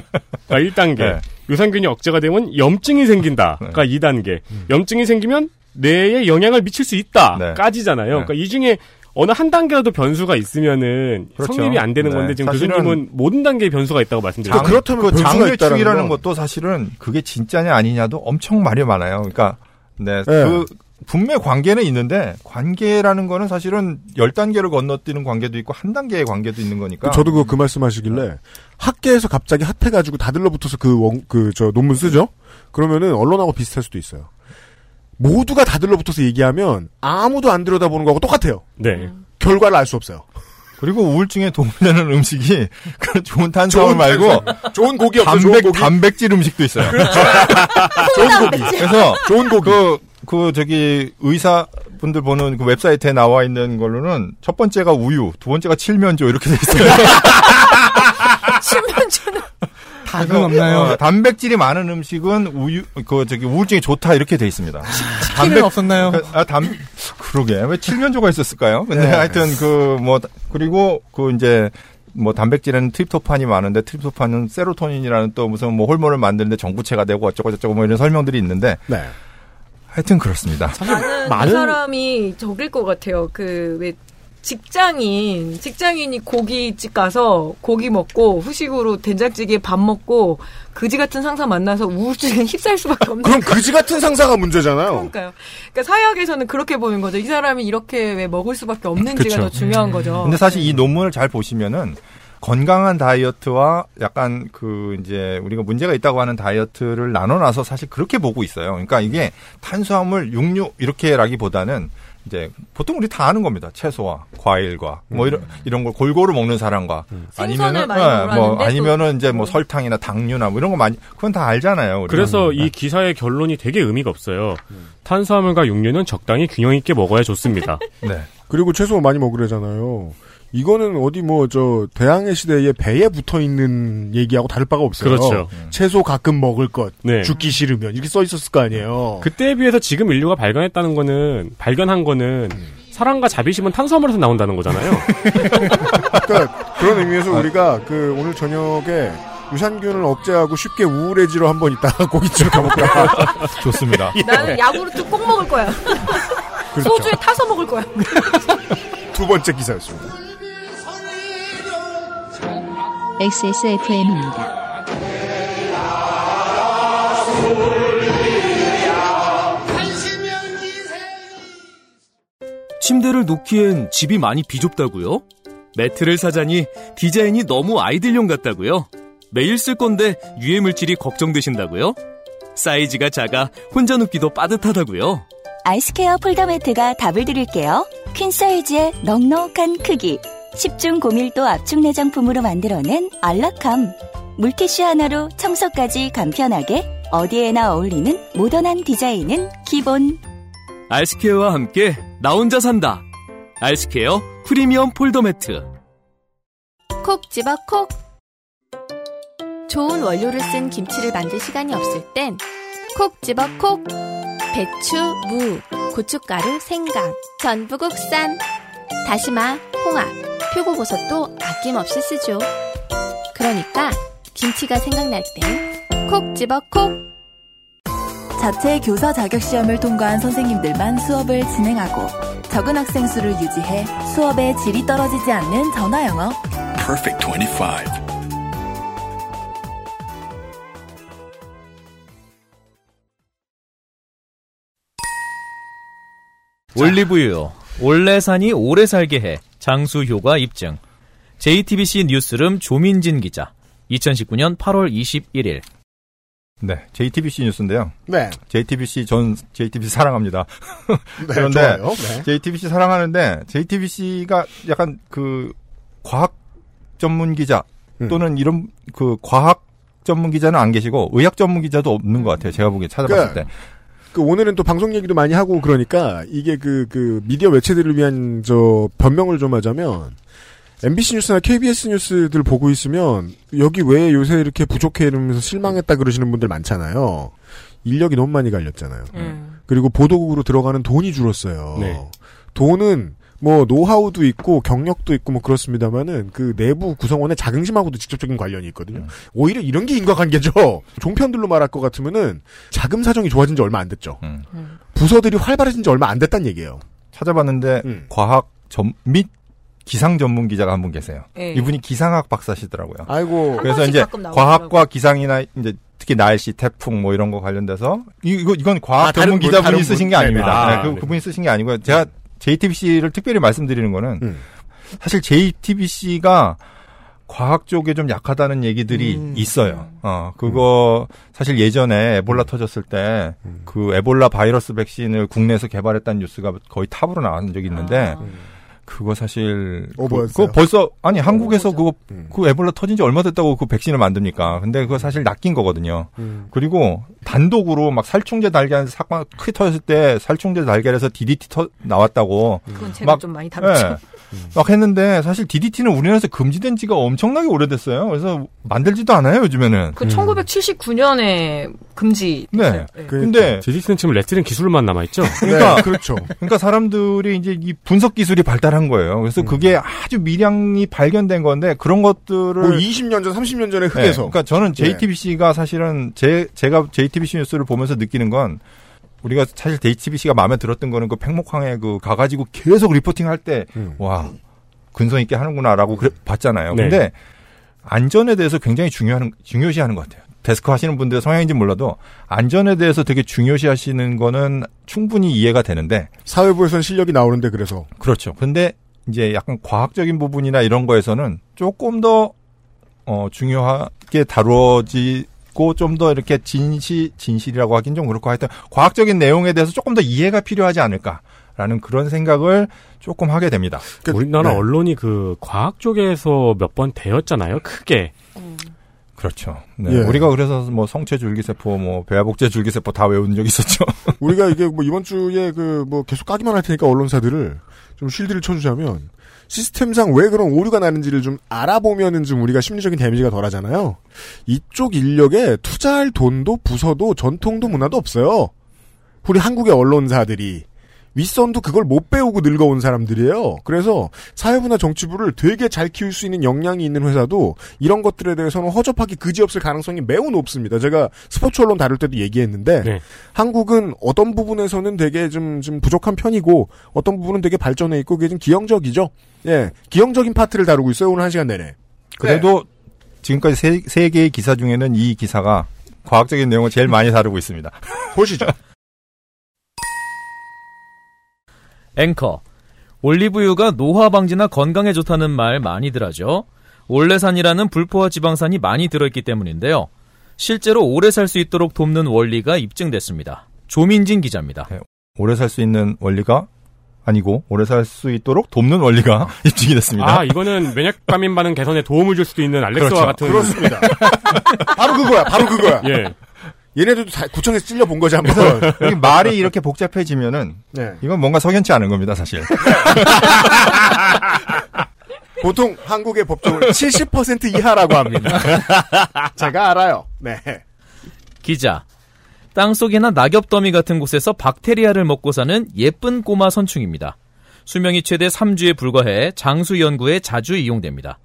[SPEAKER 10] 그러니까 1단계.
[SPEAKER 8] 네.
[SPEAKER 10] 유산균이 억제가 되면 염증이 생긴다. 그러니까 2단계. 염증이 생기면 뇌에 영향을 미칠 수 있다.
[SPEAKER 8] 네.
[SPEAKER 10] 까지잖아요.
[SPEAKER 8] 네.
[SPEAKER 10] 그러니까 이 중에 어느 한 단계라도 변수가 있으면은
[SPEAKER 8] 그렇죠.
[SPEAKER 10] 성립이 안 되는
[SPEAKER 8] 네.
[SPEAKER 10] 건데 지금 교수님은 모든 단계에 변수가 있다고 말씀드렸죠.
[SPEAKER 8] 장, 그 장뇌축이라는 것도 사실은 그게 진짜냐 아니냐도 엄청 말이 많아요. 그러니까 네, 그 분명 관계는 있는데 관계라는 거는 사실은 열 단계를 건너뛰는 관계도 있고 한 단계의 관계도 있는 거니까.
[SPEAKER 2] 저도 그, 그 말씀하시길래 학계에서 갑자기 핫해가지고 다 들러붙어서 그 원, 그, 저, 논문 쓰죠? 그러면은 언론하고 비슷할 수도 있어요. 모두가 다 들러붙어서 얘기하면 아무도 안 들여다보는 거하고 똑같아요.
[SPEAKER 10] 네.
[SPEAKER 2] 결과를 알 수 없어요.
[SPEAKER 8] 그리고 우울증에 도움이 되는 음식이 그 좋은 탄수화물
[SPEAKER 2] 좋은
[SPEAKER 8] 말고
[SPEAKER 2] 탄수화물. 좋은 고기 없어,
[SPEAKER 8] 단백
[SPEAKER 2] 좋은 고기?
[SPEAKER 8] 단백질 음식도 있어요.
[SPEAKER 2] 좋은 고기.
[SPEAKER 8] 그래서
[SPEAKER 2] 좋은 고기.
[SPEAKER 8] 그, 그 저기 의사분들 보는 그 웹사이트에 나와 있는 걸로는 첫 번째가 우유, 두 번째가 칠면조 이렇게 돼 있어요.
[SPEAKER 9] 칠면조는
[SPEAKER 6] 닭은 없나요?
[SPEAKER 8] 어, 단백질이 많은 음식은 우유, 그 저기 우울증에 좋다 이렇게 돼 있습니다.
[SPEAKER 6] 치킨은 없었나요?
[SPEAKER 8] 그, 아, 담, 그러게. 왜 칠면조가 있었을까요? 근데
[SPEAKER 6] 네.
[SPEAKER 8] 하여튼 그, 뭐, 그리고 그 이제, 뭐 단백질에는 트립토판이 많은데 트립토판은 세로토닌이라는 또 무슨 뭐 호르몬을 만드는데 정부체가 되고 어쩌고 저쩌고 뭐 이런 설명들이 있는데
[SPEAKER 2] 네.
[SPEAKER 8] 하여튼 그렇습니다.
[SPEAKER 9] 많은 그 사람이 적일 것 같아요. 그 왜 직장인 직장인이 고깃집 가서 고기 먹고 후식으로 된장찌개 밥 먹고 그지 같은 상사 만나서 우울증에 휩싸일 수밖에 없는.
[SPEAKER 2] 그럼 그지 같은 상사가 문제잖아요.
[SPEAKER 9] 그러니까요. 그러니까 사회학에서는 그렇게 보는 거죠. 이 사람이 이렇게 왜 먹을 수밖에 없는지가
[SPEAKER 8] 그쵸.
[SPEAKER 9] 더 중요한 거죠.
[SPEAKER 8] 근데 사실 이 논문을 잘 보시면은 건강한 다이어트와 약간 그 이제 우리가 문제가 있다고 하는 다이어트를 나눠놔서 사실 그렇게 보고 있어요. 그러니까 이게 탄수화물, 육류 이렇게라기보다는 이제 보통 우리 다 아는 겁니다. 채소와 과일과 뭐 이런 이런 걸 골고루 먹는 사람과
[SPEAKER 9] 생선을
[SPEAKER 8] 아니면은
[SPEAKER 9] 많이
[SPEAKER 8] 예,
[SPEAKER 9] 먹으라는데
[SPEAKER 8] 뭐
[SPEAKER 9] 또-
[SPEAKER 8] 아니면은 이제 뭐 설탕이나 당류나 뭐 이런 거 많이 그건 다 알잖아요. 우리가.
[SPEAKER 10] 그래서
[SPEAKER 8] 네.
[SPEAKER 10] 이 기사의 결론이 되게 의미가 없어요. 탄수화물과 육류는 적당히 균형 있게 먹어야 좋습니다.
[SPEAKER 8] 네.
[SPEAKER 2] 그리고 채소 많이 먹으래잖아요. 이거는 어디 뭐 저 대항해 시대에 배에 붙어 있는 얘기하고 다를 바가 없어요.
[SPEAKER 10] 그렇죠.
[SPEAKER 2] 채소 가끔 먹을 것,
[SPEAKER 10] 네.
[SPEAKER 2] 죽기 싫으면 이렇게 써 있었을 거 아니에요.
[SPEAKER 10] 그때에 비해서 지금 인류가 발견했다는 거는 발견한 거는 사랑과 자비심은 탄수화물에서 나온다는 거잖아요.
[SPEAKER 2] 그러니까 그런 의미에서 우리가 그 오늘 저녁에 유산균을 억제하고 쉽게 우울해지러 한번 있다가 고깃집을 가볼까.
[SPEAKER 8] 좋습니다.
[SPEAKER 9] 나는 야구르트 꼭 먹을 거야.
[SPEAKER 2] 그렇죠.
[SPEAKER 9] 소주에 타서 먹을 거야.
[SPEAKER 2] 두 번째 기사였습니다.
[SPEAKER 1] XSFM입니다.
[SPEAKER 5] 침대를 놓기엔 집이 많이 비좁다고요? 매트를 사자니 디자인이 너무 아이들용 같다고요? 매일 쓸 건데 유해 물질이 걱정되신다고요? 사이즈가 작아 혼자 눕기도 빠듯하다고요?
[SPEAKER 11] 아이스케어 폴더 매트가 답을 드릴게요. 퀸 사이즈의 넉넉한 크기. 10중 고밀도 압축 내장품으로 만들어낸 안락함. 물티슈 하나로 청소까지 간편하게 어디에나 어울리는 모던한 디자인은 기본.
[SPEAKER 5] 알스케어와 함께 나 혼자 산다. 알스케어 프리미엄 폴더 매트.
[SPEAKER 3] 콕 집어 콕. 좋은 원료를 쓴 김치를 만들 시간이 없을 땐 콕 집어 콕. 배추, 무, 고춧가루, 생강, 전부 국산. 다시마, 홍합, 표고버섯도 아낌없이 쓰죠. 그러니까 김치가 생각날 땐 콕 집어 콕.
[SPEAKER 12] 자체 교사 자격 시험을 통과한 선생님들만 수업을 진행하고 적은 학생 수를 유지해 수업의 질이 떨어지지 않는 전화 영어.
[SPEAKER 13] Perfect 25.
[SPEAKER 7] 올리브유. 올레산이 오래 살게 해. 장수 효과 입증. JTBC 뉴스룸 조민진 기자. 2019년 8월 21일.
[SPEAKER 8] 네, JTBC 뉴스인데요.
[SPEAKER 2] 네.
[SPEAKER 8] JTBC 전 JTBC 사랑합니다.
[SPEAKER 2] 네,
[SPEAKER 8] 그런데
[SPEAKER 2] 좋아요. 네.
[SPEAKER 8] JTBC 사랑하는데 JTBC가 약간 그 과학 전문 기자
[SPEAKER 2] 음.
[SPEAKER 8] 또는 이런 그 과학 전문 기자는 안 계시고 의학 전문 기자도 없는 것 같아요. 제가 보기에 찾아봤을
[SPEAKER 2] 그러니까
[SPEAKER 8] 때.
[SPEAKER 2] 그 오늘은 또 방송 얘기도 많이 하고 그러니까 이게 그, 그 미디어 매체들을 위한 저 변명을 좀 하자면 MBC 뉴스나 KBS 뉴스들 보고 있으면 여기 왜 요새 이렇게 부족해 이러면서 실망했다 그러시는 분들 많잖아요. 인력이 너무 많이 갈렸잖아요. 그리고 보도국으로 들어가는 돈이 줄었어요.
[SPEAKER 10] 네.
[SPEAKER 2] 돈은 뭐 노하우도 있고 경력도 있고 뭐 그렇습니다만은 그 내부 구성원의 자긍심하고도 직접적인 관련이 있거든요. 오히려 이런 게 인과관계죠. 종편들로 말할 것 같으면은 자금 사정이 좋아진 지 얼마 안 됐죠. 부서들이 활발해진 지 얼마 안 됐단 얘기예요.
[SPEAKER 8] 찾아봤는데 과학 전및 기상 전문 기자가 한 분 계세요.
[SPEAKER 2] 예.
[SPEAKER 8] 이분이 기상학 박사시더라고요.
[SPEAKER 2] 아이고.
[SPEAKER 8] 그래서 이제. 과학과 기상이나 이제 특히 날씨, 태풍 뭐 이런 거 관련돼서 이- 이거 이건 과학
[SPEAKER 2] 아,
[SPEAKER 8] 전문
[SPEAKER 2] 분,
[SPEAKER 8] 기자분이 쓰신
[SPEAKER 2] 분.
[SPEAKER 8] 게 아닙니다.
[SPEAKER 2] 네네. 아,
[SPEAKER 8] 네, 그
[SPEAKER 2] 네.
[SPEAKER 8] 그 분이 쓰신 게 아니고요. 제가 JTBC를 특별히 말씀드리는 거는
[SPEAKER 2] 음.
[SPEAKER 8] 사실 JTBC가 과학 쪽에 좀 약하다는 얘기들이
[SPEAKER 2] 음.
[SPEAKER 8] 있어요. 어, 그거 사실 예전에 에볼라
[SPEAKER 2] 음.
[SPEAKER 8] 터졌을 때 그 에볼라 바이러스 백신을 국내에서 개발했다는 뉴스가 거의 탑으로 나온 적이 있는데 그거 사실 그,
[SPEAKER 2] 오버였어요?
[SPEAKER 8] 그거 벌써 아니 한국에서 그거 그 에볼라 터진 지 얼마 됐다고 그 백신을 만듭니까? 근데 그거 사실 낚인 거거든요.
[SPEAKER 2] 음.
[SPEAKER 8] 그리고 단독으로 막 살충제 달걀 사건 크게 터졌을 때 살충제 달걀에서 DDT 터, 나왔다고
[SPEAKER 9] 그건 제가 좀 많이 다뤘죠.
[SPEAKER 8] 예. 막 했는데 사실 DDT는 우리나라에서 금지된 지가 엄청나게 오래됐어요. 그래서 만들지도 않아요 요즘에는.
[SPEAKER 9] 그 1979년에 금지.
[SPEAKER 8] 네.
[SPEAKER 9] 네.
[SPEAKER 8] 근데
[SPEAKER 10] 제지스는 지금 레트는 기술만 남아 있죠?
[SPEAKER 8] 그러니까
[SPEAKER 2] 그렇죠.
[SPEAKER 8] 그러니까 사람들이 이제 이 분석 기술이 발달 한 거예요. 그래서 그게 아주 미량이 발견된 건데 그런 것들을
[SPEAKER 2] 뭐 20년 전, 30년 전에
[SPEAKER 8] 네,
[SPEAKER 2] 흑에서.
[SPEAKER 8] 그러니까 저는
[SPEAKER 2] 예.
[SPEAKER 8] JTBC가 사실은 제 제가 JTBC 뉴스를 보면서 느끼는 건 우리가 사실 JTBC가 마음에 들었던 거는 그 팽목항에 그 가가지고 계속 리포팅 할 때와 근성 있게 하는구나라고 그래- 봤잖아요.
[SPEAKER 10] 네.
[SPEAKER 8] 근데 안전에 대해서 굉장히 중요한 중요시하는 것 같아요. 데스크 하시는 분들의 성향인지 몰라도 안전에 대해서 되게 중요시 하시는 거는 충분히 이해가 되는데
[SPEAKER 2] 사회부에서는 실력이 나오는데 그래서
[SPEAKER 8] 그렇죠. 근데 이제 약간 과학적인 부분이나 이런 거에서는 조금 더 어, 중요하게 다루어지고 좀 더 이렇게 진실 진실이라고 하긴 좀 그렇고 하여튼 과학적인 내용에 대해서 조금 더 이해가 필요하지 않을까 라는 그런 생각을 조금 하게 됩니다.
[SPEAKER 10] 우리나라
[SPEAKER 8] 네.
[SPEAKER 10] 언론이 그 과학 쪽에서 몇 번 되었잖아요. 크게.
[SPEAKER 8] 그렇죠. 네.
[SPEAKER 2] 예.
[SPEAKER 8] 우리가 그래서 뭐 성체 줄기세포, 뭐 배아복제 줄기세포 다 외운 적 있었죠.
[SPEAKER 2] 우리가 이게 뭐 이번 주에 그 뭐 계속 까기만 할 테니까 언론사들을 좀 쉴드를 쳐주자면 시스템상 왜 그런 오류가 나는지를 좀 알아보면은 좀 우리가 심리적인 데미지가 덜하잖아요. 이쪽 인력에 투자할 돈도 부서도 전통도 문화도 없어요. 우리 한국의 언론사들이 윗선도 그걸 못 배우고 늙어온 사람들이에요. 그래서 사회부나 정치부를 되게 잘 키울 수 있는 역량이 있는 회사도 이런 것들에 대해서는 허접하게 그지없을 가능성이 매우 높습니다. 제가 스포츠 언론 다룰 때도 얘기했는데
[SPEAKER 10] 네.
[SPEAKER 2] 한국은 어떤 부분에서는 되게 좀, 좀 부족한 편이고 어떤 부분은 되게 발전해 있고 그게 좀 기형적이죠. 예, 기형적인 파트를 다루고 있어요 오늘 한 시간 내내.
[SPEAKER 8] 그래도 지금까지 세, 세 개의 기사 중에는 이 기사가 과학적인 내용을 제일 많이 다루고 있습니다.
[SPEAKER 2] 보시죠.
[SPEAKER 7] 앵커. 올리브유가 노화 방지나 건강에 좋다는 말 많이들 하죠. 올레산이라는 불포화 지방산이 많이 들어있기 때문인데요. 실제로 오래 살 수 있도록 돕는 원리가 입증됐습니다. 조민진 기자입니다.
[SPEAKER 8] 오래 살 수 있는 원리가 아니고 오래 살 수 있도록 돕는 원리가 입증이 됐습니다.
[SPEAKER 10] 아, 이거는 면역 감인 반응 개선에 도움을 줄 수도 있는 알렉스와
[SPEAKER 2] 그렇죠.
[SPEAKER 10] 같은.
[SPEAKER 2] 그렇습니다. 바로 그거야. 바로 그거야.
[SPEAKER 10] 예.
[SPEAKER 2] 얘네들도 다 구청에서 찔려 본 거지 한번.
[SPEAKER 8] 말이 이렇게 복잡해지면은
[SPEAKER 2] 네.
[SPEAKER 8] 이건 뭔가 석연치 않은 겁니다, 사실.
[SPEAKER 2] 보통 한국의 법적은 70% 이하라고 합니다. 제가 알아요. 네.
[SPEAKER 7] 기자. 땅속이나 낙엽 더미 같은 곳에서 박테리아를 먹고 사는 예쁜 꼬마 선충입니다. 수명이 최대 3주에 불과해 장수 연구에 자주 이용됩니다.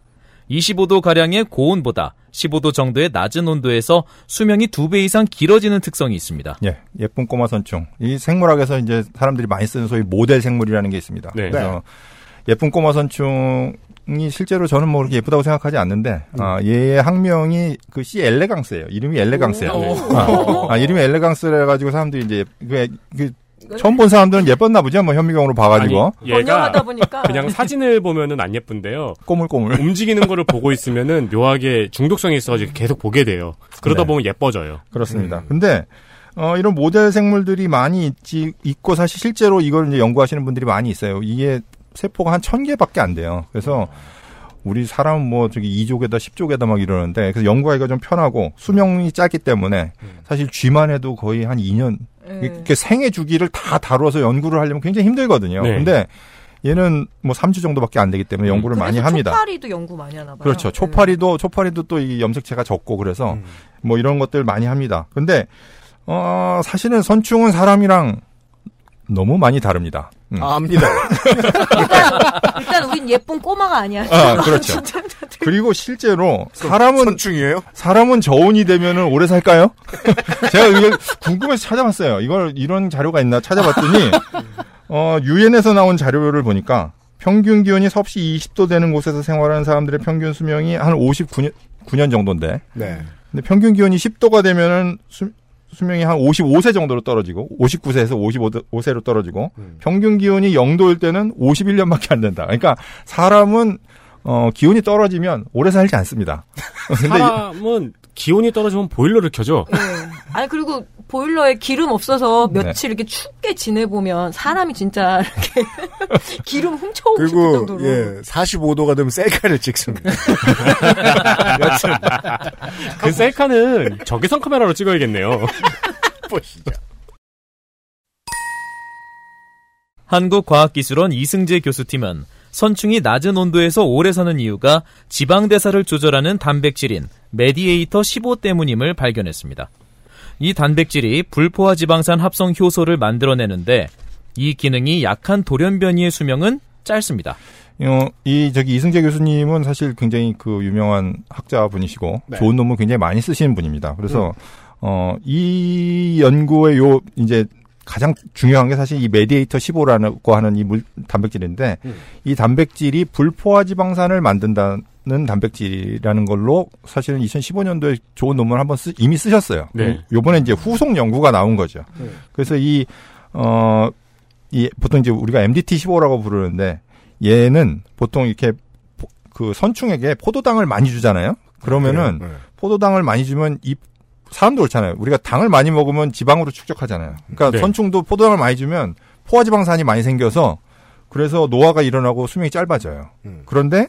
[SPEAKER 7] 25도 가량의 고온보다 15도 정도의 낮은 온도에서 수명이 2배 이상 길어지는 특성이 있습니다.
[SPEAKER 8] 예, 예쁜 꼬마 선충. 이 생물학에서 이제 사람들이 많이 쓰는 소위 모델 생물이라는 게 있습니다.
[SPEAKER 10] 네.
[SPEAKER 8] 그래서 예쁜 꼬마 선충이 실제로 저는 뭐 그렇게 예쁘다고 생각하지 않는데, 아, 얘의 학명이 그 C 엘레강스예요. 이름이 엘레강스예요.
[SPEAKER 10] 오.
[SPEAKER 8] 아, 아, 이름이 엘레강스래 가지고 사람들이 이제 그, 그 처음 본 사람들은 예뻤나 보죠. 뭐 현미경으로 봐가지고.
[SPEAKER 10] 아니, 얘가
[SPEAKER 9] 번영하다 보니까
[SPEAKER 10] 그냥 사진을 보면은 안 예쁜데요.
[SPEAKER 8] 꼬물꼬물.
[SPEAKER 10] 움직이는 거를 보고 있으면은 묘하게 중독성이 있어가지고 계속 보게 돼요. 그러다
[SPEAKER 8] 네.
[SPEAKER 10] 보면 예뻐져요.
[SPEAKER 8] 그렇습니다. 근데 어, 이런 모델 생물들이 많이 있지, 있고 사실 실제로 이걸 이제 연구하시는 분들이 많이 있어요. 이게 세포가 한 천 개밖에 안 돼요. 그래서 우리 사람은 뭐 저기 2족에다 10족에다 막 이러는데 그래서 연구하기가 좀 편하고 수명이 짧기 때문에 사실 쥐만 해도 거의 한 2년 이렇게 생애 주기를 다 다뤄서 연구를 하려면 굉장히 힘들거든요.
[SPEAKER 10] 네.
[SPEAKER 8] 근데 얘는 뭐 3주 정도밖에 안 되기 때문에 연구를 많이
[SPEAKER 9] 그래서
[SPEAKER 8] 합니다.
[SPEAKER 9] 초파리도 연구 많이 하나 봐요.
[SPEAKER 8] 그렇죠.
[SPEAKER 9] 네.
[SPEAKER 8] 초파리도 초파리도 또 이 염색체가 적고 그래서
[SPEAKER 2] 음.
[SPEAKER 8] 뭐 이런 것들 많이 합니다. 근데 어 사실은 선충은 사람이랑 너무 많이 다릅니다. 음.
[SPEAKER 2] 압니다.
[SPEAKER 9] 일단 우린 예쁜 꼬마가 아니야.
[SPEAKER 8] 아, 그렇죠. 그리고 실제로 사람은
[SPEAKER 2] 선충이에요?
[SPEAKER 8] 사람은 저온이 되면은 오래 살까요? 제가 이걸 궁금해서 찾아봤어요. 이걸 이런 자료가 있나 찾아봤더니 어 유엔에서 나온 자료를 보니까 평균 기온이 섭씨 20도 되는 곳에서 생활하는 사람들의 평균 수명이 한 59년 9년 정도인데
[SPEAKER 2] 네.
[SPEAKER 8] 근데 평균 기온이 10도가 되면은 수, 수명이 한 55세 정도로 떨어지고 59세에서 55세로 떨어지고 평균 기온이 0도일 때는 51년밖에 안 된다. 그러니까 사람은 어 기온이 떨어지면 오래 살지 않습니다.
[SPEAKER 10] 사람은 기온이 떨어지면 보일러를 켜죠.
[SPEAKER 9] 네. 아니 그리고 보일러에 기름 없어서
[SPEAKER 8] 네.
[SPEAKER 9] 며칠 이렇게 춥게 지내보면 사람이 진짜 이렇게 기름 훔쳐오고 싶을
[SPEAKER 2] 그리고
[SPEAKER 9] 정도로.
[SPEAKER 2] 예 45도가 되면 셀카를 찍습니다. 여튼
[SPEAKER 10] 그 셀카는 적외선 카메라로 찍어야겠네요.
[SPEAKER 2] 보시죠.
[SPEAKER 7] 한국과학기술원 이승재 교수팀은 선충이 낮은 온도에서 오래 사는 이유가 지방대사를 조절하는 단백질인 메디에이터 15 때문임을 발견했습니다. 이 단백질이 불포화 지방산 합성 효소를 만들어내는데 이 기능이 약한 돌연변이의 수명은 짧습니다.
[SPEAKER 8] 어, 이 저기 이승재 교수님은 사실 굉장히 그 유명한 학자분이시고
[SPEAKER 2] 네.
[SPEAKER 8] 좋은 논문 굉장히 많이 쓰시는 분입니다. 그래서 어, 이 연구의 요 이제 가장 중요한 게 사실 이 메디에이터 15라고 하는 이 물 단백질인데
[SPEAKER 2] 음.
[SPEAKER 8] 이 단백질이 불포화 지방산을 만든다는 단백질이라는 걸로 사실은 2015년도에 좋은 논문을 한번 쓰, 이미 쓰셨어요.
[SPEAKER 10] 네.
[SPEAKER 8] 요번에 이제 후속 연구가 나온 거죠.
[SPEAKER 2] 음.
[SPEAKER 8] 그래서 이, 어, 이, 보통 이제 우리가 MDT15라고 부르는데 얘는 보통 이렇게 포- 그 선충에게 포도당을 많이 주잖아요. 그러면은
[SPEAKER 2] 그래요? 네.
[SPEAKER 8] 포도당을 많이 주면 이 사람도 그렇잖아요. 우리가 당을 많이 먹으면 지방으로 축적하잖아요. 그러니까
[SPEAKER 10] 네.
[SPEAKER 8] 선충도 포도당을 많이 주면 포화지방산이 많이 생겨서 그래서 노화가 일어나고 수명이 짧아져요.
[SPEAKER 2] 음.
[SPEAKER 8] 그런데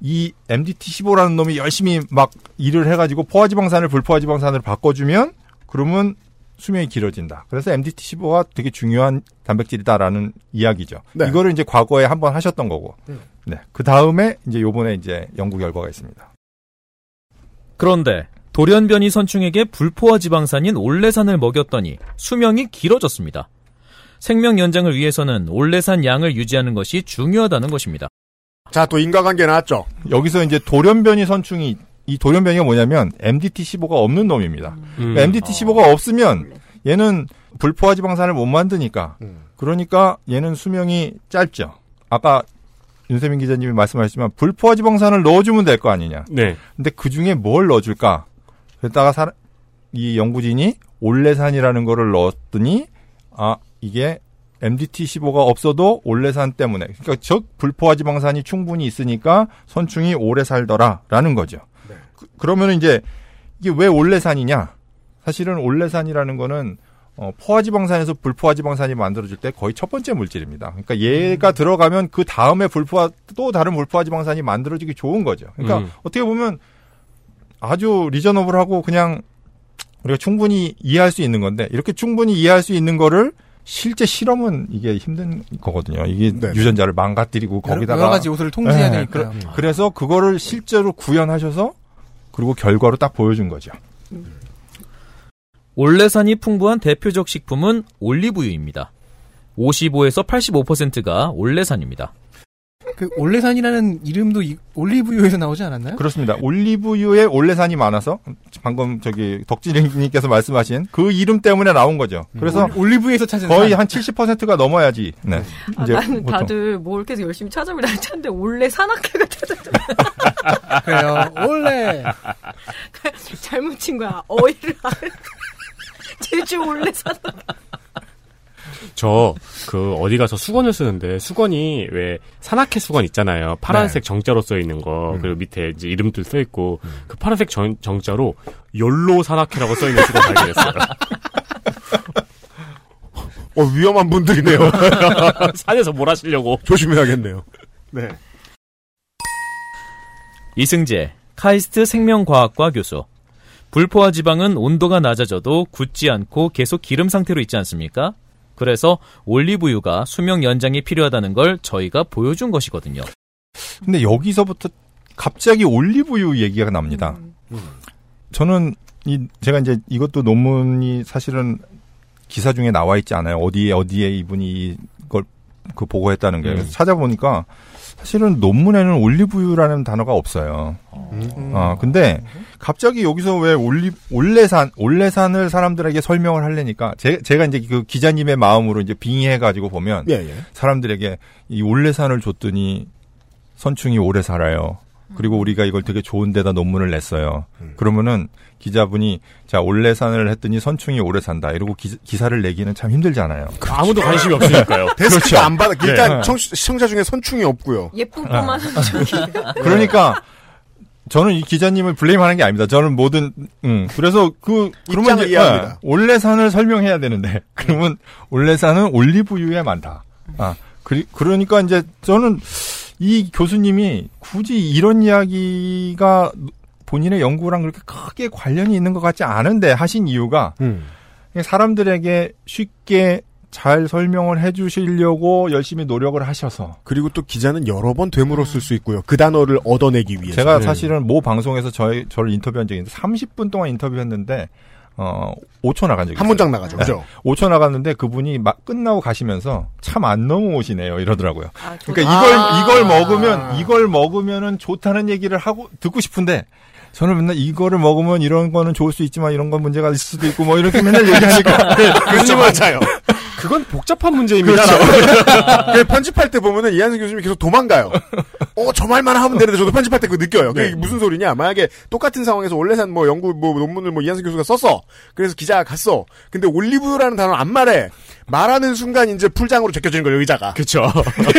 [SPEAKER 8] 이 MDT15라는 놈이 열심히 막 일을 해가지고 포화지방산을 불포화지방산으로 바꿔주면 그러면 수명이 길어진다. 그래서 MDT15가 되게 중요한 단백질이다라는 이야기죠.
[SPEAKER 2] 네.
[SPEAKER 8] 이거를 이제 과거에 한번 하셨던 거고.
[SPEAKER 2] 음.
[SPEAKER 8] 네. 그 다음에 이제 요번에 이제 연구 결과가 있습니다.
[SPEAKER 7] 그런데 돌연변이 선충에게 불포화 지방산인 올레산을 먹였더니 수명이 길어졌습니다. 생명 연장을 위해서는 올레산 양을 유지하는 것이 중요하다는 것입니다.
[SPEAKER 2] 자, 또 인과관계 나왔죠.
[SPEAKER 8] 여기서 이제 돌연변이 선충이 이 돌연변이가 뭐냐면 MDT15가 없는 놈입니다.
[SPEAKER 10] 음.
[SPEAKER 8] 그러니까 MDT15가 없으면 얘는 불포화 지방산을 못 만드니까
[SPEAKER 2] 음.
[SPEAKER 8] 그러니까 얘는 수명이 짧죠. 아까 윤세민 기자님이 말씀하셨지만 불포화 지방산을 넣어주면 될 거 아니냐.
[SPEAKER 10] 네.
[SPEAKER 8] 근데 그 중에 뭘 넣어줄까? 그랬다가 사- 이 연구진이 올레산이라는 거를 넣었더니 아 이게 MDT15가 없어도 올레산 때문에 그러니까 즉 불포화 지방산이 충분히 있으니까 선충이 오래 살더라라는 거죠. 그, 러면 이제 이게 왜 올레산이냐? 사실은 올레산이라는 거는 어, 포화지방산에서 불포화지방산이 만들어질 때 거의 첫 번째 물질입니다. 그러니까 얘가 들어가면 그 다음에 불포화 또 다른 불포화지방산이 만들어지기 좋은 거죠. 그러니까
[SPEAKER 10] 음.
[SPEAKER 8] 어떻게 보면 아주 리저너블하고 그냥 우리가 충분히 이해할 수 있는 건데 이렇게 충분히 이해할 수 있는 거를 실제 실험은 이게 힘든 거거든요. 이게 유전자를 망가뜨리고 거기다가
[SPEAKER 6] 여러 가지 요소를 통제해야
[SPEAKER 8] 네,
[SPEAKER 6] 되니까요.
[SPEAKER 8] 그래- 그래서 그거를 실제로 구현하셔서 그리고 결과로 딱 보여준 거죠.
[SPEAKER 7] 올레산이 풍부한 대표적 식품은 올리브유입니다. 55에서 85%가 올레산입니다.
[SPEAKER 6] 그 올레산이라는 이름도 이- 올리브유에서 나오지 않았나요?
[SPEAKER 8] 그렇습니다. 올리브유에 올레산이 많아서 방금 저기 덕진님께서 말씀하신 그 이름 때문에 나온 거죠. 그래서
[SPEAKER 6] 올- 올리브유에서 찾은
[SPEAKER 8] 거의
[SPEAKER 6] 산.
[SPEAKER 8] 한 70%가 넘어야지. 네.
[SPEAKER 9] 아, 나는
[SPEAKER 8] 보통.
[SPEAKER 9] 다들 뭘 계속 열심히 찾아보다 찾는데 원래 산악회가 찾아
[SPEAKER 6] 그래요. 원래
[SPEAKER 9] 잘못 친 거야. 어이를. 제주 산악.
[SPEAKER 10] 저, 그, 어디 가서 수건을 쓰는데, 수건이 왜, 산악회 수건 있잖아요. 파란색 정자로 써 있는 거, 그리고 밑에 이제 이름들 써 있고, 그 파란색 정, 정자로, 열로 산악회라고 써 있는 수건 발견했어요.
[SPEAKER 2] 어, 위험한 분들이네요.
[SPEAKER 10] 산에서 뭘 하시려고.
[SPEAKER 2] 조심해야겠네요. 네.
[SPEAKER 7] 이승재, 카이스트 생명과학과 교수. 불포화 지방은 온도가 낮아져도 굳지 않고 계속 기름 상태로 있지 않습니까? 그래서 올리브유가 수명 연장이 필요하다는 걸 저희가 보여준 것이거든요.
[SPEAKER 8] 근데 여기서부터 갑자기 올리브유 얘기가 납니다. 저는 이 제가 이제 이것도 논문이 사실은 기사 중에 나와 있지 않아요. 어디에 어디에 이분이 이걸 그 보고했다는 게
[SPEAKER 10] 음.
[SPEAKER 8] 찾아보니까 사실은 논문에는 올리브유라는 단어가 없어요. 아 근데 갑자기 여기서 왜 올리 올레산 올레산을 사람들에게 설명을 하려니까 제, 제가 이제 그 기자님의 마음으로 이제 빙의해 가지고 보면
[SPEAKER 2] 예, 예.
[SPEAKER 8] 사람들에게 이 올레산을 줬더니 선충이 오래 살아요. 그리고 우리가 이걸 되게 좋은 데다 논문을 냈어요. 그러면은 기자분이 자 올레산을 했더니 선충이 오래 산다. 이러고 기, 사를 내기는 참 힘들잖아요.
[SPEAKER 10] 아무도 관심이 없으니까요.
[SPEAKER 2] 데스크가 안 받아. 일단
[SPEAKER 8] 네.
[SPEAKER 2] 청, 시청자 중에 선충이 없고요.
[SPEAKER 9] 예쁜 꼬마 선충이.
[SPEAKER 8] 그러니까 저는 이 기자님을 블레임하는 게 아닙니다. 저는 모든 음 그래서 그 그러면 이제
[SPEAKER 2] 이해합니다.
[SPEAKER 8] 아, 올레산을 설명해야 되는데 그러면 올레산은 올리브유에 많다. 아 그리, 그러니까 이제 저는 이 교수님이 굳이 이런 이야기가 본인의 연구랑 그렇게 크게 관련이 있는 것 같지 않은데 하신 이유가
[SPEAKER 2] 음.
[SPEAKER 8] 사람들에게 쉽게 잘 설명을 해주시려고 열심히 노력을 하셔서
[SPEAKER 2] 그리고 또 기자는 여러 번 되물었을 수 있고요. 그 단어를 얻어내기 위해서.
[SPEAKER 8] 제가 사실은 모 방송에서 저희 저를 인터뷰한 적이 있는데 30분 동안 인터뷰했는데 어 5초 나간 적이
[SPEAKER 2] 한
[SPEAKER 8] 있어요.
[SPEAKER 2] 문장 나가죠. 그죠?
[SPEAKER 8] 5초 나갔는데 그분이 막 끝나고 가시면서 참 안 넘어오시네요. 이러더라고요.
[SPEAKER 9] 좋-
[SPEAKER 8] 그러니까 이걸
[SPEAKER 9] 아.
[SPEAKER 8] 이걸 먹으면 이걸 먹으면은 좋다는 얘기를 하고 듣고 싶은데 저는 맨날 이거를 먹으면 이런 거는 좋을 수 있지만 이런 건 문제가 있을 수도 있고 뭐 이렇게 맨날 얘기하니까
[SPEAKER 2] 그렇죠, 맞아요.
[SPEAKER 10] 그건 복잡한 문제입니다.
[SPEAKER 2] 그렇죠. 그 편집할 때 보면은 이한승 교수님이 계속 도망가요. 어, 저 말만 하면 되는데 저도 편집할 때 그거 느껴요. 그게
[SPEAKER 10] 네.
[SPEAKER 2] 무슨 소리냐? 만약에 똑같은 상황에서 올레산 뭐 연구 뭐 논문을 뭐 이한승 교수가 썼어. 그래서 기자가 갔어. 근데 올리브유라는 단어 안 말해. 말하는 순간 이제 풀장으로 제껴지는 거예요, 의자가.
[SPEAKER 10] 그렇죠.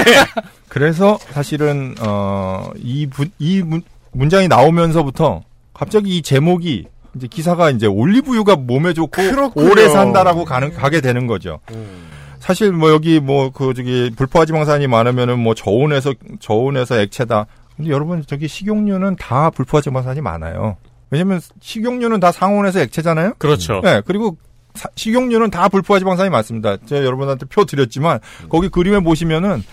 [SPEAKER 8] 그래서 사실은 어이 이 문- 문장이 나오면서부터 갑자기 이 제목이 이제 기사가 이제 올리브유가 몸에 좋고
[SPEAKER 2] 그렇군요.
[SPEAKER 8] 오래 산다라고 가는 가게 되는 거죠. 사실 뭐 여기 뭐 그 저기 불포화 지방산이 많으면은 뭐 저온에서 저온에서 액체다. 근데 여러분 저기 식용유는 다 불포화 지방산이 많아요. 왜냐면 식용유는 다 상온에서 액체잖아요.
[SPEAKER 10] 그렇죠.
[SPEAKER 8] 네, 그리고 사- 식용유는 다 불포화 지방산이 많습니다. 제가 여러분한테 표 드렸지만 거기 그림에 보시면은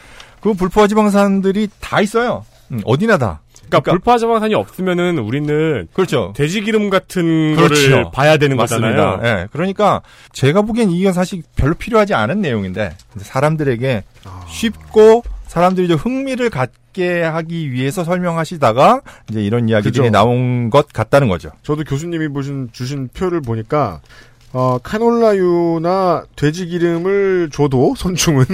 [SPEAKER 8] 그 불포화 지방산들이 다 있어요. 음, 어디나 다.
[SPEAKER 10] 그러니까, 불파지방산이 없으면은 우리는
[SPEAKER 8] 그렇죠.
[SPEAKER 10] 돼지 기름 같은
[SPEAKER 8] 그렇죠.
[SPEAKER 10] 거를 봐야 되는
[SPEAKER 8] 맞습니다.
[SPEAKER 10] 거잖아요.
[SPEAKER 8] 예, 그러니까 제가 보기엔 이게 사실 별로 필요하지 않은 내용인데 사람들에게 쉽고 사람들이 좀 흥미를 갖게 하기 위해서 설명하시다가 이제 이런 이야기들이
[SPEAKER 2] 그죠.
[SPEAKER 8] 나온 것 같다는 거죠.
[SPEAKER 2] 저도 교수님이 보신 주신 표를 보니까 어, 카놀라유나 돼지 기름을 줘도 선충은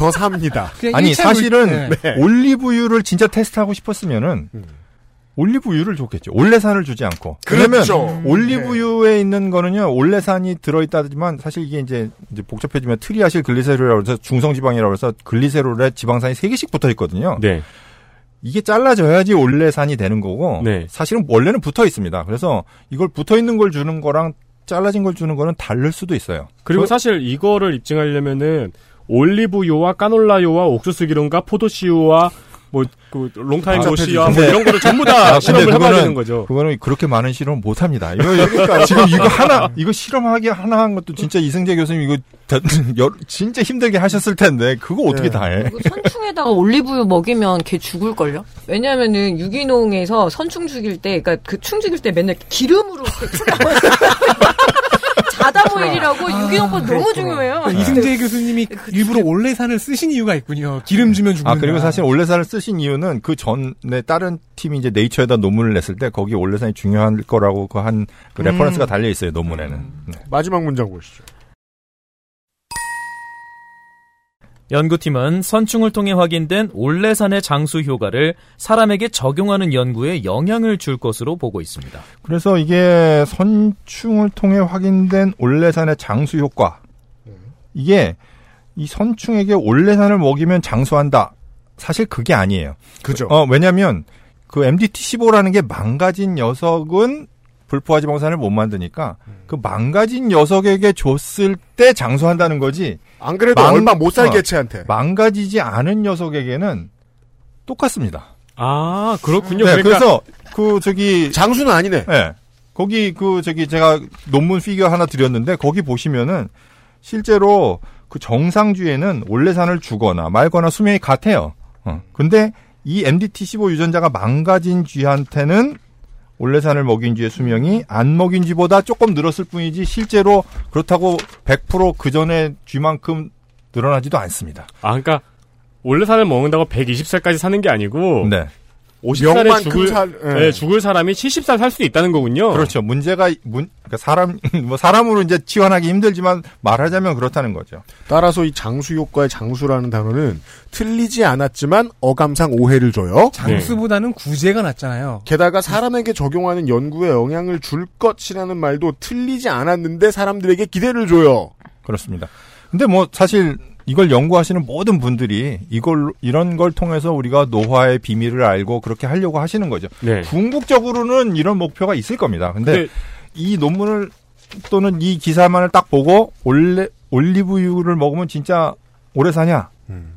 [SPEAKER 2] 더 삽니다.
[SPEAKER 8] 아니 사실은
[SPEAKER 2] 네.
[SPEAKER 8] 올리브유를 진짜 테스트하고 싶었으면은
[SPEAKER 2] 음.
[SPEAKER 8] 올리브유를 줬겠죠. 올레산을 주지 않고.
[SPEAKER 2] 그렇죠.
[SPEAKER 8] 왜냐면 올리브유에 있는 거는요. 올레산이 들어있다지만 사실 이게 이제, 이제 복잡해지면 triacylglycerol이라고 해서 중성지방이라고 해서 글리세롤에 지방산이 3개씩 붙어 있거든요.
[SPEAKER 10] 네.
[SPEAKER 8] 이게 잘라져야지 올레산이 되는 거고
[SPEAKER 10] 네.
[SPEAKER 8] 사실은 원래는 붙어 있습니다. 그래서 이걸 붙어 있는 걸 주는 거랑 잘라진 걸 주는 거는 다를 수도 있어요.
[SPEAKER 10] 그리고
[SPEAKER 8] 그-
[SPEAKER 10] 사실 이거를 입증하려면은 올리브유와 까놀라유와 옥수수 기름과 포도씨유와 뭐 그 롱타임
[SPEAKER 8] 아,
[SPEAKER 10] 고씨와 뭐 이런 거를 전부 다
[SPEAKER 8] 아,
[SPEAKER 10] 실험을 해봐야 되는 거죠.
[SPEAKER 8] 그거는 그렇게 많은 실험 못 합니다. 이거 지금 이거 하나 이거 실험하기 하나 한 것도 진짜 이승재 교수님 이거 다- 여- 진짜 힘들게 하셨을 텐데 그거 어떻게
[SPEAKER 2] 네.
[SPEAKER 8] 다 해?
[SPEAKER 9] 선충에다가 올리브유 먹이면 걔 죽을걸요? 왜냐면은 유기농에서 선충 죽일 때, 그니까 그 충 죽일 때 맨날 기름으로 자다 오일이라고 유기농법 너무 중요해요.
[SPEAKER 6] 그 이승재 교수님이 일부러 올레산을 쓰신 이유가 있군요. 기름 주면 죽는다.
[SPEAKER 8] 아 그리고 사실 올레산을 쓰신 이유는 그 전에 다른 팀이 이제 네이처에다 논문을 냈을 때 거기 올레산이 중요한 거라고 그 한그 reference가
[SPEAKER 2] 음.
[SPEAKER 8] 달려 있어요 논문에는. 네.
[SPEAKER 2] 마지막 문장 보시죠.
[SPEAKER 7] 연구팀은 선충을 통해 확인된 올레산의 장수 효과를 사람에게 적용하는 연구에 영향을 줄 것으로 보고 있습니다.
[SPEAKER 8] 그래서 이게 선충을 통해 확인된 올레산의 장수 효과. 이게 이 선충에게 올레산을 먹이면 장수한다. 사실 그게 아니에요.
[SPEAKER 2] 그죠.
[SPEAKER 8] 어, 왜냐면 그 MDT15라는 게 망가진 녀석은 불포화 지방산을 못 만드니까 그 망가진 녀석에게 줬을 때 장수한다는 거지.
[SPEAKER 2] 안 그래도 얼마 못 살 개체한테.
[SPEAKER 8] 망가지지 않은 녀석에게는 똑같습니다.
[SPEAKER 10] 아 그렇군요.
[SPEAKER 8] 네,
[SPEAKER 10] 그러니까
[SPEAKER 8] 그래서그 저기
[SPEAKER 2] 장수는 아니네.
[SPEAKER 8] 네. 거기 그 저기 제가 논문 피규어 하나 드렸는데 거기 보시면은 실제로 그 정상주에는 올레산을 주거나 말거나 수명이 같아요. 어. 근데 이 MDT15 유전자가 망가진 쥐한테는 올레산을 먹인 쥐의 수명이 안 먹인 쥐보다 조금 늘었을 뿐이지 실제로 그렇다고 100%그 전에 쥐만큼 늘어나지도 않습니다.
[SPEAKER 10] 아 그러니까 올레산을 먹는다고 120살까지 사는 게 아니고
[SPEAKER 8] 네.
[SPEAKER 10] 50살에
[SPEAKER 2] 명만큼
[SPEAKER 10] 죽을
[SPEAKER 2] 살- 예.
[SPEAKER 10] 네, 죽을 사람이 70살 살 수도 있다는 거군요.
[SPEAKER 8] 그렇죠. 문제가 문 그러니까 사람 뭐 사람으로 이제 치환하기 힘들지만 말하자면 그렇다는 거죠.
[SPEAKER 2] 따라서 이 장수 효과의 장수라는 단어는 틀리지 않았지만 어감상 오해를 줘요.
[SPEAKER 6] 장수보다는 구제가 낫잖아요.
[SPEAKER 2] 게다가 사람에게 적용하는 연구에 영향을 줄 것이라는 말도 틀리지 않았는데 사람들에게 기대를 줘요.
[SPEAKER 8] 그렇습니다. 근데 뭐 사실 이걸 연구하시는 모든 분들이 이걸 이런 걸 통해서 우리가 노화의 비밀을 알고 그렇게 하려고 하시는 거죠.
[SPEAKER 10] 네.
[SPEAKER 8] 궁극적으로는 이런 목표가 있을 겁니다. 근데
[SPEAKER 10] 근데
[SPEAKER 8] 이 논문을 또는 이 기사만을 딱 보고 올레 올리브유를 먹으면 진짜 오래 사냐?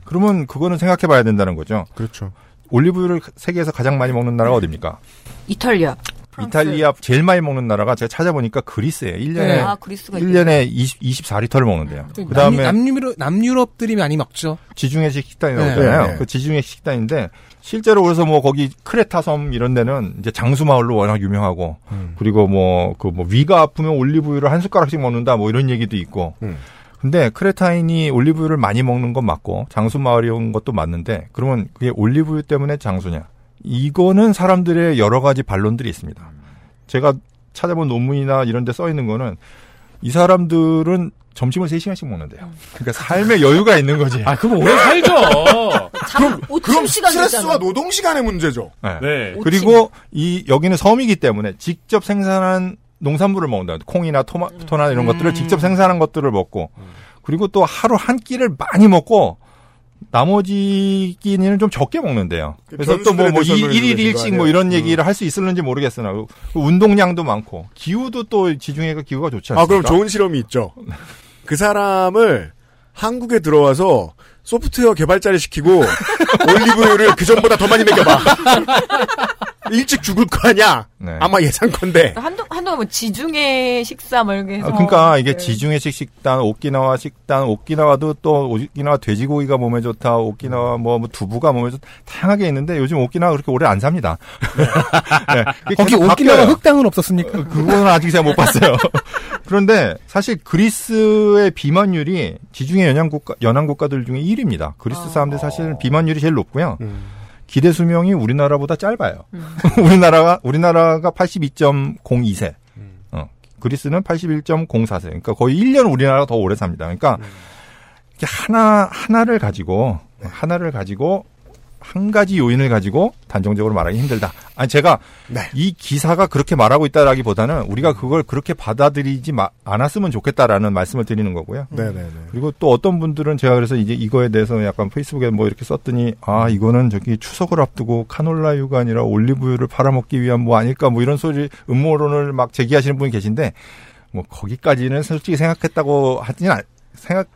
[SPEAKER 8] 그러면 그거는 생각해 봐야 된다는 거죠.
[SPEAKER 2] 그렇죠.
[SPEAKER 8] 올리브유를 세계에서 가장 많이 먹는 나라가 어디입니까?
[SPEAKER 9] 이탈리아.
[SPEAKER 8] 이탈리아 제일 많이 먹는 나라가 제가 찾아보니까 그리스예요. 1년에
[SPEAKER 6] 네.
[SPEAKER 9] 아, 그리스가
[SPEAKER 8] 1년에 20, 24리터를 먹는데요. 그다음에
[SPEAKER 6] 남, 남유럽, 남유럽들이 많이 먹죠.
[SPEAKER 8] 지중해식 식당이
[SPEAKER 6] 네.
[SPEAKER 8] 나오잖아요.
[SPEAKER 2] 네.
[SPEAKER 8] 그 지중해식 식당인데 실제로 그래서 뭐 거기 크레타 섬 이런 데는 이제 장수 마을로 워낙 유명하고
[SPEAKER 2] 음.
[SPEAKER 8] 그리고 뭐 그 뭐 위가 아프면 올리브유를 한 숟가락씩 먹는다 뭐 이런 얘기도 있고.
[SPEAKER 2] 음.
[SPEAKER 8] 근데 크레타인이 올리브유를 많이 먹는 건 맞고 장수 마을이 온 것도 맞는데 그러면 그게 올리브유 때문에 장수냐? 이거는 사람들의 여러 가지 반론들이 있습니다. 제가 찾아본 논문이나 이런 데 써 있는 거는 이 사람들은 점심을 3시간씩 먹는데요. 그러니까 삶의 여유가 있는 거지.
[SPEAKER 10] 아 그럼 오래 살죠.
[SPEAKER 9] 잠
[SPEAKER 2] 그럼
[SPEAKER 9] 5천 시간
[SPEAKER 2] 스트레스와
[SPEAKER 9] 되잖아.
[SPEAKER 2] 노동 시간의 문제죠.
[SPEAKER 8] 네.
[SPEAKER 10] 네.
[SPEAKER 8] 그리고 이 여기는 섬이기 때문에 직접 생산한 농산물을 먹는다. 콩이나 토마토나 이런 것들을 직접 생산한 것들을 먹고 그리고 또 하루 한 끼를 많이 먹고 나머지 끼니는 좀 적게 먹는데요. 그래서 또 뭐 뭐 일일 일식
[SPEAKER 2] 뭐거
[SPEAKER 8] 이런? 얘기를 할수 있을는지 모르겠으나 그 운동량도 많고 기후도 또 지중해가 기후가 좋지 않습니까?
[SPEAKER 2] 아, 그럼 좋은 실험이 있죠. 그 사람을 한국에 들어와서 소프트웨어 개발자를 시키고 올리브유를 그 전보다 더 많이 먹여봐. 일찍 죽을 거 아니야.
[SPEAKER 8] 네.
[SPEAKER 2] 아마 예상컨대.
[SPEAKER 9] 한동, 한동안 뭐 지중해 식사 뭐 이렇게 해서.
[SPEAKER 8] 아, 그러니까 이게
[SPEAKER 9] 네.
[SPEAKER 8] 지중해식 식단, 오키나와 식단, 오키나와도 또 오키나와 돼지고기가 몸에 좋다, 오키나와 뭐, 뭐 두부가 몸에 좋다, 다양하게 있는데 요즘 오키나와 그렇게 오래 안 삽니다. 네.
[SPEAKER 6] 거기 오키나와. 흑당은 없었습니까?
[SPEAKER 8] 그거는 아직 제가 못 봤어요. 그런데 사실 그리스의 비만율이 지중해 연안 국가 연안 국가들 중에 1위입니다. 그리스 사람들 사실 비만율이 제일 높고요. 기대 수명이 우리나라보다 짧아요. 우리나라가 우리나라가 82.02세. 어, 그리스는 81.04세. 그러니까 거의 1년 우리나라가 더 오래 삽니다. 그러니까 이렇게 하나 하나를 가지고 하나를 가지고 한 가지 요인을 가지고 단정적으로 말하기 힘들다. 아니 제가
[SPEAKER 2] 네.
[SPEAKER 8] 이 기사가 그렇게 말하고 있다라기보다는 우리가 그걸 그렇게 받아들이지 마- 않았으면 좋겠다라는 말씀을 드리는 거고요.
[SPEAKER 2] 네네네.
[SPEAKER 8] 그리고 또 어떤 분들은 제가 그래서 이제 이거에 대해서 약간 페이스북에 뭐 이렇게 썼더니 아 이거는 저기 추석을 앞두고 카놀라유가 아니라 올리브유를 팔아먹기 위한 뭐 아닐까 뭐 이런 소리 음모론을 막 제기하시는 분이 계신데 뭐 거기까지는 솔직히 생각했다고 않, 생각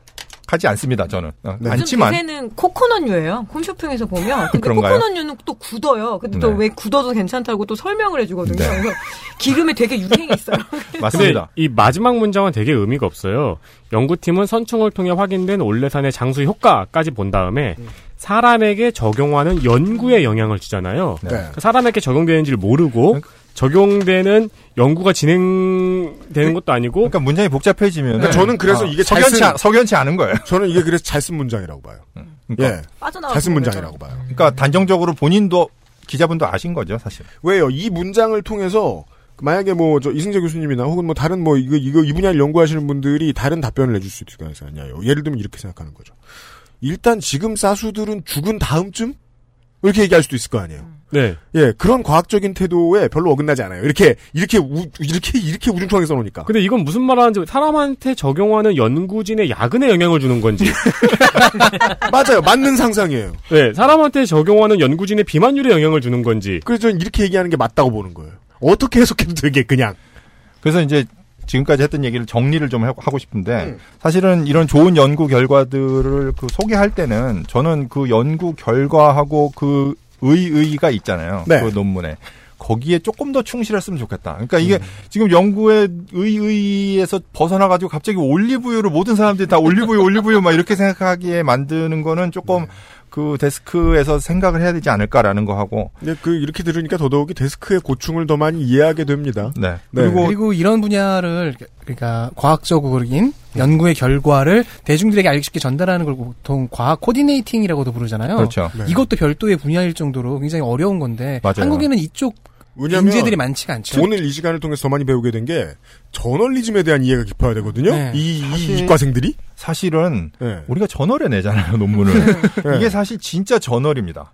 [SPEAKER 8] 하지 않습니다 저는 어,
[SPEAKER 9] 요즘
[SPEAKER 8] 않지만
[SPEAKER 9] 대세는 코코넛유예요. 홈쇼핑에서 보면. 근데
[SPEAKER 8] 그런가요?
[SPEAKER 9] 코코넛유는 또 굳어요. 근데 또
[SPEAKER 8] 네.
[SPEAKER 9] 왜 굳어도 괜찮다고 또 설명을 해주거든요.
[SPEAKER 8] 네.
[SPEAKER 9] 그래서 기름에 되게 유행이 있어요.
[SPEAKER 10] 근데 이 마지막 문장은 되게 의미가 없어요. 연구팀은 선충을 통해 확인된 올레산의 장수 효과까지 본 다음에 사람에게 적용하는 연구에 영향을 주잖아요.
[SPEAKER 2] 네.
[SPEAKER 10] 그러니까 사람에게 적용되는지를 모르고 적용되는 연구가 진행되는 것도 아니고
[SPEAKER 8] 그러니까 문장이 복잡해지면
[SPEAKER 2] 그러니까 저는 그래서 이게 잘
[SPEAKER 8] 석연치,
[SPEAKER 2] 쓴-
[SPEAKER 8] 않- 석연치 않은 거예요.
[SPEAKER 2] 저는 이게 그래서 잘 쓴 문장이라고 봐요.
[SPEAKER 8] 그러니까
[SPEAKER 2] 예. 잘 쓴. 문장이라고 봐요.
[SPEAKER 8] 그러니까 단정적으로 본인도 기자분도 아신 거죠 사실.
[SPEAKER 2] 왜요? 이 문장을 통해서 만약에 뭐 저 이승재 교수님이나 혹은 뭐 다른 뭐 이거 이거 이 분야를 연구하시는 분들이 다른 답변을 내줄 수 있을 거 아니에요. 예를 들면 이렇게 생각하는 거죠. 일단 지금 사수들은 죽은 다음쯤 이렇게 얘기할 수도 있을 거 아니에요.
[SPEAKER 10] 네.
[SPEAKER 2] 예, 그런 과학적인 태도에 별로 어긋나지 않아요. 이렇게 이렇게 우, 이렇게 이렇게 우중충하게 써놓으니까.
[SPEAKER 10] 근데 이건 무슨 말 하는지 사람한테 적용하는 연구진의 야근에 영향을 주는 건지.
[SPEAKER 2] 맞아요. 맞는 상상이에요.
[SPEAKER 10] 네, 사람한테 적용하는 연구진의 비만율에 영향을 주는 건지.
[SPEAKER 2] 그래서 저는 이렇게 얘기하는 게 맞다고 보는 거예요. 어떻게 해석해도 되게 그냥.
[SPEAKER 8] 그래서 이제 지금까지 했던 얘기를 정리를 좀 하- 하고 싶은데
[SPEAKER 2] 음.
[SPEAKER 8] 사실은 이런 좋은 연구 결과들을 그 소개할 때는 저는 그 연구 결과하고 그 의의가 있잖아요.
[SPEAKER 2] 네.
[SPEAKER 8] 그 논문에. 거기에 조금 더 충실했으면 좋겠다. 그러니까 이게
[SPEAKER 2] 음.
[SPEAKER 8] 지금 연구의 의의에서 벗어나가지고 갑자기 올리브유를 모든 사람들이 다 올리브유, 올리브유 막 이렇게 생각하기에 만드는 거는 조금
[SPEAKER 2] 네.
[SPEAKER 8] 그 데스크에서 생각을 해야 되지 않을까라는 거 하고.
[SPEAKER 2] 네, 그 이렇게 들으니까 더더욱이 데스크의 고충을 더 많이 이해하게 됩니다.
[SPEAKER 8] 네.
[SPEAKER 6] 그리고, 그리고 이런 분야를 그러니까 과학적인 연구의 결과를 대중들에게 알기 쉽게 전달하는 걸 보통 과학 coordinating이라고도 부르잖아요.
[SPEAKER 8] 그렇죠. 네.
[SPEAKER 6] 이것도 별도의 분야일 정도로 굉장히 어려운 건데
[SPEAKER 2] 맞아요.
[SPEAKER 6] 한국에는 이쪽
[SPEAKER 2] 왜냐면
[SPEAKER 6] 인재들이 많지가 않죠.
[SPEAKER 2] 오늘 이 시간을 통해서 더 많이 배우게 된 게 저널리즘에 대한 이해가 깊어야 되거든요.
[SPEAKER 6] 네.
[SPEAKER 2] 이, 이
[SPEAKER 8] 사실-
[SPEAKER 2] 이과생들이
[SPEAKER 8] 사실은
[SPEAKER 2] 네.
[SPEAKER 8] 우리가 저널에 내잖아요 논문을.
[SPEAKER 2] 네.
[SPEAKER 8] 이게 사실 진짜 저널입니다.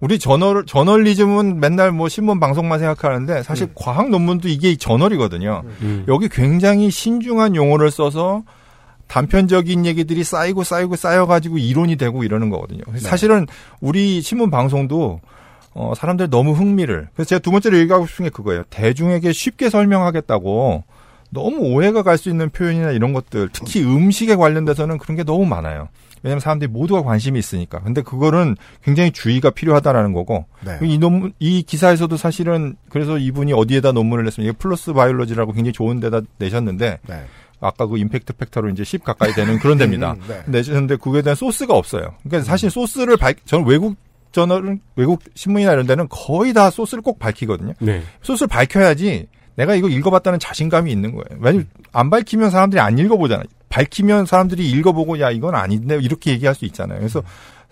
[SPEAKER 8] 우리 저널 저널리즘은 맨날 뭐 신문 방송만 생각하는데 사실
[SPEAKER 2] 음.
[SPEAKER 8] 과학 논문도 이게 저널이거든요.
[SPEAKER 10] 음.
[SPEAKER 8] 여기 굉장히 신중한 용어를 써서 단편적인 얘기들이 쌓이고 쌓이고 쌓여가지고 이론이 되고 이러는 거거든요.
[SPEAKER 2] 네.
[SPEAKER 8] 사실은 우리 신문 방송도 어, 사람들 너무 흥미를. 그래서 제가 두 번째로 얘기하고 싶은 게 그거예요. 대중에게 쉽게 설명하겠다고 너무 오해가 갈 수 있는 표현이나 이런 것들, 특히 음식에 관련돼서는 그런 게 너무 많아요. 왜냐하면 사람들이 모두가 관심이 있으니까. 근데 그거는 굉장히 주의가 필요하다라는 거고.
[SPEAKER 2] 네.
[SPEAKER 8] 이 논문, 이 기사에서도 사실은 그래서 이분이 어디에다 논문을 냈습니까? 이게 PLOS Biology라고 굉장히 좋은 데다 내셨는데.
[SPEAKER 2] 네.
[SPEAKER 8] 아까 그 impact factor로 이제 10 가까이 되는 그런 데입니다.
[SPEAKER 2] 음, 네.
[SPEAKER 8] 내셨는데 그거에 대한 소스가 없어요. 그러니까 사실 소스를 밝, 저는 외국 저널은 외국 신문이나 이런 데는 거의 다 소스를 꼭 밝히거든요.
[SPEAKER 10] 네.
[SPEAKER 8] 소스를 밝혀야지 내가 이거 읽어봤다는 자신감이 있는 거예요. 왜냐면 안 밝히면 사람들이 안 읽어보잖아요. 밝히면 사람들이 읽어보고 야 이건 아닌데 이렇게 얘기할 수 있잖아요. 그래서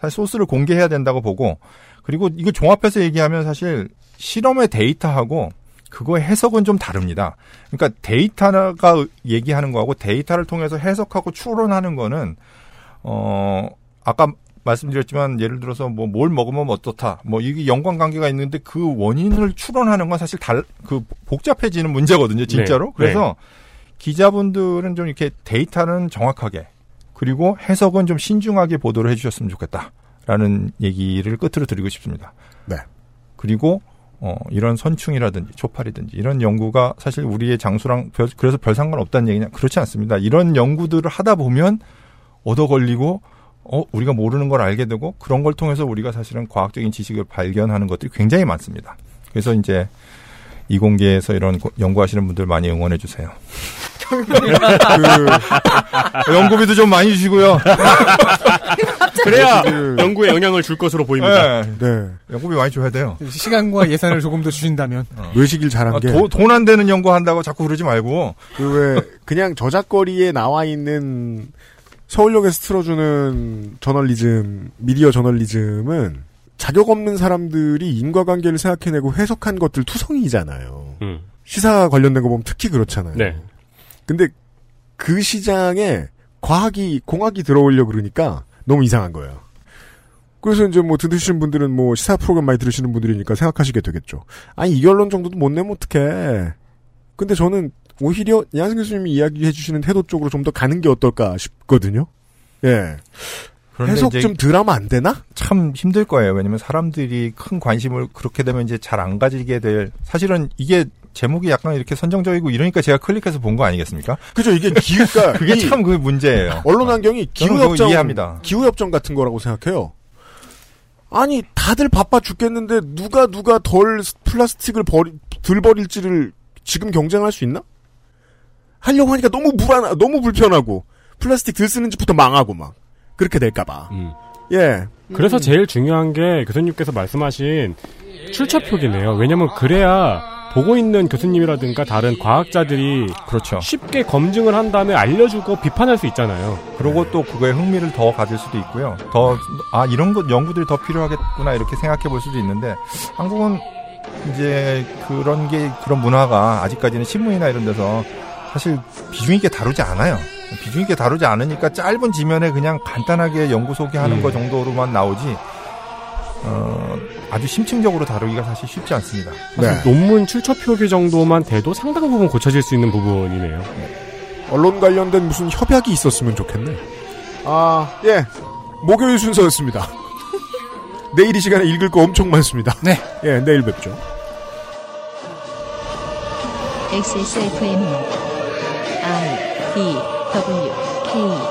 [SPEAKER 8] 사실 소스를 공개해야 된다고 보고 그리고 이거 종합해서 얘기하면 사실 실험의 데이터하고 그거의 해석은 좀 다릅니다. 그러니까 데이터가 얘기하는 거하고 데이터를 통해서 해석하고 추론하는 거는 어 아까 말씀드렸지만 예를 들어서 뭐 뭘 먹으면 어떻다 뭐 이게 연관 관계가 있는데 그 원인을 추론하는 건 사실 달 그 복잡해지는 문제거든요 진짜로
[SPEAKER 10] 네.
[SPEAKER 8] 그래서 기자분들은 좀 이렇게 데이터는 정확하게 그리고 해석은 좀 신중하게 보도를 해주셨으면 좋겠다라는 얘기를 끝으로 드리고 싶습니다.
[SPEAKER 2] 네.
[SPEAKER 8] 그리고 어, 이런 선충이라든지 초파리든지 이런 연구가 사실 우리의 장수랑 별- 그래서 별 상관 없다는 얘기냐 그렇지 않습니다. 이런 연구들을 하다 보면 얻어 걸리고 어 우리가 모르는 걸 알게 되고 그런 걸 통해서 우리가 사실은 과학적인 지식을 발견하는 것들이 굉장히 많습니다. 그래서 이제 이공계에서 이런 고- 연구하시는 분들 많이 응원해 주세요. 그 연구비도 좀 많이 주시고요.
[SPEAKER 10] 그래야
[SPEAKER 2] 그-
[SPEAKER 10] 연구에 영향을 줄 것으로 보입니다.
[SPEAKER 8] 네.
[SPEAKER 2] 네.
[SPEAKER 8] 연구비 많이 줘야 돼요.
[SPEAKER 6] 시간과 예산을 조금 더 주신다면
[SPEAKER 2] 외식일 잘한
[SPEAKER 8] 아,
[SPEAKER 2] 게.
[SPEAKER 8] 돈 안 되는 연구 한다고 자꾸 그러지 말고
[SPEAKER 2] 그 왜 그냥 저작거리에 나와 있는 서울역에서 틀어주는 저널리즘, 미디어 저널리즘은 자격 없는 사람들이 인과관계를 생각해내고 해석한 것들 투성이잖아요.
[SPEAKER 10] 음.
[SPEAKER 2] 시사 관련된 거 보면 특히 그렇잖아요.
[SPEAKER 10] 네.
[SPEAKER 2] 근데 그 시장에 과학이 공학이 들어오려 그러니까 너무 이상한 거예요. 그래서 이제 뭐 들으시는 분들은 뭐 시사 프로그램 많이 들으시는 분들이니까 생각하시게 되겠죠. 아니 이 언론 정도도 못 내면 어떡해. 근데 저는 오히려 이한승 교수님이 이야기해 주시는 태도 쪽으로 좀 더 가는 게 어떨까 싶거든요. 예. 해석 좀덜 하면 안 되나?
[SPEAKER 8] 참 힘들 거예요. 왜냐면 사람들이 큰 관심을 그렇게 되면 이제 잘 안 가지게 될 사실은 이게 제목이 약간 이렇게 선정적이고 이러니까 제가 클릭해서 본 거 아니겠습니까?
[SPEAKER 2] 그죠 이게 기후가
[SPEAKER 8] 그게 이참그 문제예요.
[SPEAKER 2] 언론 환경이
[SPEAKER 8] 저는
[SPEAKER 2] 기후
[SPEAKER 8] 그거
[SPEAKER 2] 협정
[SPEAKER 8] 이해합니다.
[SPEAKER 2] 기후 협정 같은 거라고 생각해요. 아니 다들 바빠 죽겠는데 누가 누가 덜 플라스틱을 버리 덜 버릴지를 지금 경쟁할 수 있나? 하려고 하니까 너무 불안 너무 불편하고 플라스틱 덜 쓰는 집부터 망하고 막 그렇게 될까봐. 예.
[SPEAKER 10] 그래서 제일 중요한 게 교수님께서 말씀하신 출처표기네요. 왜냐면 그래야 보고 있는 교수님이라든가 다른 과학자들이
[SPEAKER 8] 그렇죠.
[SPEAKER 10] 쉽게 검증을 한 다음에 알려주고 비판할 수 있잖아요.
[SPEAKER 8] 그리고 또 그거에 흥미를 더 가질 수도 있고요. 더, 아, 이런 것, 연구들이 더 필요하겠구나, 이렇게 생각해 볼 수도 있는데, 한국은 이제 그런 게, 그런 문화가 아직까지는 신문이나 이런 데서 사실 비중 있게 다루지 않아요. 비중 있게 다루지 않으니까 짧은 지면에 그냥 간단하게 연구 소개하는
[SPEAKER 10] 음.
[SPEAKER 8] 거 정도로만 나오지, 어, 아주 심층적으로 다루기가 사실 쉽지 않습니다.
[SPEAKER 10] 사실 논문 출처 표기 정도만 돼도 상당 부분 고쳐질 수 있는 부분이네요.
[SPEAKER 2] 언론 관련된 무슨 협약이 있었으면 좋겠네. 아, 예. 목요일 순서였습니다. 내일 이 시간에 읽을 거 엄청 많습니다.
[SPEAKER 6] 네.
[SPEAKER 2] 예, 내일 뵙죠.
[SPEAKER 1] XSFM입니다. I D W K